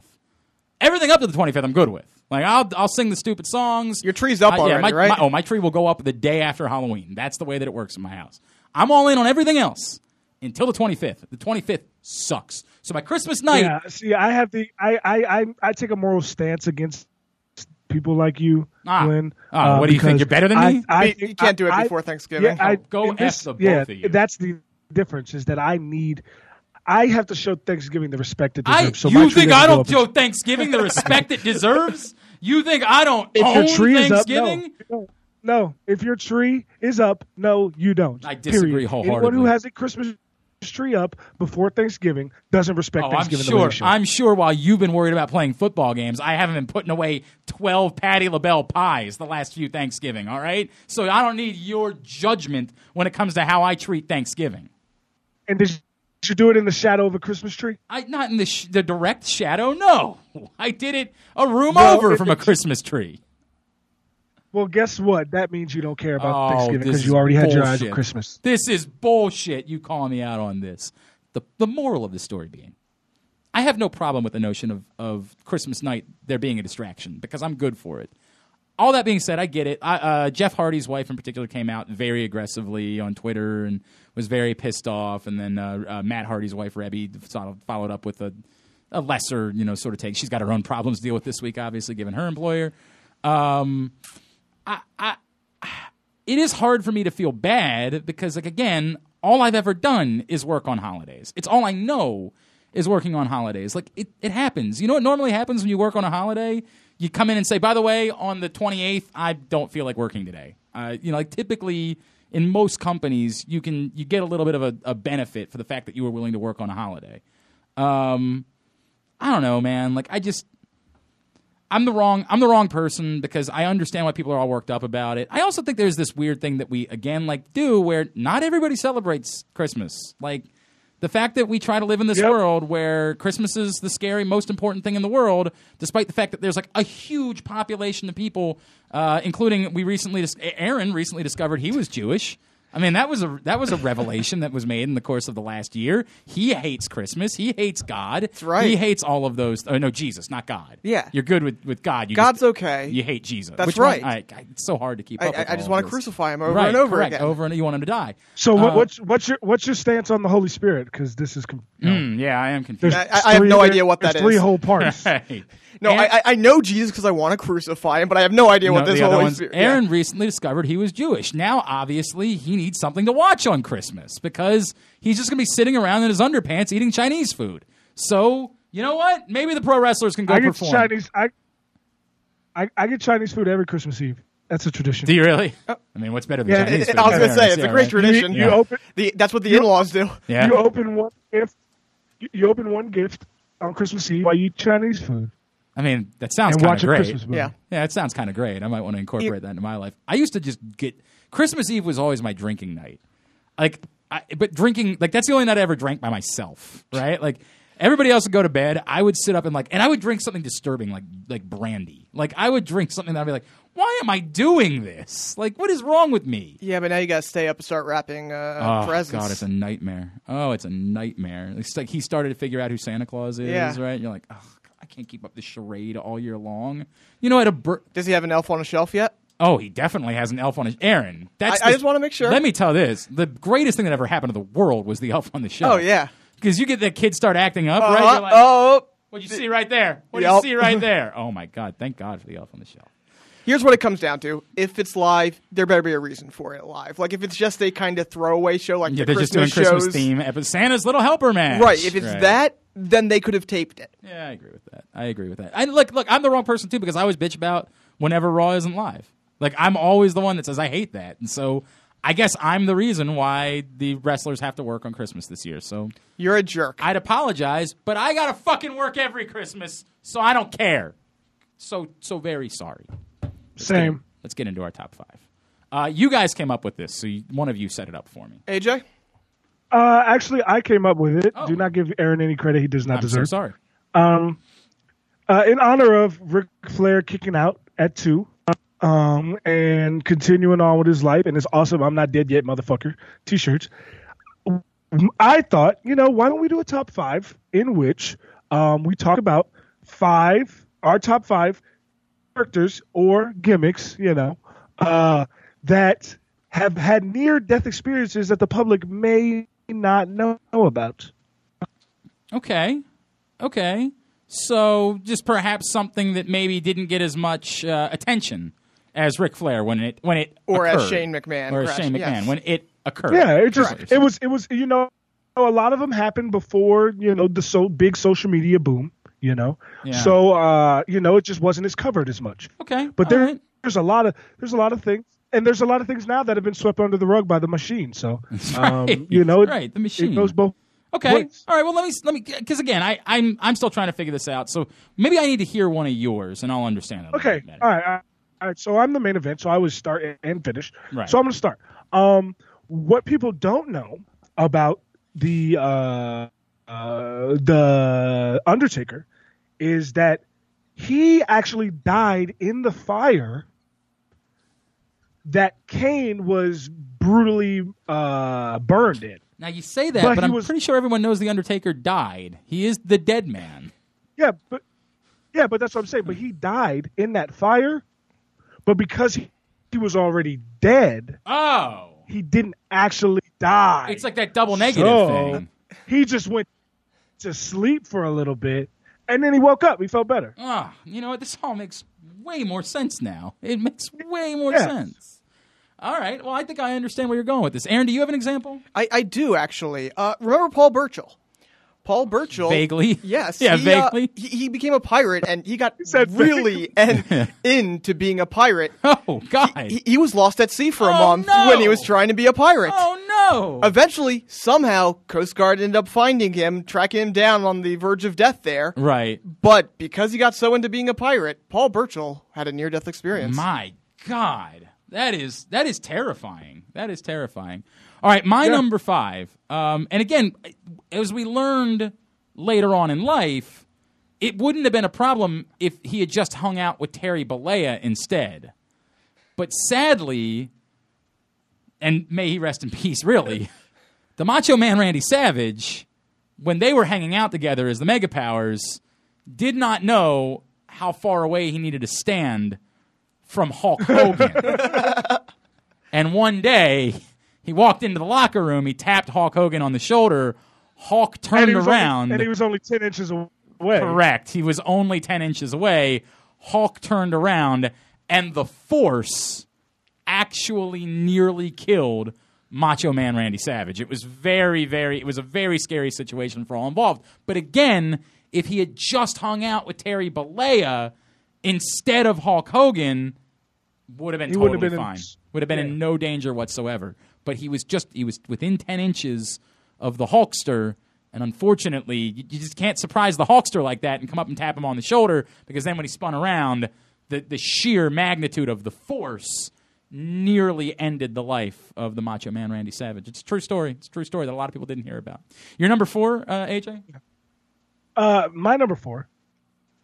Everything up to the 25th, I'm good with. Like I'll I'll sing the stupid songs. Your tree's up Uh, yeah, already, my, right? my- oh, my tree will go up the day after Halloween. That's the way that it works in my house. I'm all in on everything else until the 25th. The 25th sucks. So by Christmas night, Yeah, see, I have the I I I, I take a moral stance against people like you, Ah. Glenn. Ah, uh, what do you think? You're better than I- me? I, You- you can't do it I- before Thanksgiving. Yeah, I, go in this- the both yeah, of you. That's the difference is that I need. I have to show Thanksgiving the respect it I, deserves. so you think I don't show Thanksgiving the respect it deserves? You think I don't If own your tree is up, Thanksgiving? no, no. If your tree is up, no, you don't. I disagree Period. Anyone who has a Christmas tree up before Thanksgiving doesn't respect Oh, I'm Thanksgiving. way sure. I'm sure. While you've been worried about playing football games, I haven't been putting away twelve Patti LaBelle pies the last few Thanksgiving. All right, so I don't need your judgment when it comes to how I treat Thanksgiving. and did you do it in the shadow of a Christmas tree? I not in the sh- the direct shadow. No, *laughs* I did it a room No, over it- from a Christmas tree. Well, guess what? That means you don't care about Oh, Thanksgiving because you already had your eyes on. Christmas. This is bullshit. You calling me out on this? The the moral of the story being, I have no problem with the notion of of Christmas night there being a distraction because I'm good for it. All that being said, I get it. I, uh, Jeff Hardy's wife in particular came out very aggressively on Twitter and was very pissed off. And then uh, uh, Matt Hardy's wife Reby followed up with a, a lesser, you know, sort of take. She's got her own problems to deal with this week, obviously, given her employer. Um, it is hard for me to feel bad because like again all i've ever done is work on holidays. It's all i know is working on holidays. Like it, it happens. You know what normally happens when you work on a holiday? You come in and say by the way on the 28th i don't feel like working today. Uh, you know like typically in most companies you can you get a little bit of a, a benefit for the fact that you were willing to work on a holiday. Um, i don't know man. Like i just I'm the wrong I'm the wrong person because I understand why people are all worked up about it. I also think there's this weird thing that we again like do where not everybody celebrates Christmas. Like the fact that we try to live in this Yep. world where Christmas is the scary most important thing in the world, despite the fact that there's like a huge population of people, uh, including we recently dis- Aaron recently discovered he was Jewish. I mean that was a that was a revelation that was made in the course of the last year. He hates Christmas. He hates God. That's right. He hates all of those. Oh no, Jesus, not God. Yeah. you're good with, with God. You God's just- okay. You hate Jesus. That's Which one- right. I, I, it's so hard to keep I, up. with I, I just want to crucify him over right, and over correct, again. Over and you want him to die. So Uh, what's what's your what's your stance on the Holy Spirit? Because this is com- you know, mm, yeah, I am confused. I- I have no there- idea what that there's Three whole parts. Right. *laughs* No, Aaron- I, I- I know Jesus because I want to crucify him, but I have no idea what this the other Holy Spirit. Aaron yeah. recently discovered he was Jewish. Now, obviously, he needs something to watch on Christmas because he's just going to be sitting around in his underpants eating Chinese food. So, you know what? Maybe the pro wrestlers can go I get perform. Chinese. I, I I get Chinese food every Christmas Eve. That's a tradition. Do you really? Oh. I mean, what's better than Yeah, Chinese It- food? I was gonna say honest, it's a great right? tradition. You Yeah. open The, that's what the in-laws do. Yeah. you open one gift. You, you open one gift on Christmas Eve while you eat Chinese food I mean, that sounds and kind watch of a great. Christmas movie. Yeah. Yeah, it sounds kind of great. I might want to incorporate that into my life. I used to just get Christmas Eve was always my drinking night. Like, I, but drinking like that's the only night I ever drank by myself. Right? Like everybody else would go to bed. I would sit up and like, and I would drink something disturbing like like brandy. Like I would drink something that I'd be like, why am I doing this? Like, what is wrong with me? Yeah, but now you gotta stay up and start wrapping uh, Oh presents. God, it's a nightmare. Oh, it's a nightmare. It's like he started to figure out who Santa Claus is, Yeah. right? And you're like, oh, I can't keep up this charade all year long. You know, at a bir- Does he have an elf on a shelf yet? Oh, he definitely has an elf on his. Aaron, that's. I- I just wanna make sure. Let me tell this: the greatest thing that ever happened to the world was the elf on the shelf. Oh yeah. because you get the kids start acting up, right? Uh-huh. Like, oh. what you see right there? What do Yep. you see right there? Oh my God! Thank God for the elf on the shelf. Here's what it comes down to: if it's live, there better be a reason for it live. Like if it's just a kind of throwaway show, like Yeah, the they're just doing Christmas Christmas shows, theme episode. Santa's Little Helper Man. right? If it's Right. that, then they could have taped it. Yeah, I agree with that. I agree with that. And look, look, I'm the wrong person too because I always bitch about whenever Raw isn't live. Like I'm always the one that says I hate that, and so I guess I'm the reason why the wrestlers have to work on Christmas this year. So You're a jerk. I'd apologize, but I gotta fucking work every Christmas, so I don't care. So so very sorry. Let's Same. Get, let's get into our top five. Uh, you guys came up with this, so you, one of you set it up for me. AJ, Uh, actually, I came up with it. Oh. Do not give Aaron any credit he does not I'm so deserve. sorry. Um, uh, in honor of Ric Flair kicking out at two, um, and continuing on with his life, and it's awesome. I'm not dead yet, motherfucker. T-shirts. I thought, you know, why don't we do a top five in which um, we talk about five, our top five characters or gimmicks, you know, uh, that have had near death experiences that the public may not know about. Okay. Okay. So just perhaps something that maybe didn't get as much uh, attention as Ric Flair when it when it Or as. Shane McMahon, or as Shane McMahon yes. when it occurred. Yeah, it just Right. it was it was you know a lot of them happened before you know the so big social media boom. You know, Yeah. so uh, you know it just wasn't as covered as much. okay. But there, right. there's a lot of there's a lot of things, and there's a lot of things now that have been swept under the rug by the machine. So, *laughs* um, right. you know, it, Right, the machine. It goes both. Okay. ways. All right. Well, let me let me because again, I I'm I'm still trying to figure this out. So maybe I need to hear one of yours, and I'll understand it. Okay. better. All right. all right, All right. So I'm the main event. So I was start and finish. Right. So I'm going to start. Um, what people don't know about the uh, uh, the Undertaker is that he actually died in the fire that Kane was brutally uh, burned in. Now you say that, But but, I'm was- pretty sure everyone knows the Undertaker died. He is the dead man. Yeah, but yeah, but that's what I'm saying. But he died in that fire, but because he, he was already dead, Oh, he didn't actually die. it's like that double negative So, thing. He just went to sleep for a little bit, and then he woke up. He felt better. Ah, you know what? This all makes way more sense now. It makes way more Yeah. sense. All right. Well, I think I understand where you're going with this. Aaron, do you have an example? I, I do actually. Uh, remember Paul Burchill? Paul Burchill. Vaguely. Yes. *laughs* Yeah, he, uh, vaguely. he, he became a pirate, and he got *laughs* said really en- *laughs* into being a pirate. Oh God. He, he was lost at sea for a Oh, month no. when he was trying to be a pirate. oh no. Eventually, somehow, Coast Guard ended up finding him, tracking him down on the verge of death there. right. But because he got so into being a pirate, Paul Burchill had a near-death experience. My God, that is that is terrifying. That is terrifying. All right, my number five. Um, and again, as we learned later on in life, it wouldn't have been a problem if he had just hung out with Terry Bollea instead. But sadly, and may he rest in peace, really, the Macho Man Randy Savage, when they were hanging out together as the Mega Powers, did not know how far away he needed to stand from Hulk Hogan. *laughs* and one day, he walked into the locker room, he tapped Hulk Hogan on the shoulder. Hulk turned was around. only, and he was only ten inches away. Correct. He was only 10 inches away. Hulk turned around, and the Force actually nearly killed Macho Man Randy Savage. It was very, very, it was a very scary situation for all involved. But again, if he had just hung out with Terry Bollea instead of Hulk Hogan, would have been He totally wouldn't have been in- fine. would have been in no danger whatsoever. But he was just he was within ten inches of the Hulkster, and unfortunately, you, you just can't surprise the Hulkster like that and come up and tap him on the shoulder because then when he spun around, the the sheer magnitude of the force nearly ended the life of the Macho Man Randy Savage. It's a true story. It's a true story that a lot of people didn't hear about. Your number four, uh, AJ? Uh, my number four.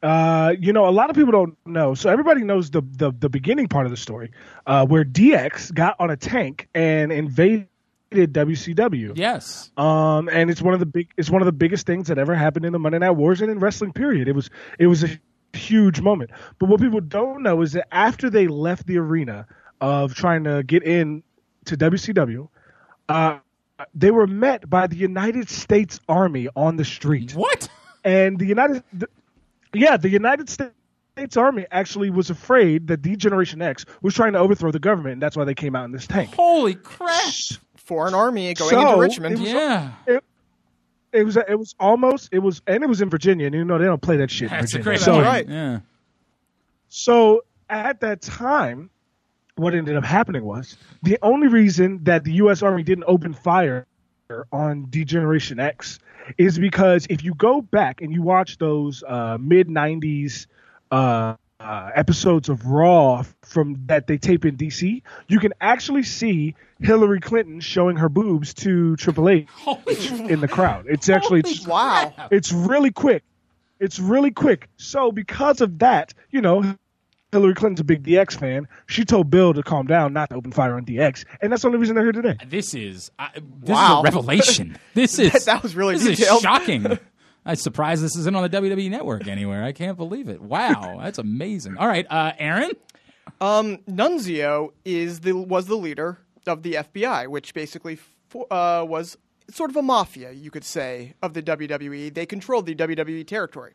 Uh, you know, a lot of people don't know. So everybody knows the the, the beginning part of the story, uh, where DX got on a tank and invaded WCW. Yes. Um, and it's one of the big, it's one of the biggest things that ever happened in the Monday Night Wars and in wrestling. Period. It was, it was a huge moment. But what people don't know is that after they left the arena of trying to get in to WCW, uh, they were met by the United States Army on the street. What? And the United, the, yeah, the United States Army actually was afraid that D Generation X was trying to overthrow the government, and that's why they came out in this tank. Holy crap! Foreign army going So, into Richmond. it was- Yeah. It was, it was almost, it was, and it was in Virginia, and you know they don't play that shit. in That's a great So, point. right. Yeah. So at that time, what ended up happening was the only reason that the U.S. Army didn't open fire on D-Generation X is because if you go back and you watch those uh, mid '90s uh, uh, episodes of Raw from that they tape in D.C., you can actually see Hillary Clinton showing her boobs to Triple H in the crowd. It's actually it's, Wow. it's really quick. It's really quick. So because of that, you know, Hillary Clinton's a big DX fan. She told Bill to calm down, not to open fire on DX, and that's the only reason they're here today. This is I this Wow. is a *laughs* revelation. This is That was really this detailed. is shocking. *laughs* I'm surprised this isn't on the WWE network anywhere. I can't believe it. Wow, that's amazing. All right, uh, Aaron. Um, Nunzio is the was the leader of the FBI, which basically fo- uh, was sort of a mafia, you could say, of the WWE. They controlled the WWE territory.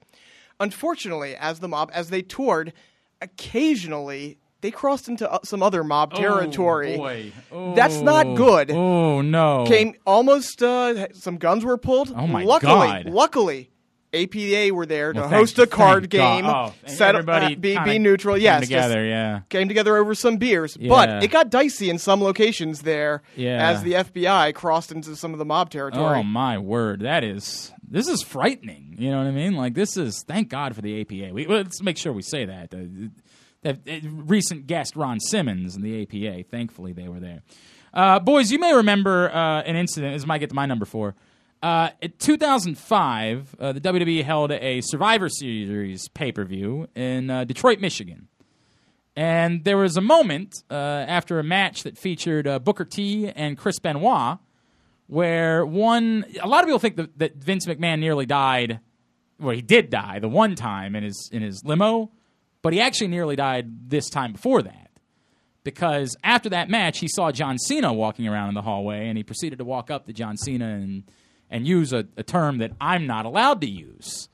Unfortunately, as the mob, as they toured, occasionally they crossed into uh, some other mob territory. Oh, boy. That's not Oh. good. Oh no. Came almost. Uh, some guns were pulled. Oh, my luckily, God. Luckily, APA were there to Well, host thank- a card game. Oh, set- everybody uh, be, be neutral. came Yes, together, yeah. Came together over some beers, Yeah. but it got dicey in some locations there. Yeah. As the FBI crossed into some of the mob territory. Oh my word, that is this is frightening. You know what I mean? Like this is thank God for the APA. We, let's make sure we say that. Uh, that uh, recent guest Ron Simmons and the APA. Thankfully, they were there. Uh, boys, you may remember uh, an incident. This might get to my number four. Uh, in 2005, uh, the WWE held a Survivor Series pay per view in Detroit, Michigan. And there was a moment after a match that featured Booker T and Chris Benoit where one a lot of people think that, that Vince McMahon nearly died. Well, he did die the one time in his in his limo, but he actually nearly died this time before that. Because after that match, he saw John Cena walking around in the hallway, and he proceeded to walk up to John Cena and and use a, a term that I'm not allowed to use.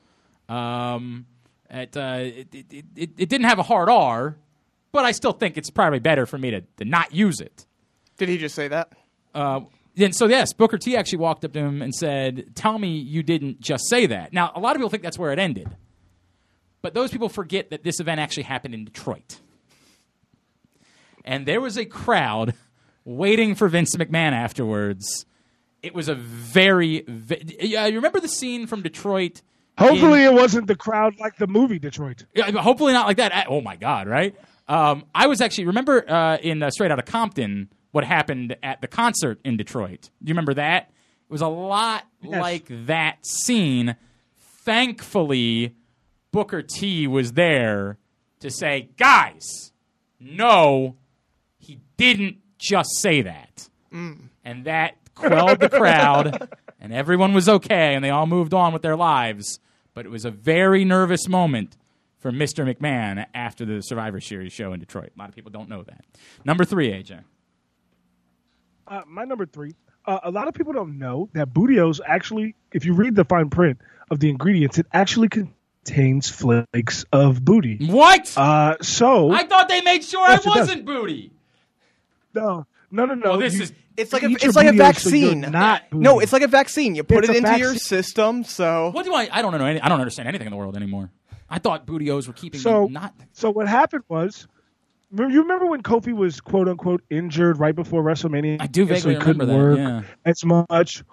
Um, it, uh, it, it, it, it didn't have a hard R, but I still think it's probably better for me to, to not use it. Did he just say that? Uh, and so yes, Booker T actually walked up to him and said, "Tell me you didn't just say that." Now, a lot of people think that's where it ended, but those people forget that this event actually happened in Detroit, and there was a crowd waiting for Vince McMahon afterwards. It was a very, ve- yeah. You remember the scene from Detroit? Hopefully, in- it wasn't the crowd like the movie Detroit. yeah, hopefully not like that. Oh my God, right? Um, I was actually remember uh, in uh, Straight Outta Compton what happened at the concert in Detroit. Do you remember that? It was a lot Yes. like that scene. Thankfully, Booker T was there to say, "Guys, no, he didn't just say that," mm. and that quelled the crowd, *laughs* and everyone was okay, and they all moved on with their lives. But it was a very nervous moment for Mr. McMahon after the Survivor Series show in Detroit. A lot of people don't know that. Number three, AJ. Uh, my number three. Uh, a lot of people don't know that Bootios actually, if you read the fine print of the ingredients, it actually contains flakes of booty. What? Uh, so I thought they made sure Yes, I wasn't booty. no, no, no, no. Well, this you- is It's like a, it's like a Bootios so you're vaccine. not no, it's like a vaccine. You put It's it a into your system. So what do I? I don't know. Any, I don't understand anything in the world anymore. I thought bootios were keeping So- me not. So what happened was, remember- you remember when Kofi was quote unquote injured right before WrestleMania? I do so vaguely he couldn't remember that, work yeah. as much.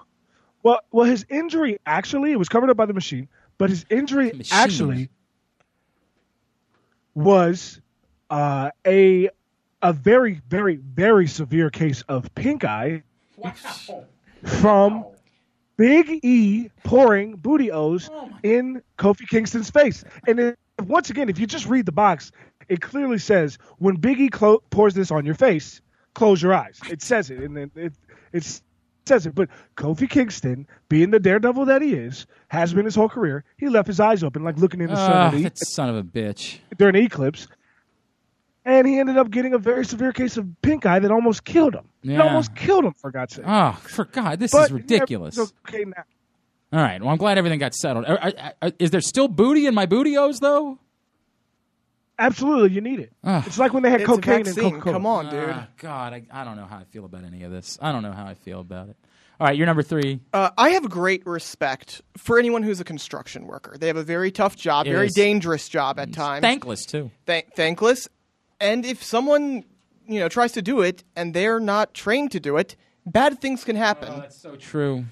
Well, well, his injury actually it was covered up by the machine, but his injury *laughs* Machine. actually was uh, a a very very very severe case of pink eye from Big E pouring booty O's in Kofi Kingston's face. And it, once again, if you just read the box, it clearly says when Big E clo- pours this on your face, close your eyes. It says it, and it, it it says it. But Kofi Kingston, being the daredevil that he is, has been his whole career. He left his eyes open, like looking in the Ah, sun at e- son of a bitch. during the eclipse. And he ended up getting a very severe case of pink eye that almost killed him. It almost killed him, for God's sake. Oh, for God, this But is ridiculous. okay now. All right. Well, I'm glad everything got settled. Is there still booty in my bootios though? Absolutely, you need it. Ugh. It's like when they had it's cocaine and vaccine. Coca-Cola. Come on, dude. Ah, God, I, I don't know how I feel about any of this. I don't know how I feel about it. All right, you're number three. Uh, I have great respect for anyone who's a construction worker. They have a very tough job, It very is. dangerous job at times. Thankless too. Thank- thankless. And if someone, you know, tries to do it and they're not trained to do it, bad things can happen. Oh, that's so true.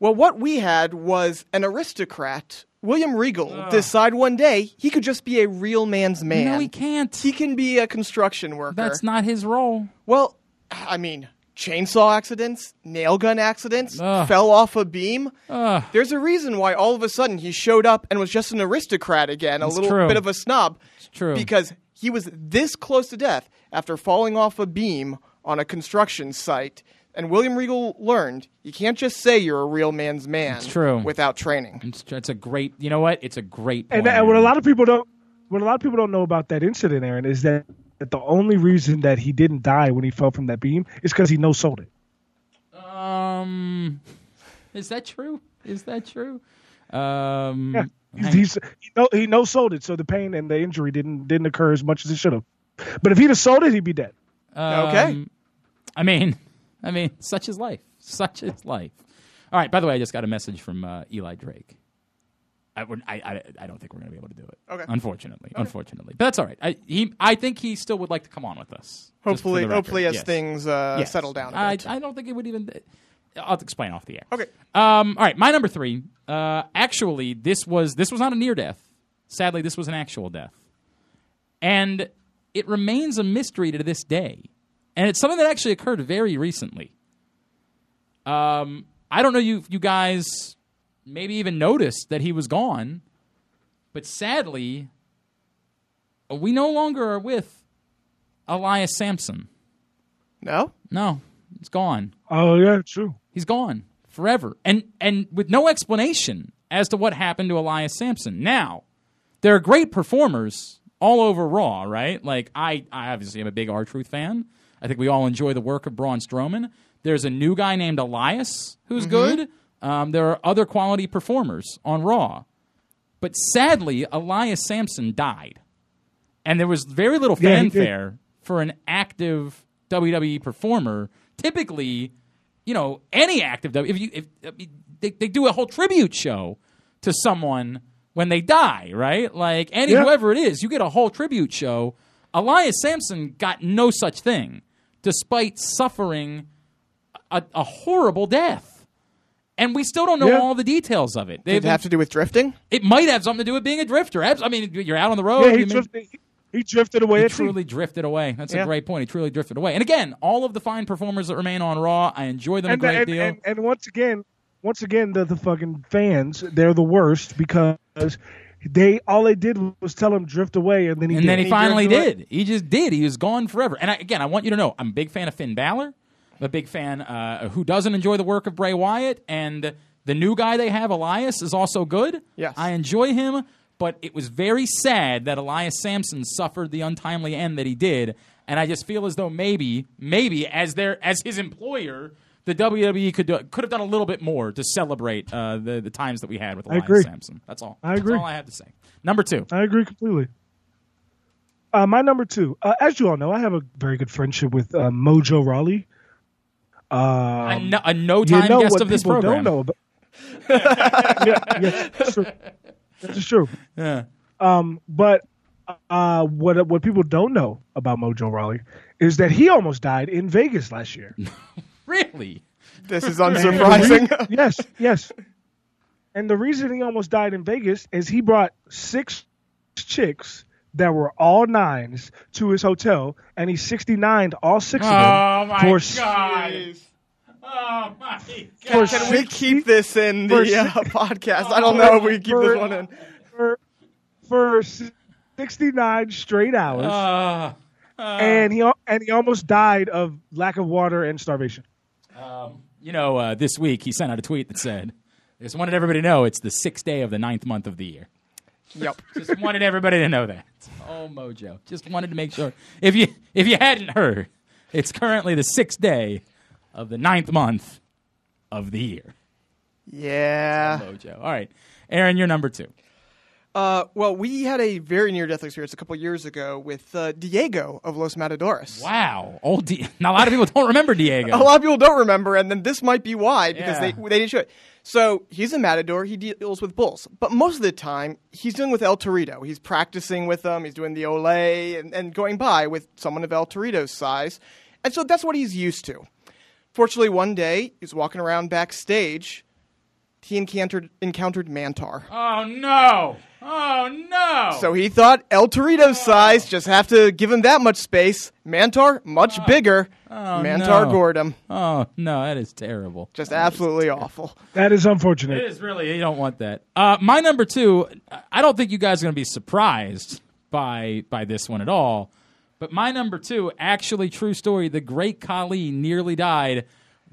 Well, what we had was an aristocrat, William Regal, ah. decide one day he could just be a real man's man. No, he can't. He can be a construction worker. That's not his role. Well, I mean, chainsaw accidents, nail gun accidents, Ugh. fell off a beam. Ugh. There's a reason why all of a sudden he showed up and was just an aristocrat again, a It's little true. bit of a snob. It's true. Because he was this close to death after falling off a beam on a construction site. And William Regal learned you can't just say you're a real man's man It's true. without training. It's, it's a great. You know what? It's a great. And, point. and what a lot of people don't, what a lot of people don't know about that incident, Aaron, is that, that the only reason that he didn't die when he fell from that beam is because he no sold it. Um. Is that true? Is that true? Um, *laughs* Yeah. He's, he's he no he no sold it, so the pain and the injury didn't didn't occur as much as it should have. But if he'd have sold it, he'd be dead. Okay. Um, I mean, I mean, such is life. Such is life. All right. By the way, I just got a message from uh, Eli Drake. I, would, I, I, I don't think we're going to be able to do it. Okay. Unfortunately, unfortunately, but that's all right. I, he, I think he still would like to come on with us. Hopefully, hopefully, as Yes. things uh, Yes. settle down. A I. I don't think it would even. I'll explain off the air. Okay. Um, all right, my number three. Uh, actually, this was this was not a near death. Sadly, this was an actual death, and it remains a mystery to this day. And it's something that actually occurred very recently. Um, I don't know you you guys maybe even noticed that he was gone, but sadly, we no longer are with Elias Samson. no. No, it's gone. Oh yeah, true. He's gone forever, and and with no explanation as to what happened to Elias Samson. Now, there are great performers all over Raw, right? Like I, I obviously am a big R Truth fan. I think we all enjoy the work of Braun Strowman. There's a new guy named Elias who's good. Um, there are other quality performers on Raw, but sadly, Elias Samson died, and there was very little Yeah, fanfare for an active WWE performer. Typically, you know, any active W, if you if I mean, they, they do a whole tribute show to someone when they die, right? Like any Yeah. whoever it is, you get a whole tribute show. Elias Sampson got no such thing, despite suffering a, a horrible death. And we still don't know Yeah. all the details of it. Did it have to do with drifting? it might have something to do with being a drifter. Abs- I mean, you're out on the road. yeah, he you may- drifted. He, he drifted away. he at sea. truly drifted away. That's a Yeah. great point. He truly drifted away. And again, all of the fine performers that remain on Raw, I enjoy them and, a great and, deal. and, and once again, once again, the, the fucking fans, they're the worst because they all they did was tell him drift away, and then he and did. then he He finally drifted away. did. He just did. He was gone forever. And I, again, I want you to know, I'm a big fan of Finn Balor. I'm a big fan uh, who doesn't enjoy the work of Bray Wyatt, and the new guy they have, Elias, is also good. Yes. I enjoy him, but it was very sad that Elias Samson suffered the untimely end that he did. And I just feel as though maybe, maybe as their as his employer, the WWE could do, could have done a little bit more to celebrate uh, the the times that we had with I Elias agree. Samson. That's all. I agree. That's all I have to say. Number two. I agree completely. Uh, my number two, uh, as you all know, I have a very good friendship with uh, Mojo a, Um, no, a no you time know guest of this program. don't know about. *laughs* yeah, yeah, that's true. That's true. Yeah. Um, but uh, what what people don't know about Mojo Rawley is that he almost died in Vegas last year. *laughs* *laughs* Really? This is *laughs* unsurprising. yes, yes. And the reason he almost died in Vegas is he brought six chicks that were all nines to his hotel, and he 69'd all six of them. Oh my for god! Oh my god! Can we keep this in the uh, podcast? I *laughs* don't know if we keep this one in. For, for 69 straight hours. Uh, and he and he almost died of lack of water and starvation. You know, uh, this week he sent out a tweet that said, "Just wanted everybody to know it's the sixth day of the ninth month of the year." Yep. *laughs* Just wanted everybody to know that. Oh, Mojo! Just wanted to make sure if you if you hadn't heard, it's currently the sixth day of the ninth month of the year. Yeah. Mojo. All right, Aaron, you're number two. Uh, well, we had a very near-death experience a couple years ago with uh, Diego of Los Matadores. Wow, old. Di- *laughs* now a lot of people don't remember Diego. *laughs* A lot of people don't remember, and then this might be why because Yeah. they they didn't show it. So he's a matador. He deals with bulls, but most of the time he's dealing with El Torito. He's practicing with them. He's doing the ole and, and going by with someone of El Torito's size, and so that's what he's used to. Fortunately, one day he's walking around backstage. He encountered encountered Mantaur. Oh no! Oh no! So he thought El Torito's size, just have to give him that much space. Mantaur, much bigger. Mantaur no. gored him. Oh no, that is terrible. Just absolutely awful. That is It unfortunate. is really you don't want that. Uh, my number two, I don't think you guys are going to be surprised by by this one at all. But my number two, actually true story. The great Khali nearly died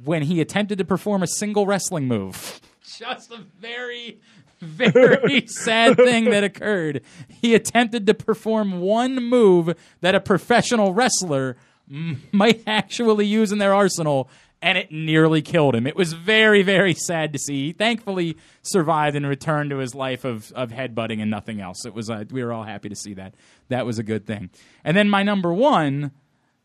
when he attempted to perform a single wrestling move. *laughs* Just a very, very *laughs* sad thing that occurred. He attempted to perform one move that a professional wrestler might actually use in their arsenal, and it nearly killed him. It was very, very sad to see. He thankfully survived and returned to his life of, of headbutting and nothing else. It was uh, we were all happy to see that. That was a good thing. And then my number one,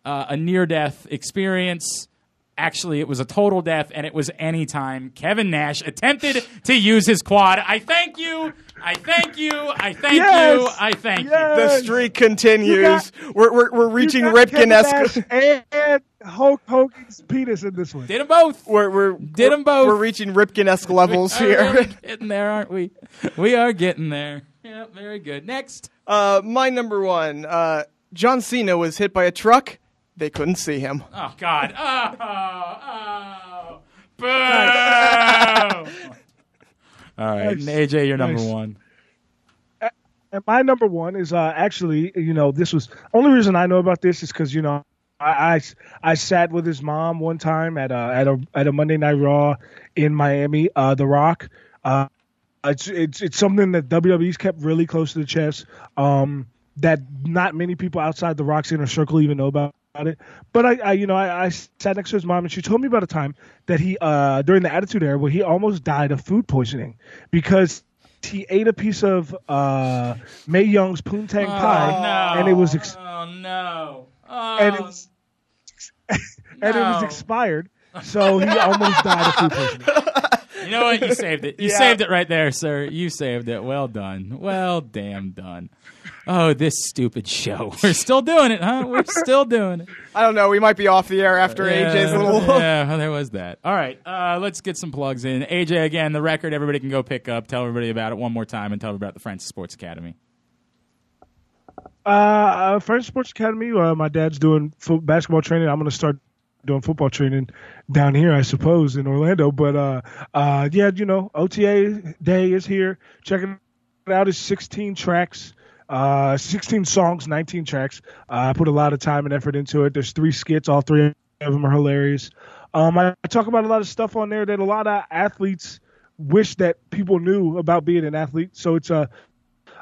uh, a near death experience. Actually, it was a total death, and it was anytime Kevin Nash attempted to use his quad. I thank you. I thank you. I thank Yes! you. I thank you. The streak continues. got- we're, we're, we're reaching You got Ripken Kevin Nash esque. and Hulk Hogan's penis in this one. you. Did them both. We're, we're, Did 'em we're- both. We're reaching Ripken esque levels We are here. really *laughs* getting there, aren't we? We are getting there. Yeah, very good. Next. Uh, my number one. Uh, John Cena was hit by a truck. They couldn't see him. Oh God! Oh, oh, boo! *laughs* All right, Nice. AJ, you're number Nice. one. And my number one is uh, actually, you know, this was only reason I know about this is because you know I, I I sat with his mom one time at a at a at a Monday Night Raw in Miami. Uh, the Rock. Uh, it's it's it's something that WWE's kept really close to the chest. Um, that not many people outside the Rock's inner circle even know about. It. But I, I, you know, I, I sat next to his mom, and she told me about a time that he, uh, during the Attitude Era, where he almost died of food poisoning because he ate a piece of uh, Mae Young's poontang pie, and it was ex- Oh no! Oh, and it was, *laughs* and it was expired, so he almost died of food poisoning. *laughs* you know what? You saved it. You Yeah. saved it right there, sir. You saved it. Well done. Well, damn done. Oh, this stupid show. *laughs* We're still doing it, huh? We're still doing it. I don't know. We might be off the air after AJ's little. *laughs* yeah, well, there was that. All right, uh, let's get some plugs in. AJ, again, the record everybody can go pick up. Tell everybody about it one more time and tell them about the Francis Sports Academy. Uh, uh, French Sports Academy. Uh, my dad's doing fo- basketball training. I'm going to start doing football training down here, I suppose, in Orlando. But uh, uh, yeah, you know, OTA day is here. Check it out. It's 16 tracks. Uh, 16 songs, 19 tracks. Uh, I put a lot of time and effort into it. There's three skits. All three of them are hilarious. Um, I, I talk about a lot of stuff on there that a lot of athletes wish that people knew about being an athlete. So it's a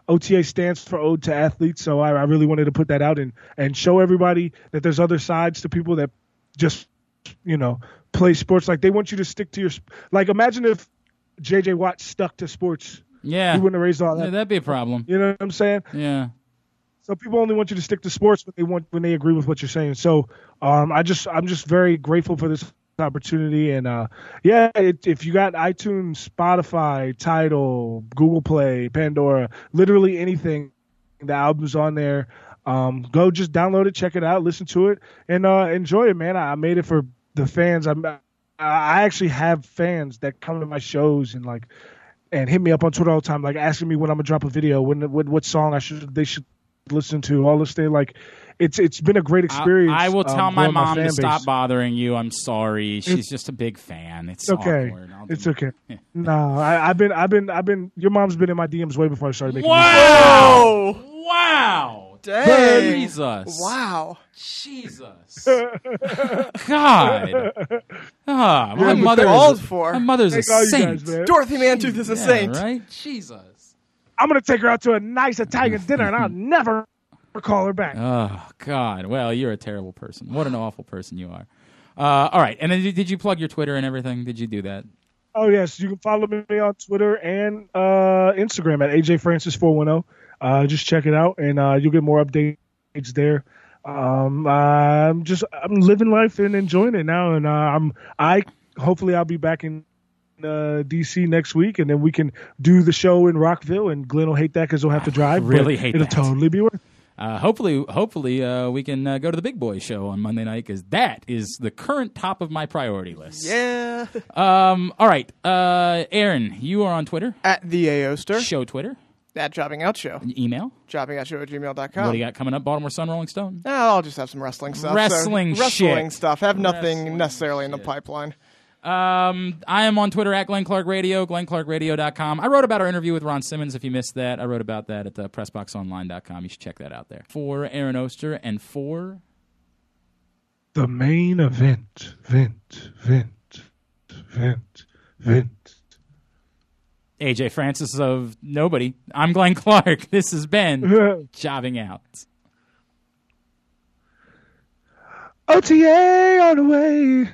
OTA stands for Ode to Athletes, so I, I really wanted to put that out and and show everybody that there's other sides to people that just you know play sports. Like they want you to stick to your like. Imagine if JJ Watt stuck to sports, Yeah, he wouldn't have raised all yeah that. that'd be a problem. You know what I'm saying? Yeah. So people only want you to stick to sports when they want when they agree with what you're saying. So um, I just I'm just very grateful for this opportunity and uh, yeah, it, if you got iTunes, Spotify, Tidal Google Play, Pandora, literally anything, the album's on there. Um, go just download it, check it out, listen to it, and uh, enjoy it, man. I, I made it for the fans. I'm, I actually have fans that come to my shows and like and hit me up on Twitter all the time, like asking me when I'm gonna drop a video, when what, what song I should they should listen to, all this thing. Like it's it's been a great experience. I, I will um, tell my mom fan to stop bothering you. I'm sorry. She's just a big fan. It's It's okay. awkward. I'll do It's okay. *laughs* No, I, I've been I've been I've been. Your mom's been in my DMs way before I started making. Wow! Wow! Dang. Jesus! Wow. Jesus! God! Ah, my Yeah, mother called is for. my mother's a Thank all you saint. guys, man. Dorothy Mantooth is a Yeah, saint. right? Jesus! I'm gonna take her out to a nice Italian dinner, and I'll never call her back. Oh God! Well, you're a terrible person. What an awful person you are. Uh, all right, and then did did you plug your Twitter and everything? Did you do that? Oh yes, you can follow me on Twitter and uh, Instagram at ajfrancis410. Uh, just check it out, and uh, you'll get more updates there. Um, I'm just I'm living life and enjoying it now, and uh, I'm I hopefully I'll be back in uh, DC next week, and then we can do the show in Rockville, and Glenn will hate that because he'll have to drive. really hate it'll that. totally be worth. it. Uh, hopefully, hopefully, uh, we can uh, go to the Big Boi show on Monday night because that is the current top of my priority list. Yeah. *laughs* Um. All right. Uh, Aaron, you are on Twitter. At the Aoster. Show Twitter. At Jobbing Out Show. Email. Jobbing Out Show at gmail.com. What do you got coming up? Baltimore Sun, Rolling Stone. Eh, I'll just have some wrestling stuff. so- Wrestling wrestling shit. stuff. Have nothing Wrestling necessarily in the pipeline. Um, I am on Twitter at Glenn Clark Radio, glennclarkradio.com. I wrote about our interview with Ron Simmons. If you missed that, I wrote about that at uh, pressboxonline.com. You should check that out there. For Aaron Oster and for The main event, vent, vent, vent, vent. AJ Francis of Nobody, I'm Glenn Clark. *laughs* This has been *laughs* Jobbing Out. OTA on the way.